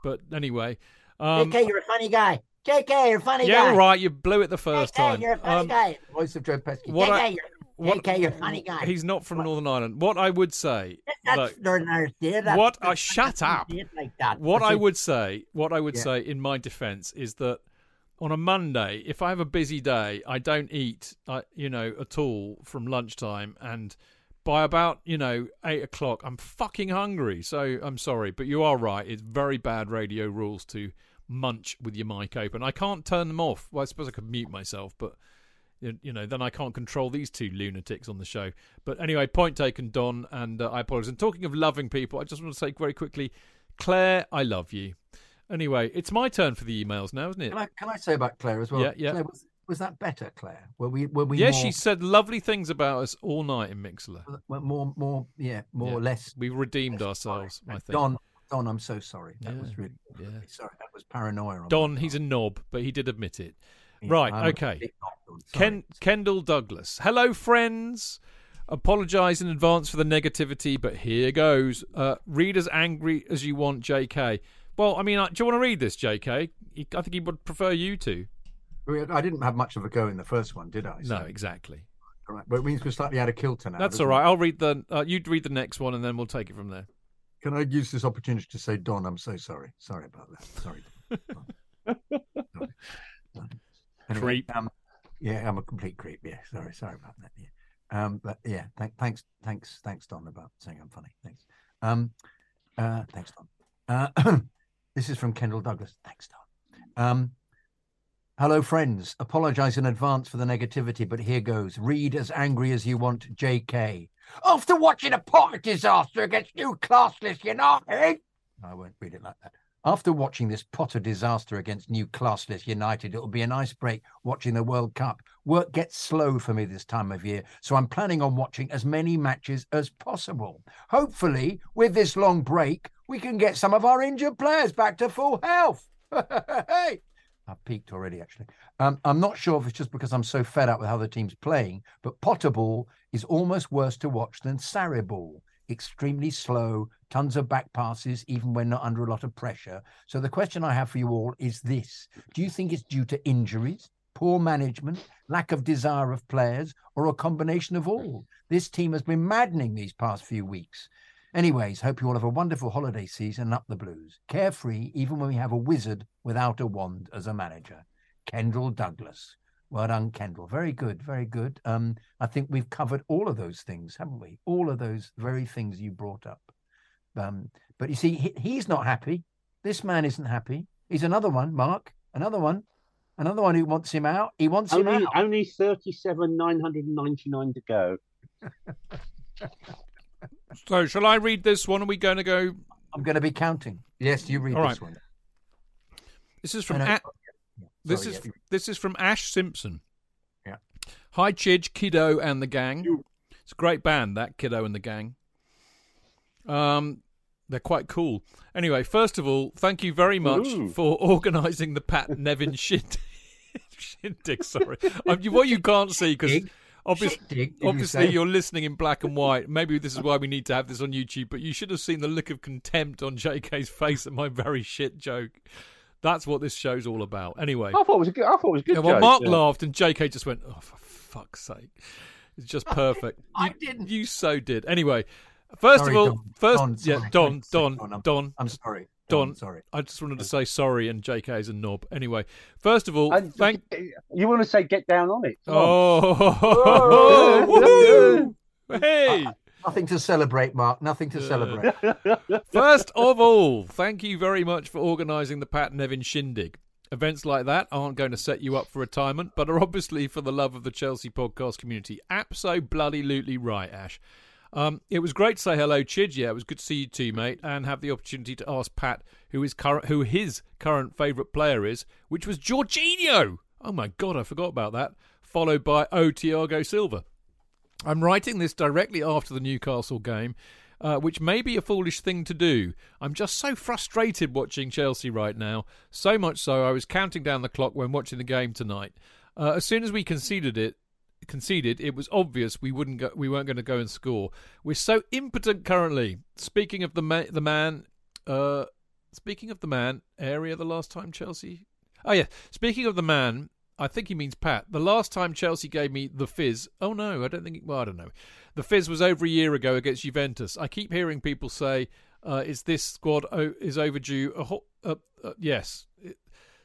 But anyway. Um, JK, you're a funny guy. JK, you're a funny yeah, guy. Yeah, all right. You blew it the first JK, time. you're a funny Um, guy. Voice of Joe Pesci. what JK, I- you're, what- JK, you're a funny guy. He's not from Northern Ireland. What I would say, That's Northern Irish, dear. That's, what I that's- shut up. like. What I would say, what I would Yeah. say in my defence is that on a Monday, if I have a busy day, I don't eat, uh, you know, at all from lunchtime, and by about you know eight o'clock, I'm fucking hungry. So I'm sorry, but you are right. It's very bad radio rules to munch with your mic open. I can't turn them off. Well, I suppose I could mute myself, but you know, then I can't control these two lunatics on the show. But anyway, point taken, Don, and uh, I apologise. And talking of loving people, I just want to say very quickly, Claire, I love you. Anyway, it's my turn for the emails now, isn't it? Can I, can I say about Claire as well? Yeah, yeah. Claire, was, was that better, Claire? Were we? Were we? yeah, more, she said lovely things about us all night in Mixlr. were more, more, yeah, more Yeah. or less. We've redeemed less sorry. ourselves, I think. Don, Don, I'm so sorry. That Yeah, was really yeah. sorry. That was paranoia. on Don, he's a knob, but he did admit it. Right, I'm okay. big knob, Don. Ken Kendall Douglas. Hello, friends. Apologise in advance for the negativity, but here goes. Uh, read as angry as you want, JK. Well, I mean, do you want to read this, JK? I think he would prefer you to. I didn't have much of a go in the first one, did I? No, exactly. All right. But it means we're slightly out of kilter now. That's all right. it? I'll read the. Uh, you read the next one, and then we'll take it from there. Can I use this opportunity to say, Don, I'm so sorry. Sorry about that. Sorry. Sorry. Sorry. Anyway, Creep. Um, yeah, I'm a complete creep. Yeah, sorry, sorry about that. Yeah. Um, but yeah, th- thanks, thanks, thanks, Don, about saying I'm funny. Thanks. Um, uh, thanks, Don. Uh, this is from Kendall Douglas. Thanks, Don. Um, hello, friends. Apologize in advance for the negativity, but here goes. Read as angry as you want, J.K. After watching a Potter disaster against new classless United, I won't read it like that. After watching this Potter disaster against new classless United, it'll be a nice break watching the World Cup. Work gets slow for me this time of year, so I'm planning on watching as many matches as possible. Hopefully, with this long break, we can get some of our injured players back to full health. hey, I've peaked already, actually. Um, I'm not sure if it's just because I'm so fed up with how the team's playing, but Potter ball is almost worse to watch than Sarri ball. Extremely slow, tons of back passes, even when not under a lot of pressure. So the question I have for you all is this Do you think it's due to injuries, poor management, lack of desire of players, or a combination of all? This team has been maddening these past few weeks. Anyways, hope you all have a wonderful holiday season up the blues. Carefree, even when we have a wizard without a wand as a manager. Kendall Douglas. Well done, Kendall. Very good, very good. Um, I think we've covered all of those things, haven't we? All of those very things you brought up. Um, but you see, he, he's not happy. This man isn't happy. He's another one, Mark. Another one. Another one who wants him out. He wants him Only, out. only 37, 999 to go. So, shall I read this one? Are we going to go? I'm going to be counting. Yes, you read All this right. one. This is from. No, no, A- yeah, this sorry, is this is from Ash Simpson. Yeah. Hi, Chidge, Kiddo, and the gang. It's a great band, that Kiddo and the gang. Um, they're quite cool. Anyway, first of all, thank you very much Ooh. for organising the Pat Nevin shit. Shindig, sorry. Um, you- what you can't see because obviously, you obviously say? you're listening in black and white. Maybe this is why we need to have this on YouTube. But you should have seen the look of contempt on JK's face at my very shit joke. That's what this show's all about. Anyway, I thought it was a good. I thought it was a good. yeah, well, joke, Mark yeah. laughed and JK just went, "Oh, for fuck's sake!" It's just perfect. I You- didn't. You so did. Anyway, first Sorry, of all, Don. first, Don, yeah, sorry. Don, Don, Don. I'm- Don, I'm sorry. Don. I'm sorry. I just wanted to say sorry, and JK is a knob. Anyway, first of all, And thank. You want to say get down on it? Come on. Oh, woohoo! hey! Nothing to celebrate, Mark. Nothing to celebrate. First of all, thank you very much for organising the Pat Nevin Shindig. Events like that aren't going to set you up for retirement, but are obviously for the love of the Chelsea podcast community. Abso bloody lootly right, Ash. Um, it was great to say hello, Chid. Yeah, it was good to see you too, mate, and have the opportunity to ask Pat who his current who his current favourite player is, which was Jorginho. Oh my god, I forgot about that. Followed by O Thiago Silva. I'm writing this directly after the Newcastle game, uh, which may be a foolish thing to do. I'm just so frustrated watching Chelsea right now. So much so, I was counting down the clock when watching the game tonight. Uh, as soon as we conceded it, conceded, it was obvious we wouldn't go, we weren't going to go and score. We're so impotent currently. Speaking of the ma- the man, uh, speaking of the man, area the last time Chelsea. Oh yeah, speaking of the man, I think he means Pat. The last time Chelsea gave me the fizz. Oh no, I don't think. Well, I don't know. The fizz was over a year ago against Juventus. I keep hearing people say, uh, "Is this squad o- is overdue?" A ho- uh, uh, yes.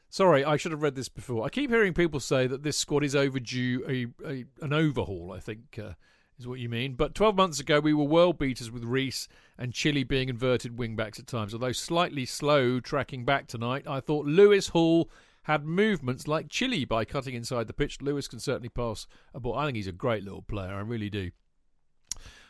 Sorry, I should have read this before. I keep hearing people say that this squad is overdue a, a an overhaul. I think uh, is what you mean. But 12 months ago, we were world beaters with Reece and Chile being inverted wingbacks at times. Although slightly slow tracking back tonight, I thought Lewis Hall had movements like Chile by cutting inside the pitch. Lewis can certainly pass a ball. I think he's a great little player. I really do.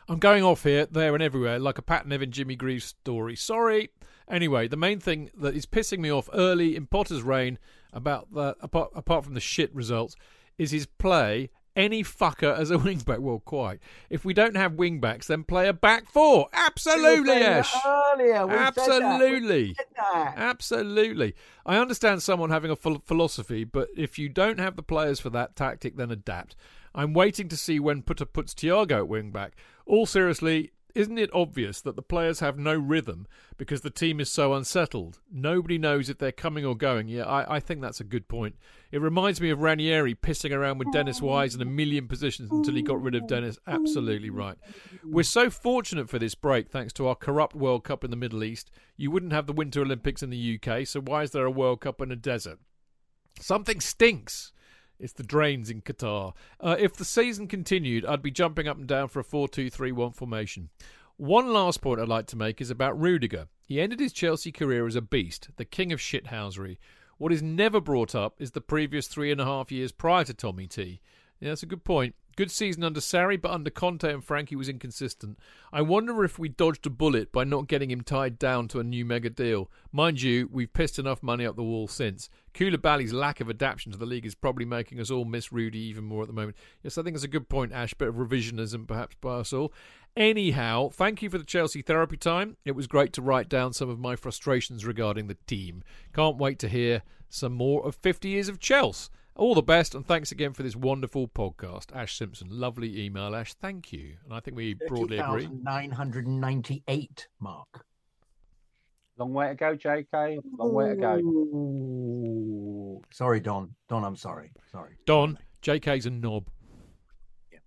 I'm going off here, there, and everywhere like a Pat Nevin Jimmy Greaves story. Sorry. Anyway, the main thing that is pissing me off early in Potter's reign about the apart, apart from the shit results is his play. Any fucker as a wing back. Well, quite. If we don't have wing backs, then play a back four. Absolutely, Ash. Uh, earlier, that. We Absolutely. Absolutely. I understand someone having a phil- philosophy, but if you don't have the players for that tactic, then adapt. I'm waiting to see when Potter puts Thiago at wing back. All seriously, isn't it obvious that the players have no rhythm because the team is so unsettled? Nobody knows if they're coming or going. Yeah, I, I think that's a good point. It reminds me of Ranieri pissing around with Dennis Wise in a million positions until he got rid of Dennis. Absolutely right. We're so fortunate for this break thanks to our corrupt World Cup in the Middle East. You wouldn't have the Winter Olympics in the UK, so why is there a World Cup in a desert? Something stinks. It's the drains in Qatar. Uh, if the season continued, I'd be jumping up and down for a 4 2 3 1 formation. One last point I'd like to make is about Rudiger. He ended his Chelsea career as a beast, the king of shithousery. What is never brought up is the previous three and a half years prior to Tommy T. Yeah, that's a good point. Good season under Sarri, but under Conte and Frankie was inconsistent. I wonder if we dodged a bullet by not getting him tied down to a new mega deal. Mind you, we've pissed enough money up the wall since. Koulibaly's lack of adaptation to the league is probably making us all miss Rudy even more at the moment. Yes, I think that's a good point, Ash. Bit of revisionism perhaps by us all. Anyhow, thank you for the Chelsea therapy time. It was great to write down some of my frustrations regarding the team. Can't wait to hear some more of 50 years of Chelsea. All the best, and thanks again for this wonderful podcast. Ash Simpson, lovely email, Ash. Thank you. And I think we broadly agree. 998, Mark. Long way to go, JK. Long way to go. Sorry, Don. Don, I'm sorry. Sorry. Don, JK's a knob. Yeah.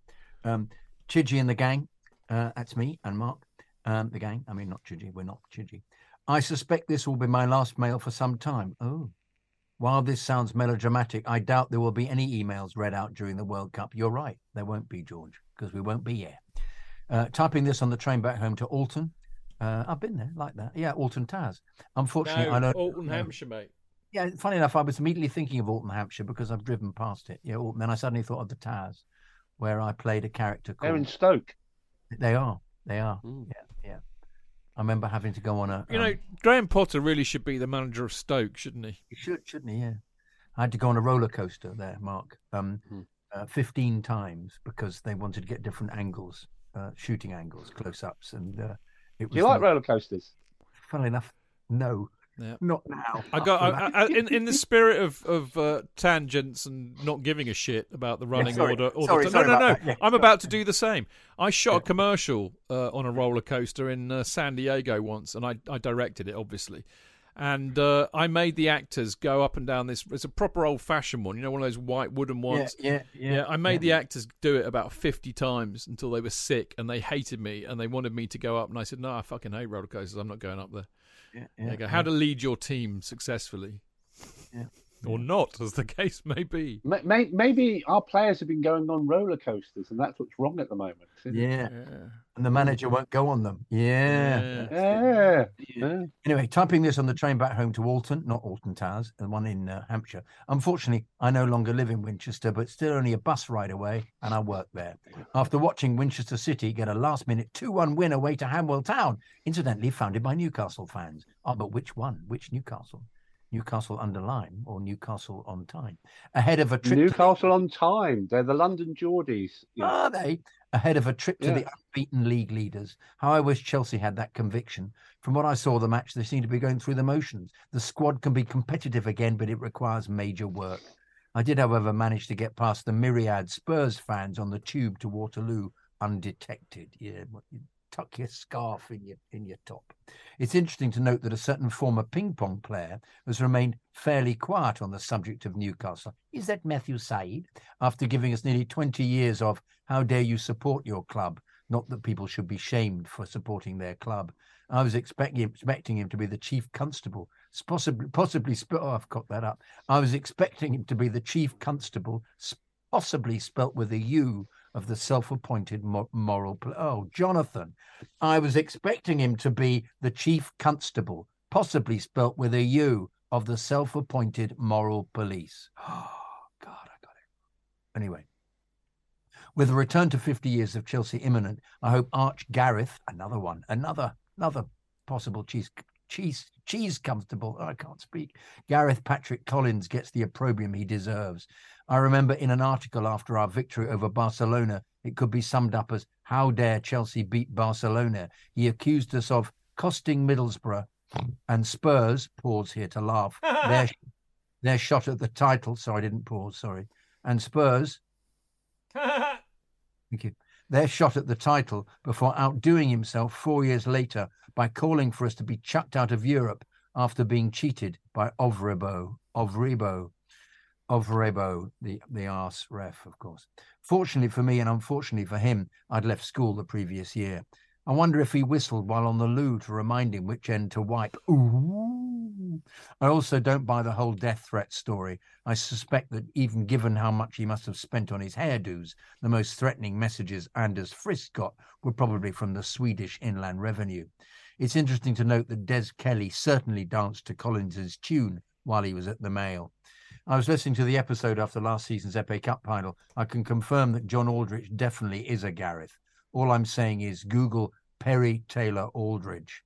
Um, Chidgy and the gang. Uh, that's me and Mark. Um, the gang. I mean, not Chidgy. We're not Chidgy. I suspect this will be my last mail for some time. Oh. While this sounds melodramatic, I doubt there will be any emails read out during the World Cup. You're right. There won't be, George, because we won't be here. Uh, typing this on the train back home to Alton. Uh, I've been there like that. Yeah, Alton Towers. Unfortunately, I don't. Alton, no. Hampshire, mate. Yeah, funny enough, I was immediately thinking of Alton, Hampshire because I've driven past it. Yeah, Alton. Then I suddenly thought of the Towers, where I played a character They're in. Stoke. They are. They are. Mm. Yeah, yeah. I remember having to go on a. You um, know, Graham Potter really should be the manager of Stoke, shouldn't he? he should, shouldn't he? Yeah. I had to go on a roller coaster there, Mark, um, Hmm. uh, 15 times because they wanted to get different angles, uh, shooting angles, close ups. And uh, It Do you was like roller coasters? Funnily enough, no, Yeah. not now. I got I, I, in in the spirit of of uh, tangents and not giving a shit about the running sorry. order. Or Sorry, the, sorry no, no, no. Yeah, I'm about to do the same. I shot a commercial uh, on a roller coaster in uh, San Diego once, and I I directed it obviously. And uh, I made the actors go up and down this. It's a proper old fashioned one, you know, one of those white wooden yeah, ones. yeah, yeah, Yeah, I made yeah. the actors do it about 50 times until they were sick and they hated me and they wanted me to go up. And I said, No, I fucking hate roller coasters. I'm not going up there. Yeah, yeah, go. How to lead your team successfully. Yeah. Or not, as the case may be. May- may- Maybe our players have been going on roller coasters, and that's what's wrong at the moment. yeah, Yeah. and the manager won't go on them. Yeah. Yeah. Yeah. yeah. Anyway, typing this on the train back home to Alton, not Alton Towers, and one in uh, Hampshire. Unfortunately, I no longer live in Winchester, but still only a bus ride away, and I work there. After watching Winchester City get a last minute 2 1 win away to Hanwell Town, incidentally founded by Newcastle fans. Oh, but which one? Which Newcastle? Newcastle under Lyme or Newcastle on time? Ahead of a trip. Newcastle on time. They're the London Geordies. know. Are they ahead of a trip to Yeah. the unbeaten league leaders? How I wish Chelsea had that conviction. From what I saw the match, they seem to be going through the motions. The squad can be competitive again, but it requires major work. I did, however, manage to get past the myriad Spurs fans on the tube to Waterloo undetected. Yeah, tuck your scarf in your in your top. It's interesting to note that a certain former ping pong player has remained fairly quiet on the subject of Newcastle. Is that Matthew Syed? After giving us nearly 20 years of how dare you support your club? Not that people should be shamed for supporting their club. I was expecting expecting him to be the chief constable, possibly possibly. Oh, I've got that up. I was expecting him to be the chief constable, possibly spelt with a U of the self-appointed moral. Pl- oh, Jonathan, I was expecting him to be the chief constable, possibly spelt with a U of the self-appointed moral police. Oh God, I got it. Anyway. With a return to 50 years of Chelsea imminent, I hope Arch Gareth, another one, another, another possible cheese, cheese, cheese comfortable. Oh, I can't speak. Gareth Patrick Collins gets the opprobrium he deserves. I remember in an article after our victory over Barcelona, it could be summed up as How dare Chelsea beat Barcelona? He accused us of costing Middlesbrough and Spurs, pause here to laugh, their, their shot at the title. Sorry, I didn't pause, sorry. And Spurs, Thank you. Their shot at the title before outdoing himself four years later by calling for us to be chucked out of Europe after being cheated by Ovrebo, Ovrebo, Ovrebo, the the arse ref, of course. Fortunately for me and unfortunately for him, I'd left school the previous year. I wonder if he whistled while on the loo to remind him which end to wipe. Ooh. I also don't buy the whole death threat story. I suspect that even given how much he must have spent on his hairdos, the most threatening messages Anders Frisk got were probably from the Swedish Inland Revenue. It's interesting to note that Des Kelly certainly danced to Collins's tune while he was at the Mail. I was listening to the episode after last season's FA Cup final. I can confirm that John Aldrich definitely is a Gareth. All I'm saying is Google Perry Taylor Aldridge.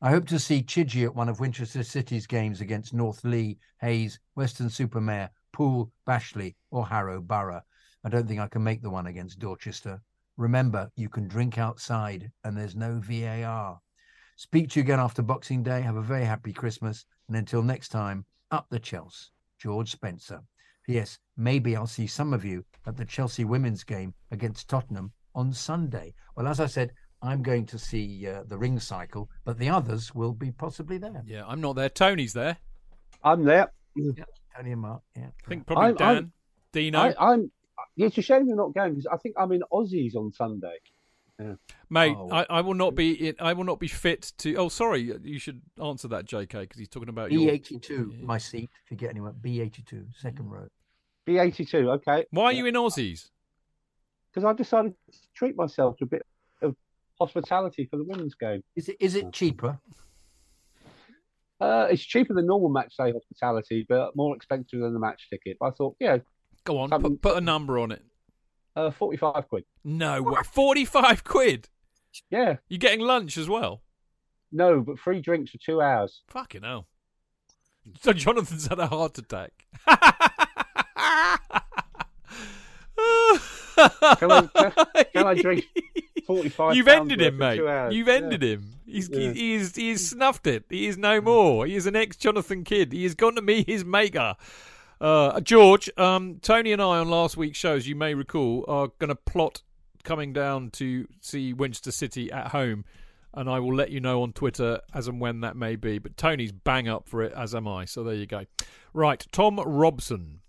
I hope to see Chidgey at one of Winchester City's games against North Leigh, Hayes, Weston-super-Mare, Poole, Bashley, or Harrow Borough. I don't think I can make the one against Dorchester. Remember, you can drink outside and there's no VAR. Speak to you again after Boxing Day. Have a very happy Christmas. And until next time, up the Chelsea. George Spencer. P.S. Maybe I'll see some of you at the Chelsea women's game against Tottenham on Sunday. Well, as I said, I'm going to see uh, the ring cycle, but the others will be possibly there. Yeah, I'm not there. Tony's there. I'm there. Tony and Mark, yeah. I think probably I'm- Dan, I'm- Dino. I, I'm. It's a shame you're not going because I think I'm in Ossie's on Sunday. Mate, Oh. I, I will not be. In, I will not be fit to. Oh, sorry. You should answer that, J.K. Because he's talking about your. B82, my seat, if you get anyone. B82, second row. B82. Okay. Why are you in Ossie's? Because I decided to treat myself to a bit of hospitality for the women's game. Is it is it cheaper? Uh, it's cheaper than normal match day hospitality, but more expensive than the match ticket. But I thought, yeah, Go on, put, put a number on it. uh, forty-five quid. No way. Forty-five quid. Yeah, you're getting lunch as well? no, but free drinks for two hours. Fucking hell. So Jonathan's had a heart attack. Can I, can, can I drink 45 You've ended him, mate. You've Yeah. ended him. He's, Yeah. he, he's, he's snuffed it. He is no more. He is an ex Jonathan Kidd. He has gone to meet his maker. Uh, George, um, Tony and I on last week's shows, you may recall, are going to plot coming down to see Winchester City at home. And I will let you know on Twitter as and when that may be. But Tony's bang up for it, as am I. So there you go. Right, Tom Robson.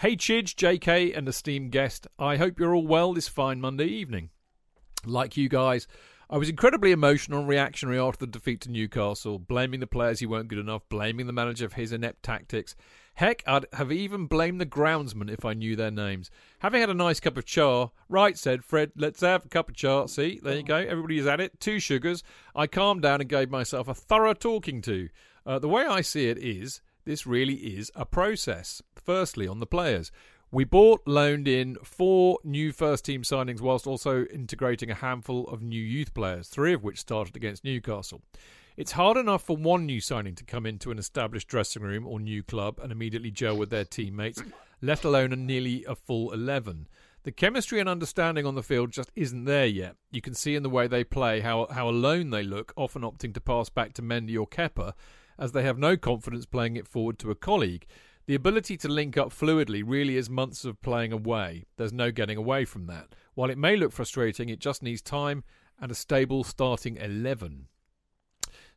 Hey, Chidge, JK, and esteemed guest. I hope you're all well this fine Monday evening. Like you guys, I was incredibly emotional and reactionary after the defeat to Newcastle, blaming the players who weren't good enough, blaming the manager for his inept tactics. Heck, I'd have even blamed the groundsman if I knew their names. Having had a nice cup of char, right, said Fred, let's have a cup of char. See, there you go, everybody's had it. Two sugars. I calmed down and gave myself a thorough talking to. Uh, the way I see it is, this really is a process. Firstly, on the players. We bought, loaned in four new first team signings whilst also integrating a handful of new youth players, three of which started against Newcastle. It's hard enough for one new signing to come into an established dressing room or new club and immediately gel with their teammates, let alone a nearly a full 11. The chemistry and understanding on the field just isn't there yet. You can see in the way they play how, how alone they look, often opting to pass back to Mendy or Kepa, as they have no confidence playing it forward to a colleague. The ability to link up fluidly really is months of playing away. There's no getting away from that. While it may look frustrating, it just needs time and a stable starting 11.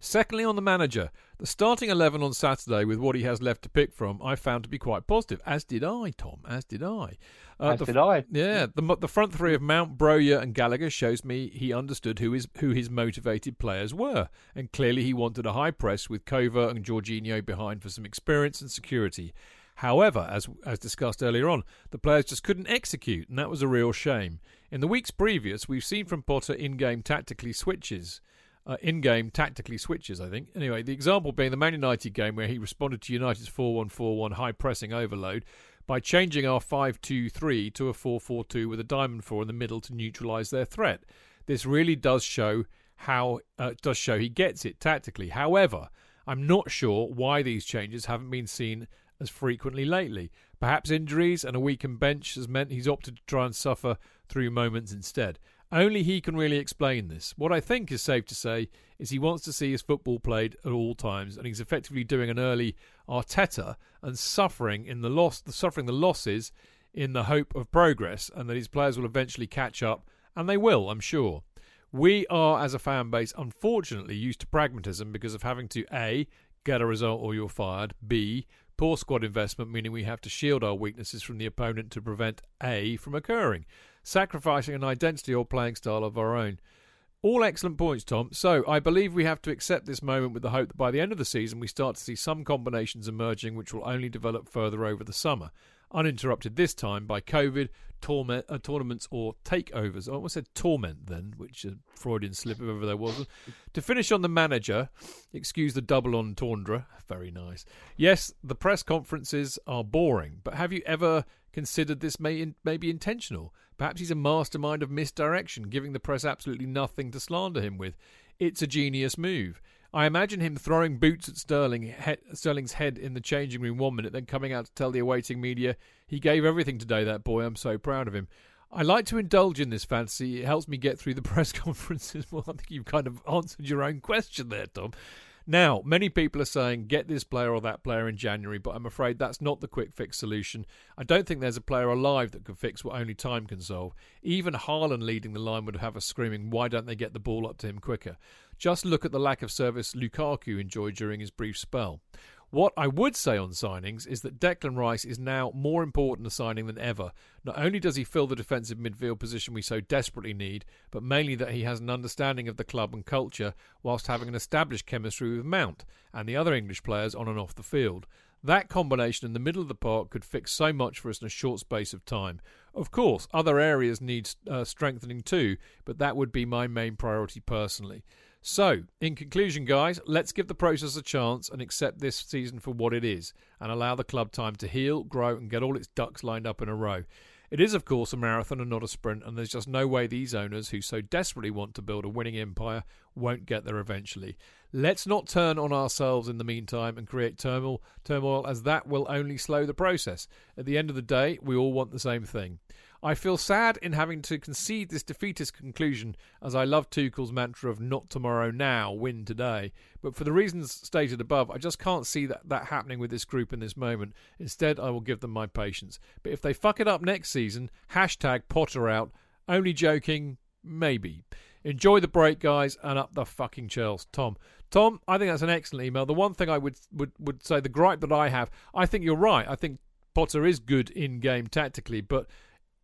Secondly, on the manager, the starting 11 on Saturday with what he has left to pick from, I found to be quite positive, as did I, Tom, as did I. Uh, As the did I. yeah, the the front three of Mount, Broja, and Gallagher shows me he understood who his who his motivated players were, and clearly he wanted a high press with Kova and Jorginho behind for some experience and security. However, as as discussed earlier on, the players just couldn't execute, and that was a real shame. In the weeks previous, we've seen from Potter in-game tactically switches. Uh, in-game tactically switches, I think. Anyway, the example being the Man United game where he responded to United's 4-1-4-1 high pressing overload by changing our 5-2-3 to a 4-4-2 with a diamond 4 in the middle to neutralise their threat. This really does show how uh, does show he gets it tactically. However, I'm not sure why these changes haven't been seen as frequently lately. Perhaps injuries and a weakened bench has meant he's opted to try and suffer through moments instead. Only he can really explain this. What I think is safe to say is he wants to see his football played at all times, and he's effectively doing an early Arteta and suffering in the loss, suffering the losses in the hope of progress, and that his players will eventually catch up, and they will, I'm sure. We are, as a fan base, unfortunately used to pragmatism because of having to a get a result or you're fired, b poor squad investment, meaning we have to shield our weaknesses from the opponent to prevent a from occurring sacrificing an identity or playing style of our own. All excellent points, Tom. So, I believe we have to accept this moment with the hope that by the end of the season we start to see some combinations emerging which will only develop further over the summer, uninterrupted this time by COVID, torment, uh, tournaments, or takeovers. I almost said torment then, which a Freudian slip if ever there was. to finish on the manager, excuse the double entendre, very nice. Yes, the press conferences are boring, but have you ever considered this may, in, may be intentional? Perhaps he's a mastermind of misdirection, giving the press absolutely nothing to slander him with. It's a genius move. I imagine him throwing boots at Sterling, he, Sterling's head in the changing room one minute, then coming out to tell the awaiting media, he gave everything today, that boy. I'm so proud of him. I like to indulge in this fantasy. It helps me get through the press conferences. Well, I think you've kind of answered your own question there, Tom. Now, many people are saying get this player or that player in January, but I'm afraid that's not the quick fix solution. I don't think there's a player alive that could fix what only time can solve. Even Haaland leading the line would have us screaming, why don't they get the ball up to him quicker? Just look at the lack of service Lukaku enjoyed during his brief spell. What I would say on signings is that Declan Rice is now more important a signing than ever. Not only does he fill the defensive midfield position we so desperately need, but mainly that he has an understanding of the club and culture whilst having an established chemistry with Mount and the other English players on and off the field. That combination in the middle of the park could fix so much for us in a short space of time. Of course, other areas need uh, strengthening too, but that would be my main priority personally. So, in conclusion, guys, let's give the process a chance and accept this season for what it is and allow the club time to heal, grow, and get all its ducks lined up in a row. It is, of course, a marathon and not a sprint, and there's just no way these owners who so desperately want to build a winning empire won't get there eventually. Let's not turn on ourselves in the meantime and create turmoil, turmoil as that will only slow the process. At the end of the day, we all want the same thing. I feel sad in having to concede this defeatist conclusion, as I love Tuchel's mantra of not tomorrow now, win today. But for the reasons stated above, I just can't see that, that happening with this group in this moment. Instead, I will give them my patience. But if they fuck it up next season, hashtag Potter out. Only joking, maybe. Enjoy the break, guys, and up the fucking Chels. Tom. Tom, I think that's an excellent email. The one thing I would, would, would say, the gripe that I have, I think you're right. I think Potter is good in game tactically, but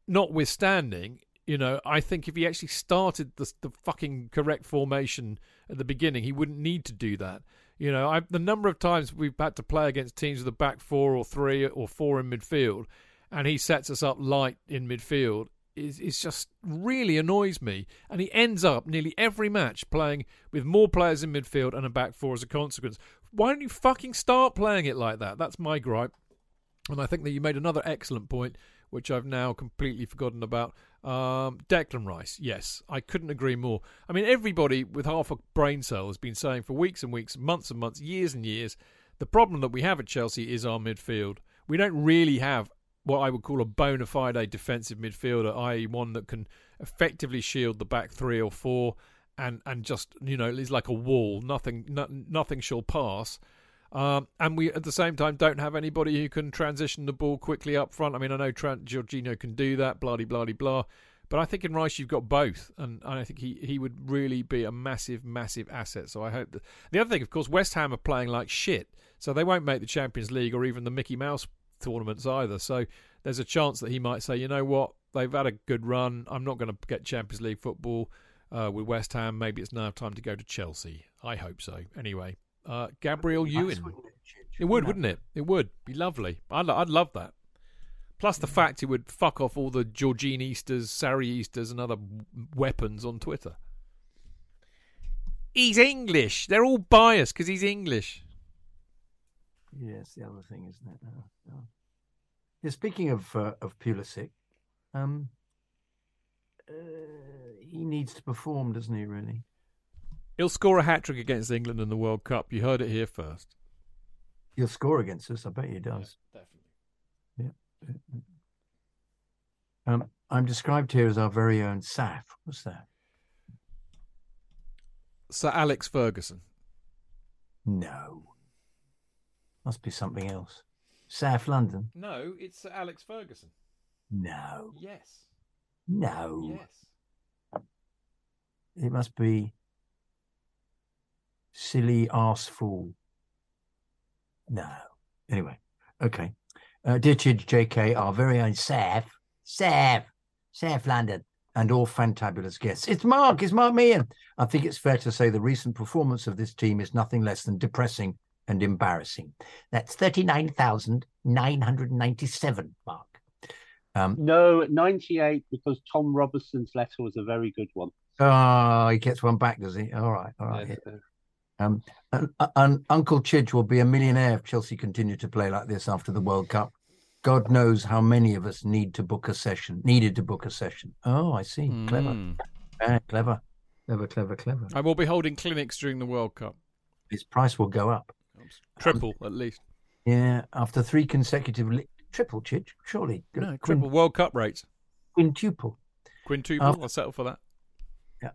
notwithstanding, you know, I think if he actually started the, the fucking correct formation at the beginning, he wouldn't need to do that. You know, I, the number of times we've had to play against teams with a back four or three or four in midfield, and he sets us up light in midfield, is, is just really annoys me. And he ends up nearly every match playing with more players in midfield and a back four as a consequence. Why don't you fucking start playing it like that? That's my gripe. And I think that you made another excellent point which I've now completely forgotten about. Um, Declan Rice, yes, I couldn't agree more. I mean, everybody with half a brain cell has been saying for weeks and weeks, months and months, years and years, the problem that we have at Chelsea is our midfield. We don't really have what I would call a bona fide defensive midfielder, i.e., one that can effectively shield the back three or four, and and just you know is like a wall. Nothing, no, nothing shall pass. Um, and we, at the same time, don't have anybody who can transition the ball quickly up front. I mean, I know Trent Jorginho can do that, blah, blah, blah, blah. But I think in Rice you've got both, and I think he, he would really be a massive, massive asset. So I hope that the other thing, of course, West Ham are playing like shit, so they won't make the Champions League or even the Mickey Mouse tournaments either. So there's a chance that he might say, you know what, they've had a good run. I'm not going to get Champions League football uh, with West Ham. Maybe it's now time to go to Chelsea. I hope so. Anyway, uh, Gabriel Ewan. It would, wouldn't it? It would be lovely. I'd, I'd love that. Plus the fact it would fuck off all the Georgine Easters, Sarri Easters, and other weapons on Twitter. He's English. They're all biased because he's English. Yes, the other thing, isn't it? Oh, oh. Yeah, speaking of uh, of Pulisic, um, uh, he needs to perform, doesn't he? Really? He'll score a hat trick against England in the World Cup. You heard it here first. He'll score against us. I bet he does. Yeah, definitely. Yeah. Um, I'm described here as our very own Saf. What's that? Sir Alex Ferguson. No. Must be something else. South London? No, it's Sir Alex Ferguson. No. Yes. No. Yes. It must be silly ass fool. No. Anyway, okay. Uh, dear Chidge JK, our very own Sav, Sav, Sav London, and all fantabulous guests. It's Mark, it's Mark Meehan. I think it's fair to say the recent performance of this team is nothing less than depressing and embarrassing. That's 39,997, Mark. Um, No, 98 because Tom Robertson's letter was a very good one. oh, he gets one back, does he? All right, all right. Yes, uh, Um, and, and Uncle Chidge will be a millionaire if Chelsea continue to play like this after the World Cup. God knows how many of us need to book a session, needed to book a session. Oh, I see. Clever. Mm. Ah, clever. Clever, clever, clever. I will be holding clinics during the World Cup. His price will go up. Triple, at least. Yeah, after three consecutive li- triple Chidge, surely. No, Quin- triple World Cup rates. quintuple. Quintuple, After- I'll settle for that.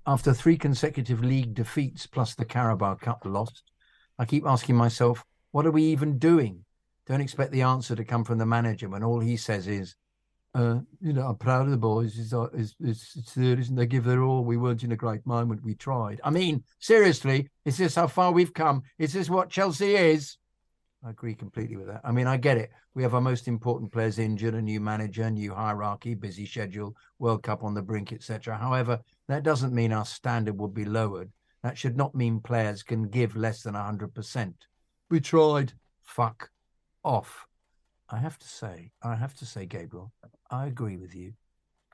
After three consecutive league defeats plus the Carabao Cup loss, I keep asking myself, what are we even doing? Don't expect the answer to come from the manager when all he says is, uh, you know, I'm proud of the boys. It's, uh, it's, it's, it's there, isn't they give their all. We weren't in a great moment. We tried. I mean, seriously, is this how far we've come? Is this what Chelsea is? I agree completely with that. I mean, I get it. We have our most important players injured, a new manager, new hierarchy, busy schedule, World Cup on the brink, etc. However, that doesn't mean our standard would be lowered. That should not mean players can give less than 100%. We tried. Fuck off. I have to say, I have to say, Gabriel, I agree with you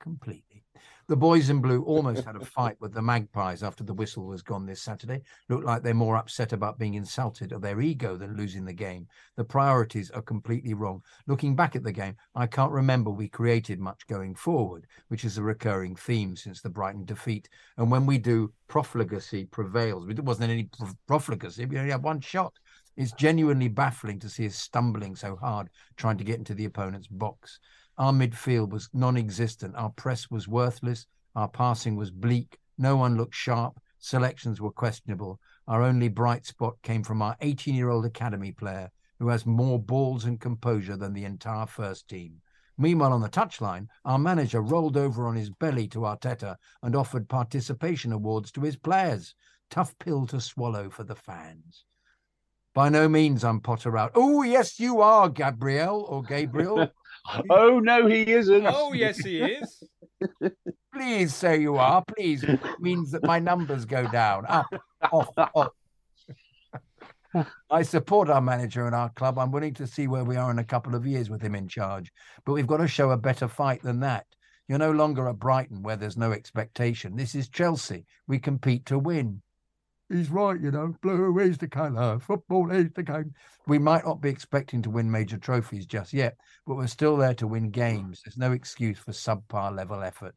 completely. The boys in blue almost had a fight with the Magpies after the whistle was gone this Saturday. Looked like they're more upset about being insulted of their ego than losing the game. The priorities are completely wrong. Looking back at the game, I can't remember we created much going forward, which is a recurring theme since the Brighton defeat. And when we do, profligacy prevails. There wasn't any profligacy, we only had one shot. It's genuinely baffling to see us stumbling so hard trying to get into the opponent's box. Our midfield was non existent. Our press was worthless. Our passing was bleak. No one looked sharp. Selections were questionable. Our only bright spot came from our 18 year old academy player who has more balls and composure than the entire first team. Meanwhile, on the touchline, our manager rolled over on his belly to Arteta and offered participation awards to his players. Tough pill to swallow for the fans. By no means I'm Potter out. Oh, yes, you are, Gabriel or Gabriel. Oh no, he isn't. Oh, yes, he is. Please say you are. Please It means that my numbers go down. Up, off, off. I support our manager and our club. I'm willing to see where we are in a couple of years with him in charge. But we've got to show a better fight than that. You're no longer at Brighton where there's no expectation. This is Chelsea. We compete to win. He's right, you know. Blue is the colour. Uh, football is the game. We might not be expecting to win major trophies just yet, but we're still there to win games. There's no excuse for subpar level effort.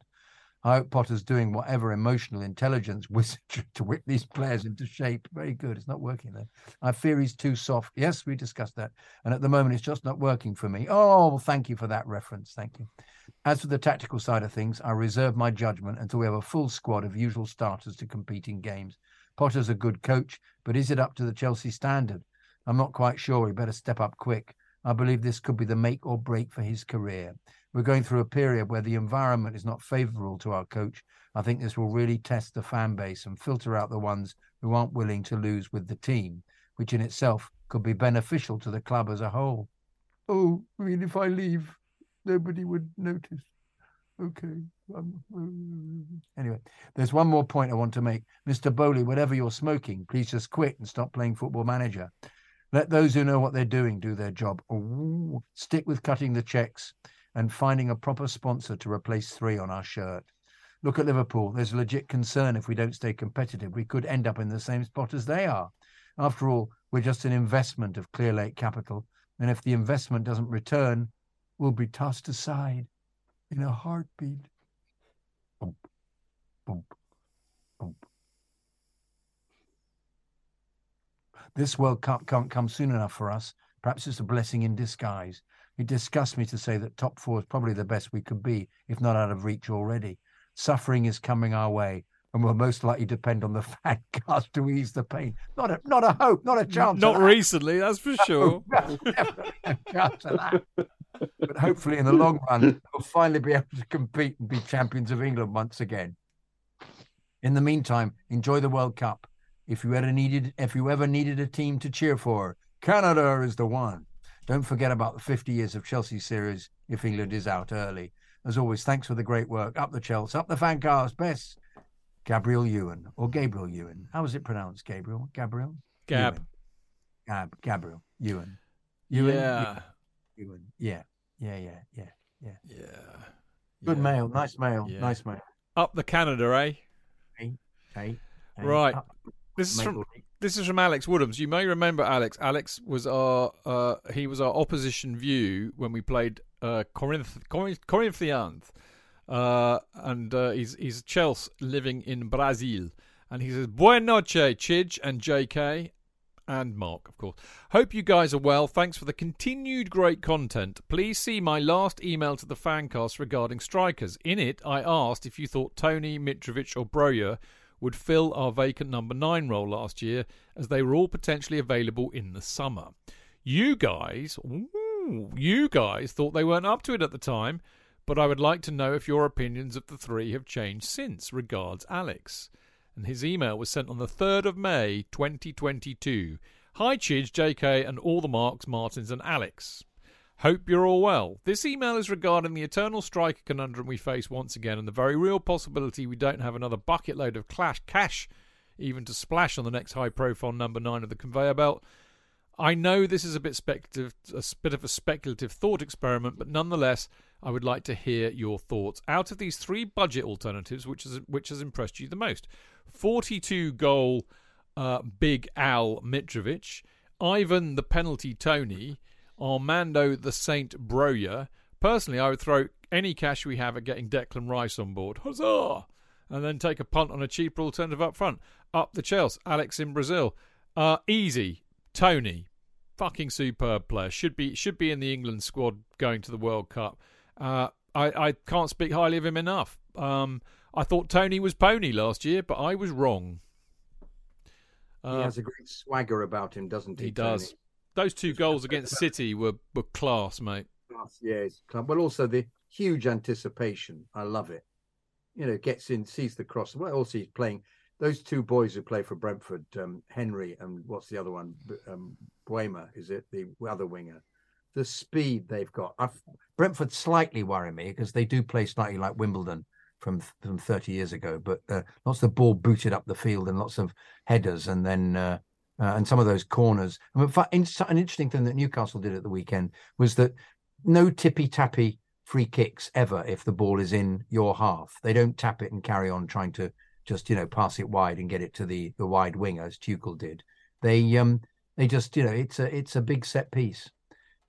I hope Potter's doing whatever emotional intelligence wizardry to whip these players into shape. Very good. It's not working though. I fear he's too soft. Yes, we discussed that. And at the moment, it's just not working for me. Oh, well, thank you for that reference. Thank you. As for the tactical side of things, I reserve my judgment until we have a full squad of usual starters to compete in games. Potter's a good coach, but is it up to the Chelsea standard? I'm not quite sure. He better step up quick. I believe this could be the make or break for his career. We're going through a period where the environment is not favourable to our coach. I think this will really test the fan base and filter out the ones who aren't willing to lose with the team, which in itself could be beneficial to the club as a whole. Oh, I mean, if I leave, nobody would notice. Okay. Um, anyway, there's one more point I want to make. Mr. Boehly, whatever you're smoking, please just quit and stop playing football manager. Let those who know what they're doing do their job. Ooh, stick with cutting the checks and finding a proper sponsor to replace three on our shirt. Look at Liverpool. There's legit concern if we don't stay competitive. We could end up in the same spot as they are. After all, we're just an investment of Clearlake Capital. And if the investment doesn't return, we'll be tossed aside in a heartbeat. Boom, boom, boom. This World Cup can't come soon enough for us. Perhaps it's a blessing in disguise. It disgusts me to say that top four is probably the best we could be, if not out of reach already. Suffering is coming our way, and will most likely depend on the fat cast to ease the pain. Not a, not a hope, not a chance. Not of that. recently, that's for sure. No, definitely no chance of that. But hopefully, in the long run, we'll finally be able to compete and be champions of England once again. In the meantime, enjoy the World Cup. If you ever needed, if you ever needed a team to cheer for, Canada is the one. Don't forget about the 50 years of Chelsea series if England is out early. As always, thanks for the great work. Up the Chelsea, up the fancast. Best, Gabriel Ewan or Gabriel Ewan. How is it pronounced? Gabriel, Gabriel, Gab. Ewan. Gab, Gabriel Ewan. Ewan. Yeah. Ewan. Yeah, yeah, yeah, yeah, yeah. Yeah. Good Yeah. mail, nice mail, Yeah. nice mail. Up the Canada, eh? Hey, hey, hey, Right. up, This is from this is from Alex Woodhams. You may remember Alex. Alex was our uh, he was our opposition view when we played uh, Corinth Corinth Corinthians, uh, and uh, he's he's Chelsea living in Brazil, and he says Buenas noche, Chidge and J.K. and Mark, of course. Hope you guys are well. Thanks for the continued great content. Please see my last email to the fancast regarding strikers. In it, I asked if you thought Tony, Mitrovic, or Broja would fill our vacant number nine role last year, as they were all potentially available in the summer. You guys, ooh, you guys thought they weren't up to it at the time, but I would like to know if your opinions of the three have changed since. Regards, Alex. And his email was sent on the 3rd of May 2022. Hi, Chidge, JK, and all the Marks, Martins, and Alex. Hope you're all well. This email is regarding the eternal striker conundrum we face once again and the very real possibility we don't have another bucket load of clash cash even to splash on the next high profile number 9 of the conveyor belt. I know this is a bit speculative a bit of a speculative thought experiment, but nonetheless I would like to hear your thoughts. Out of these three budget alternatives, which has which has impressed you the most? 42 goal uh, Big Al Mitrovic, Ivan the penalty Tony, Armando the Saint Broja. Personally, I would throw any cash we have at getting Declan Rice on board. Huzzah! And then take a punt on a cheaper alternative up front. Up the Chelsea, Alex in Brazil. Uh, easy, Tony, fucking superb player. Should be should be in the England squad going to the World Cup. Uh, I, I can't speak highly of him enough. Um, I thought Tony was pony last year, but I was wrong. he Uh, has a great swagger about him, doesn't he? he does. Tony? Those two goals against City were, were class, mate. Class, Yeah, club. Well, also the huge anticipation. I love it. You know, gets in, sees the cross. Well, also he's playing those two boys who play for Brentford, um, Henry and what's the other one? Um, Mbeumo, is it the other winger? The speed they've got. I've, Brentford slightly worry me because they do play slightly like Wimbledon from from 30 years ago, but uh, lots of ball booted up the field and lots of headers, and then uh, uh, and some of those corners. I mean, an interesting thing that Newcastle did at the weekend was that no tippy tappy free kicks ever if the ball is in your half. They don't tap it and carry on trying to just you know pass it wide and get it to the the wide winger as Tuchel did. They um they just you know it's a it's a big set piece,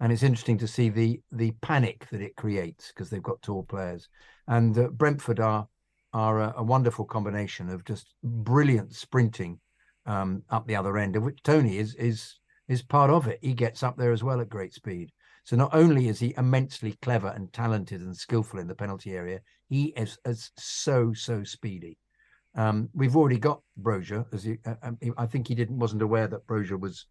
and it's interesting to see the the panic that it creates because they've got tall players, and uh, Brentford are are a, a wonderful combination of just brilliant sprinting um, up the other end, of which Tony is is is part of it. He gets up there as well at great speed. So not only is he immensely clever and talented and skillful in the penalty area, he is, is so so speedy. Um, we've already got Brozier, as he, uh, um, I think he didn't wasn't aware that Brozier was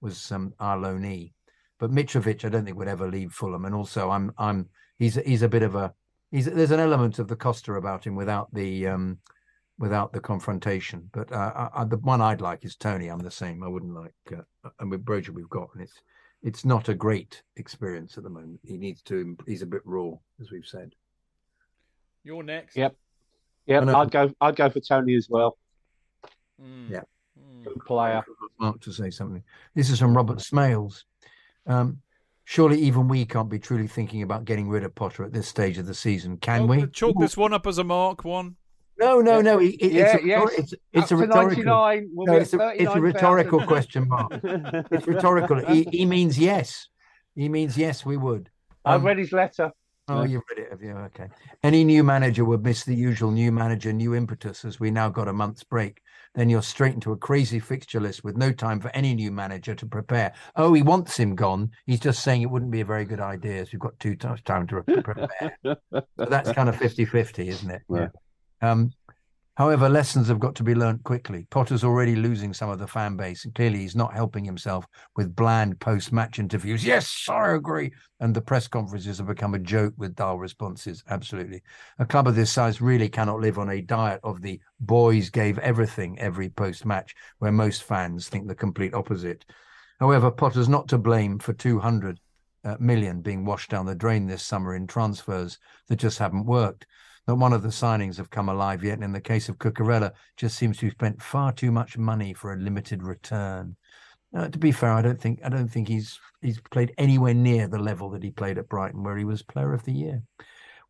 was um, our loanee, but Mitrovic I don't think would ever leave Fulham, and also I'm I'm he's he's a bit of a he's there's an element of the Costa about him without the um without the confrontation. But uh, I, I, the one I'd like is Tony. I'm the same. I wouldn't like uh, and with Brozier we've got, and it's it's not a great experience at the moment. He needs to. He's a bit raw, as we've said. You're next. Yep. Yeah, I know. I'd go. I'd go for Tony as well. Mm. Yeah. Mm. Good player. Mark to say something. This is from Robert Smales. Um, surely even we can't be truly thinking about getting rid of Potter at this stage of the season, can Oh, we? Chalk this one up as a mark one. No, no, no. It, it- Yeah, it's a, yes. it's, it's a rhetorical. we'll No, it's a, it's a rhetorical question, Mark. It's rhetorical. He, he means yes. He means yes. We would. I've Um, read his letter. Oh, Yeah. you've read it, have you? Okay. Any new manager would miss the usual new manager, new impetus as we now got a month's break. Then you're straight into a crazy fixture list with no time for any new manager to prepare. Oh, he wants him gone. He's just saying it wouldn't be a very good idea as we've got too much time to prepare. so that's kind of 50 50, isn't it? Yeah. Um, however, lessons have got to be learnt quickly. Potter's already losing some of the fan base, and clearly he's not helping himself with bland post match interviews. Yes, I agree. And the press conferences have become a joke with dull responses. Absolutely. A club of this size really cannot live on a diet of the boys gave everything every post match, where most fans think the complete opposite. However, Potter's not to blame for 200 uh, million being washed down the drain this summer in transfers that just haven't worked. Not one of the signings have come alive yet. And in the case of Cucurella, just seems to have spent far too much money for a limited return. Uh, to be fair, I don't think I don't think he's he's played anywhere near the level that he played at Brighton, where he was Player of the Year.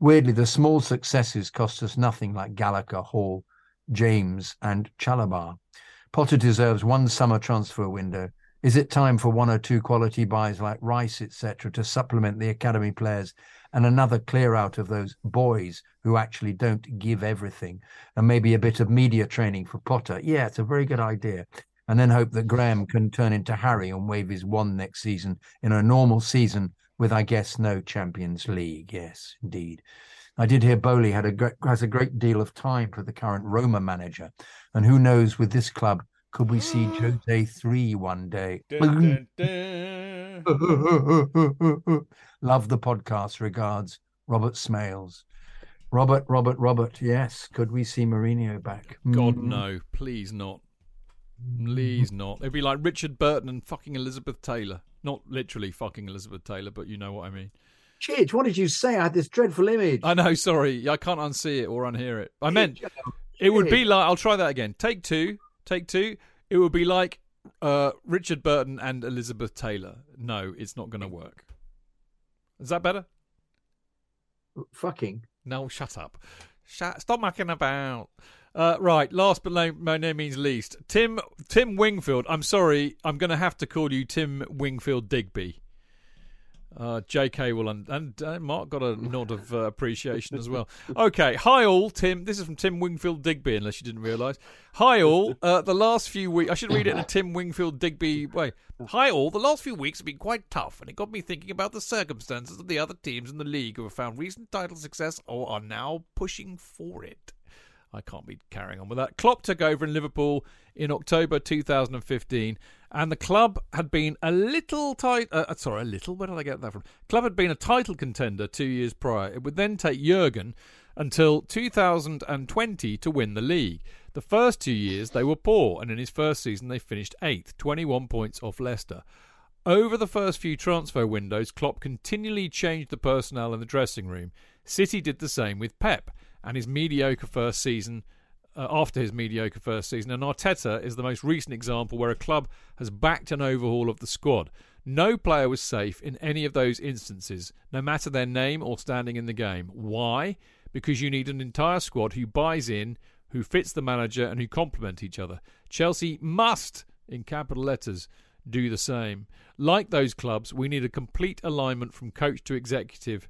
Weirdly, the small successes cost us nothing like Gallagher, Hall, James, and Chalobah. Potter deserves one summer transfer window. Is it time for one or two quality buys like Rice, etc., to supplement the academy players and another clear out of those boys who actually don't give everything, and maybe a bit of media training for Potter? Yeah, it's a very good idea. And then hope that Graham can turn into Harry and wave his wand next season in a normal season with, I guess, no Champions League. Yes, indeed. I did hear Boehly had a has a great deal of time for the current Roma manager, and who knows with this club could we see Jose three one day? Dun, dun, dun. Love the podcast. Regards, Robert Smales. Robert, Robert, Robert. Yes, could we see Mourinho back? God Mm. no, please not. Please not. It'd be like Richard Burton and fucking Elizabeth Taylor. Not literally fucking Elizabeth Taylor, but you know what I mean. Chidge, what did you say? I had this dreadful image. I know, sorry. I can't unsee it or unhear it. I meant it would be like I'll try that again. Take two. Take two. It would be like uh, Richard Burton and Elizabeth Taylor. No, it's not gonna work. Is that better? Fucking. No, shut up. Shut, stop mucking about. Uh, right, last but no, by no means least, Tim Tim Wingfield. I'm sorry, I'm going to have to call you Tim Wingfield Digby. Uh, JK will un- and uh, Mark got a nod of uh, appreciation as well. Okay, hi all, Tim. This is from Tim Wingfield Digby, unless you didn't realise. Hi all. Uh, the last few weeks, I should read it in a Tim Wingfield Digby way. Hi all. The last few weeks have been quite tough, and it got me thinking about the circumstances of the other teams in the league who have found recent title success or are now pushing for it. I can't be carrying on with that. Klopp took over in Liverpool in October 2015, and the club had been a little tight. Uh, sorry, a little. Where did I get that from? Club had been a title contender two years prior. It would then take Jurgen until 2020 to win the league. The first two years they were poor, and in his first season they finished eighth, 21 points off Leicester. Over the first few transfer windows, Klopp continually changed the personnel in the dressing room. City did the same with Pep and his mediocre first season. Uh, after his mediocre first season, and Arteta is the most recent example where a club has backed an overhaul of the squad. No player was safe in any of those instances, no matter their name or standing in the game. Why? Because you need an entire squad who buys in, who fits the manager, and who complement each other. Chelsea must, in capital letters, do the same. Like those clubs, we need a complete alignment from coach to executive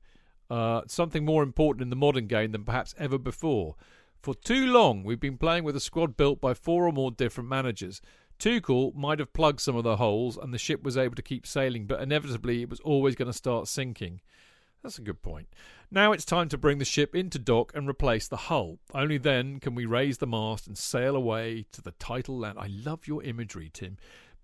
uh, something more important in the modern game than perhaps ever before. For too long, we've been playing with a squad built by four or more different managers. Tuchel might have plugged some of the holes and the ship was able to keep sailing, but inevitably it was always going to start sinking. That's a good point. Now it's time to bring the ship into dock and replace the hull. Only then can we raise the mast and sail away to the title land. I love your imagery, Tim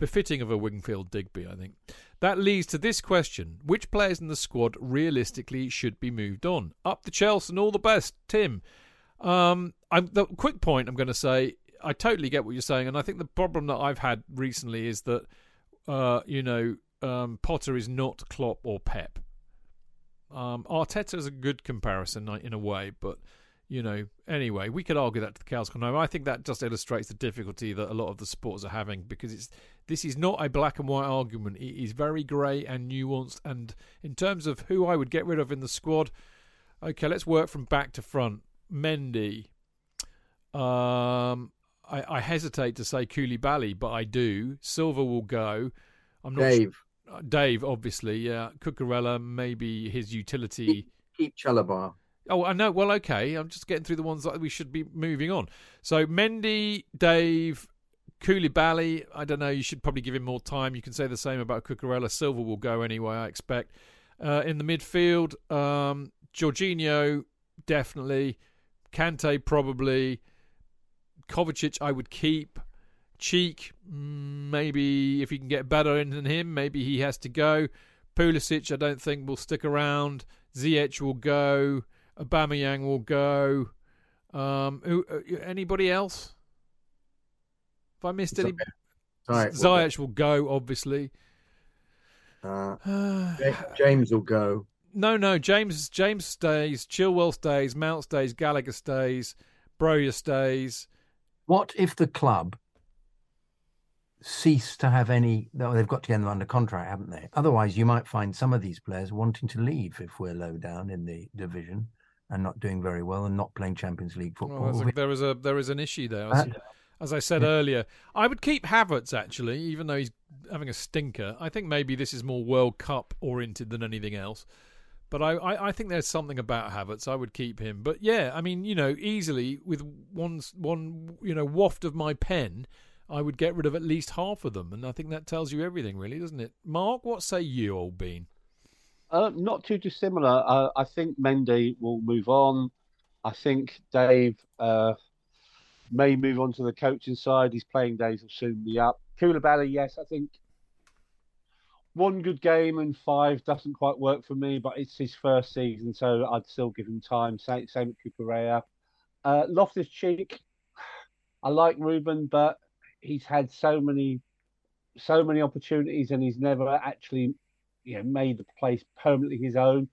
befitting of a Wingfield Digby, I think. That leads to this question Which players in the squad realistically should be moved on? Up the Chelsea and all the best, Tim. Um, I'm, the quick point I'm going to say, I totally get what you're saying, and I think the problem that I've had recently is that, uh, you know, um, Potter is not Klopp or Pep. Um, Arteta is a good comparison in a way, but you know, anyway, we could argue that to the cows come home. I think that just illustrates the difficulty that a lot of the sports are having because it's this is not a black and white argument. It is very grey and nuanced. And in terms of who I would get rid of in the squad, okay, let's work from back to front. Mendy. Um, I, I hesitate to say Koulibaly, but I do. Silva will go. I'm not Dave. Sure. Dave, obviously, yeah. Cucurella, maybe his utility. Keep, keep Chalobah. Oh, I know. Well, okay. I'm just getting through the ones that we should be moving on. So Mendy, Dave, Koulibaly. I don't know. You should probably give him more time. You can say the same about Cucurella. Silva will go anyway. I expect. Uh, in the midfield, um, Jorginho definitely. Kante probably. Kovacic I would keep. Cheek maybe if you can get better in than him, maybe he has to go. Pulisic I don't think will stick around. Ziyech will go. Aubameyang will go. Um, who, uh, anybody else? If I missed any, Ziyech will go. Obviously, uh, James will go. No, no, James James stays. Chilwell stays. Mount stays. Gallagher stays. Broja stays. What if the club cease to have any? They've got to get them under contract, haven't they? Otherwise, you might find some of these players wanting to leave if we're low down in the division and not doing very well and not playing Champions League football. Well, a, there is a there is an issue there. As, as I said yeah. earlier, I would keep Havertz actually, even though he's having a stinker. I think maybe this is more World Cup oriented than anything else. But I, I, I, think there's something about Havertz. I would keep him. But yeah, I mean, you know, easily with one one you know waft of my pen, I would get rid of at least half of them, and I think that tells you everything, really, doesn't it? Mark, what say you, old bean? Uh, not too dissimilar. Uh, I think Mendy will move on. I think Dave uh, may move on to the coaching side. His playing days will soon be up. Koulibaly, yes, I think one good game and five doesn't quite work for me, but it's his first season, so I'd still give him time. Same, same with Cucurella. Uh, Loftus Cheek, I like Ruben, but he's had so many, so many opportunities, and he's never actually you know, made the place permanently his own.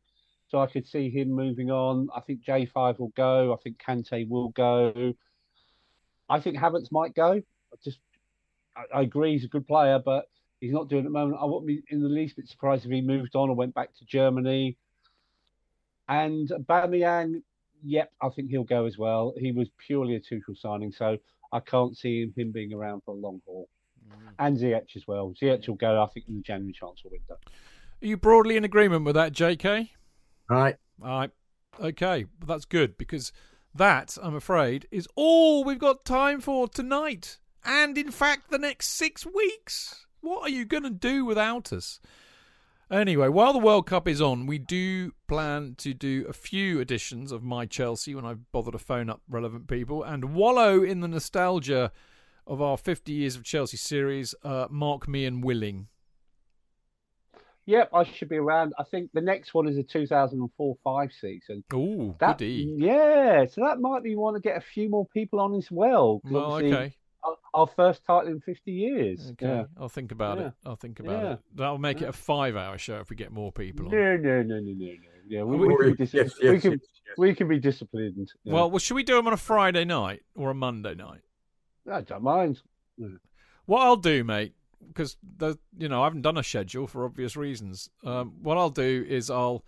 So I could see him moving on. I think J5 will go. I think Kante will go. I think Havertz might go. I just, I, I, agree, he's a good player, but he's not doing it at the moment. I wouldn't be in the least bit surprised if he moved on or went back to Germany. And Bamiyang, yep, I think he'll go as well. He was purely a Tuchel signing, so I can't see him, him being around for a long haul. Mm. And Ziyech as well. Ziyech will go, I think, in the January transfer window. Are you broadly in agreement with that, JK? Right. All right. Okay, well, that's good because that, I'm afraid, is all we've got time for tonight. And in fact, the next six weeks. What are you going to do without us? Anyway, while the World Cup is on, we do plan to do a few editions of My Chelsea when I bother to phone up relevant people and wallow in the nostalgia of our 50 years of Chelsea series. Uh, mark me and willing. Yep, I should be around. I think the next one is a 2004-5 season. Ooh, That, goody. yeah, so that might be one to get a few more people on as Well, obviously okay. Our, our first title in 50 years. Okay, Yeah. I'll think about Yeah. it. I'll think about Yeah. it. That'll make it a five-hour show if we get more people on. No, no, no, no, no, no. Yeah, we, We- we, can, be Yes, yes, we, can, yes. we can be disciplined. Yeah. Well, well, should we do them on a Friday night or a Monday night? I don't mind. What I'll do, mate, because the you know I haven't done a schedule for obvious reasons. Um, what I'll do is I'll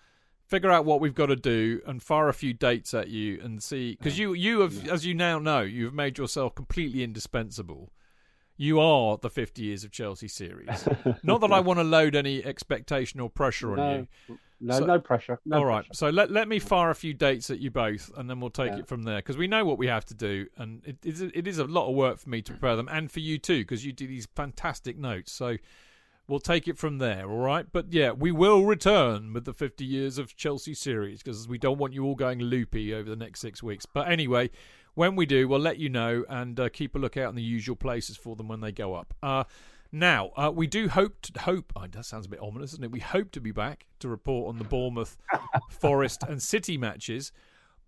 figure out what we've got to do and fire a few dates at you and see because you you have as you now know you've made yourself completely indispensable. You are the 50 years of Chelsea series. Not that I want to load any expectation or pressure on No, you. no, So- no pressure. No All right. pressure. So let let me fire a few dates at you both, and then we'll take Yeah. it from there because we know what we have to do, and it is it is a lot of work for me to prepare them, and for you too, because you do these fantastic notes. So we'll take it from there. All right. But yeah, we will return with the 50 years of Chelsea series because we don't want you all going loopy over the next six weeks. But anyway. When we do, we'll let you know and uh, keep a lookout in the usual places for them when they go up. Uh, now, uh, we do hope to hope. Oh, that sounds a bit ominous, doesn't it? We hope to be back to report on the Bournemouth, Forest, and City matches,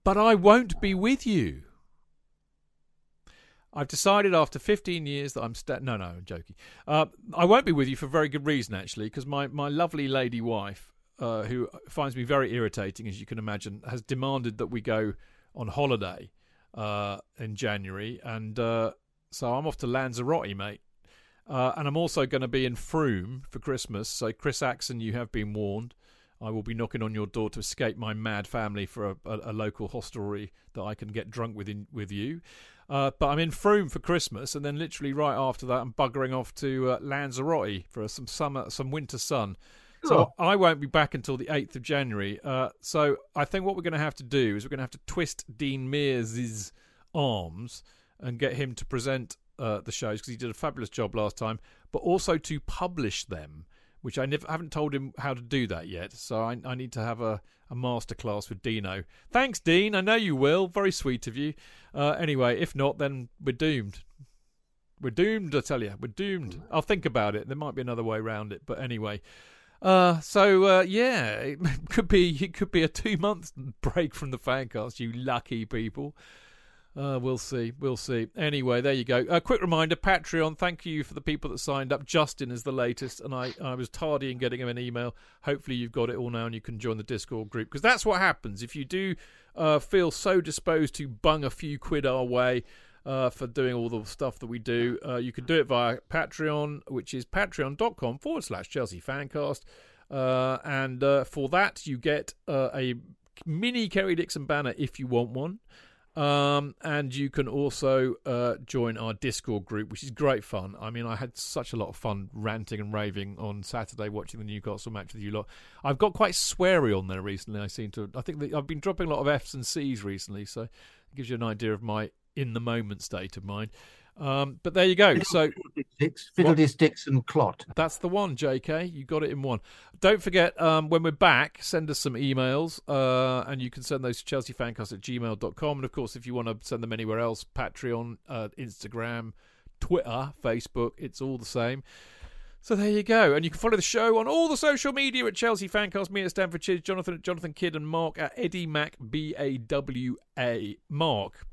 but I won't be with you. I've decided after 15 years that I'm sta- no, no, I'm joking. Uh, I won't be with you for very good reason, actually, because my my lovely lady wife, uh, who finds me very irritating, as you can imagine, has demanded that we go on holiday uh, in January, and uh, so I'm off to Lanzarote, mate. Uh, and I'm also going to be in Frome for Christmas. So, Chris Axon, you have been warned. I will be knocking on your door to escape my mad family for a, a, a local hostelry that I can get drunk with in, with you. Uh, but I'm in Frome for Christmas, and then literally right after that, I'm buggering off to uh, Lanzarote for some summer, some winter sun. So I won't be back until the 8th of January. Uh, so I think what we're going to have to do is we're going to have to twist Dean Mears' arms and get him to present uh, the shows because he did a fabulous job last time, but also to publish them, which I never haven't told him how to do that yet. So I, I need to have a, a masterclass with Dino. Thanks, Dean. I know you will. Very sweet of you. Uh, anyway, if not, then we're doomed. We're doomed, I tell you. We're doomed. I'll think about it. There might be another way around it, but anyway. Uh, so uh, yeah, it could be it could be a two month break from the fancast. You lucky people. Uh, we'll see. We'll see. Anyway, there you go. A quick reminder: Patreon. Thank you for the people that signed up. Justin is the latest, and I, I was tardy in getting him an email. Hopefully, you've got it all now, and you can join the Discord group because that's what happens if you do uh, feel so disposed to bung a few quid our way. Uh, for doing all the stuff that we do, uh, you can do it via Patreon, which is patreon.com forward slash Chelsea Fancast. Uh, and uh, for that, you get uh, a mini Kerry Dixon banner if you want one. Um, and you can also uh, join our Discord group, which is great fun. I mean, I had such a lot of fun ranting and raving on Saturday watching the Newcastle match with you lot. I've got quite sweary on there recently. I seem to. I think I've been dropping a lot of F's and C's recently, so it gives you an idea of my in the moment state of mind. Um, but there you go. So Fiddlesticks, Fiddlesticks and Clot. that's the one, JK. You got it in one. Don't forget, um, when we're back, send us some emails, uh, and you can send those to chelseafancast at gmail.com. And of course, if you want to send them anywhere else, Patreon, uh, Instagram, Twitter, Facebook, it's all the same. So there you go. And you can follow the show on all the social media at Chelsea Fancast, me at Stamford Chidge, Jonathan at Jonathan Kidd, and Mark at Eddie Mac, B A W A. Mark.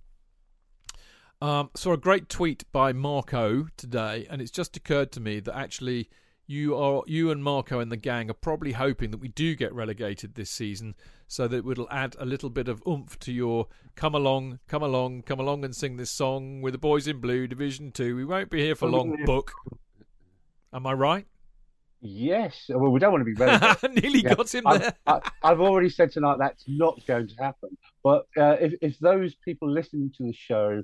Um, saw a great tweet by Marco today, and it's just occurred to me that actually you are you and Marco and the gang are probably hoping that we do get relegated this season, so that it'll add a little bit of oomph to your come along, come along, come along and sing this song with the boys in blue, Division Two. We won't be here for long. Book. Am I right? Yes. Well, we don't want to be relegated. Nearly Yeah. got him there. I, I've already said tonight that's not going to happen. But uh, if, if those people listening to the show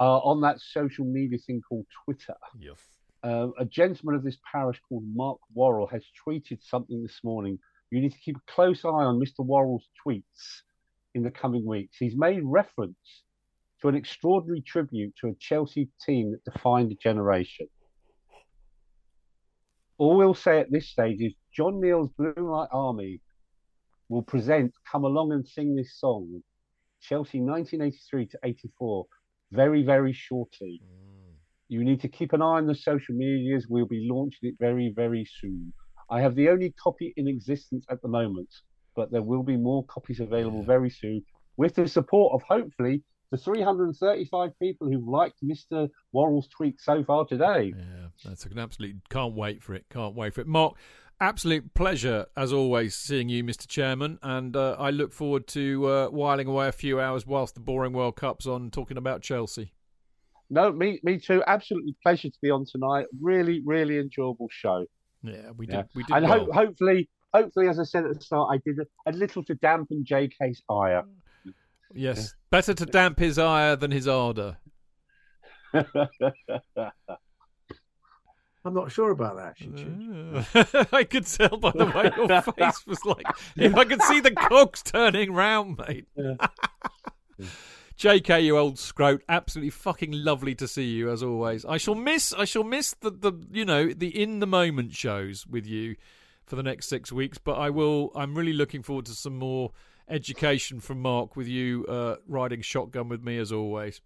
are on that social media thing called Twitter, Yes. Uh, a gentleman of this parish called Mark Worrall has tweeted something this morning. You need to keep a close eye on Mr. Worrall's tweets in the coming weeks. He's made reference to an extraordinary tribute to a Chelsea team that defined a generation. All we'll say at this stage is John Neal's Blue Light Army will present Come Along and Sing This Song, Chelsea 1983 to 84, very, very shortly. Mm. You need to keep an eye on the social medias. We'll be launching it very, very soon. I have the only copy in existence at the moment, but there will be more copies available yeah. very soon with the support of hopefully the 335 people who've liked Mr. Worrall's tweet so far today. Yeah, that's an absolute. Can't wait for it. Can't wait for it. Mark, absolute pleasure as always seeing you, Mr. Chairman, and uh, I look forward to uh, whiling away a few hours whilst the boring World Cup's on, talking about Chelsea. No, me, me too. Absolutely pleasure to be on tonight. Really, really enjoyable show. Yeah, we did. Yeah. We did. And well. ho- hopefully, hopefully, as I said at the start, I did a, a little to dampen JK's ire. Yes, yeah. better to damp his ire than his ardour. I'm not sure about that. I could tell by the way your face was like. If I could see the cogs turning round, mate. Yeah. JK, you old scrote, absolutely fucking lovely to see you as always. I shall miss, I shall miss the, the you know the in the moment shows with you for the next six weeks, but I will. I'm really looking forward to some more education from Mark with you uh, riding shotgun with me as always.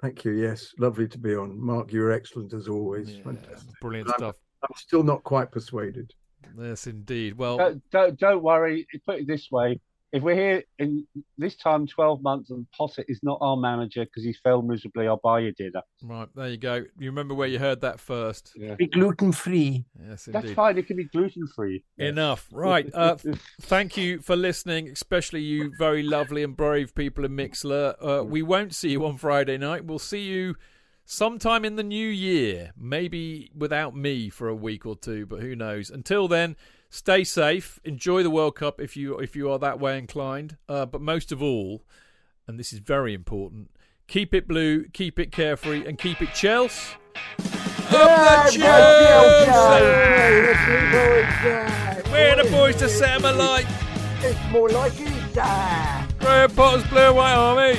Thank you. Yes, lovely to be on. Mark, you're excellent as always. Yeah, brilliant stuff. I'm, I'm, still not quite persuaded. Yes, indeed. Well, don't, don't, don't worry. Put it this way: if we're here in this time 12 months and Potter is not our manager because he's failed miserably, I'll buy you dinner. Right, there you go. You remember where you heard that first. Yeah. Be gluten free. Yes, indeed. That's fine. It can be gluten free. Enough. Right. Uh, thank you for listening, especially you very lovely and brave people in Mixlr. Uh, we won't see you on Friday night. We'll see you sometime in the new year. Maybe without me for a week or two, but who knows. Until then, stay safe, enjoy the World Cup if you if you are that way inclined. Uh, but most of all, and this is very important, keep it blue, keep it carefree, and keep it Chelsea. Up the Chelsea! We're the boys to set them alight. It's more like it. Graham Potter's Blue White Army.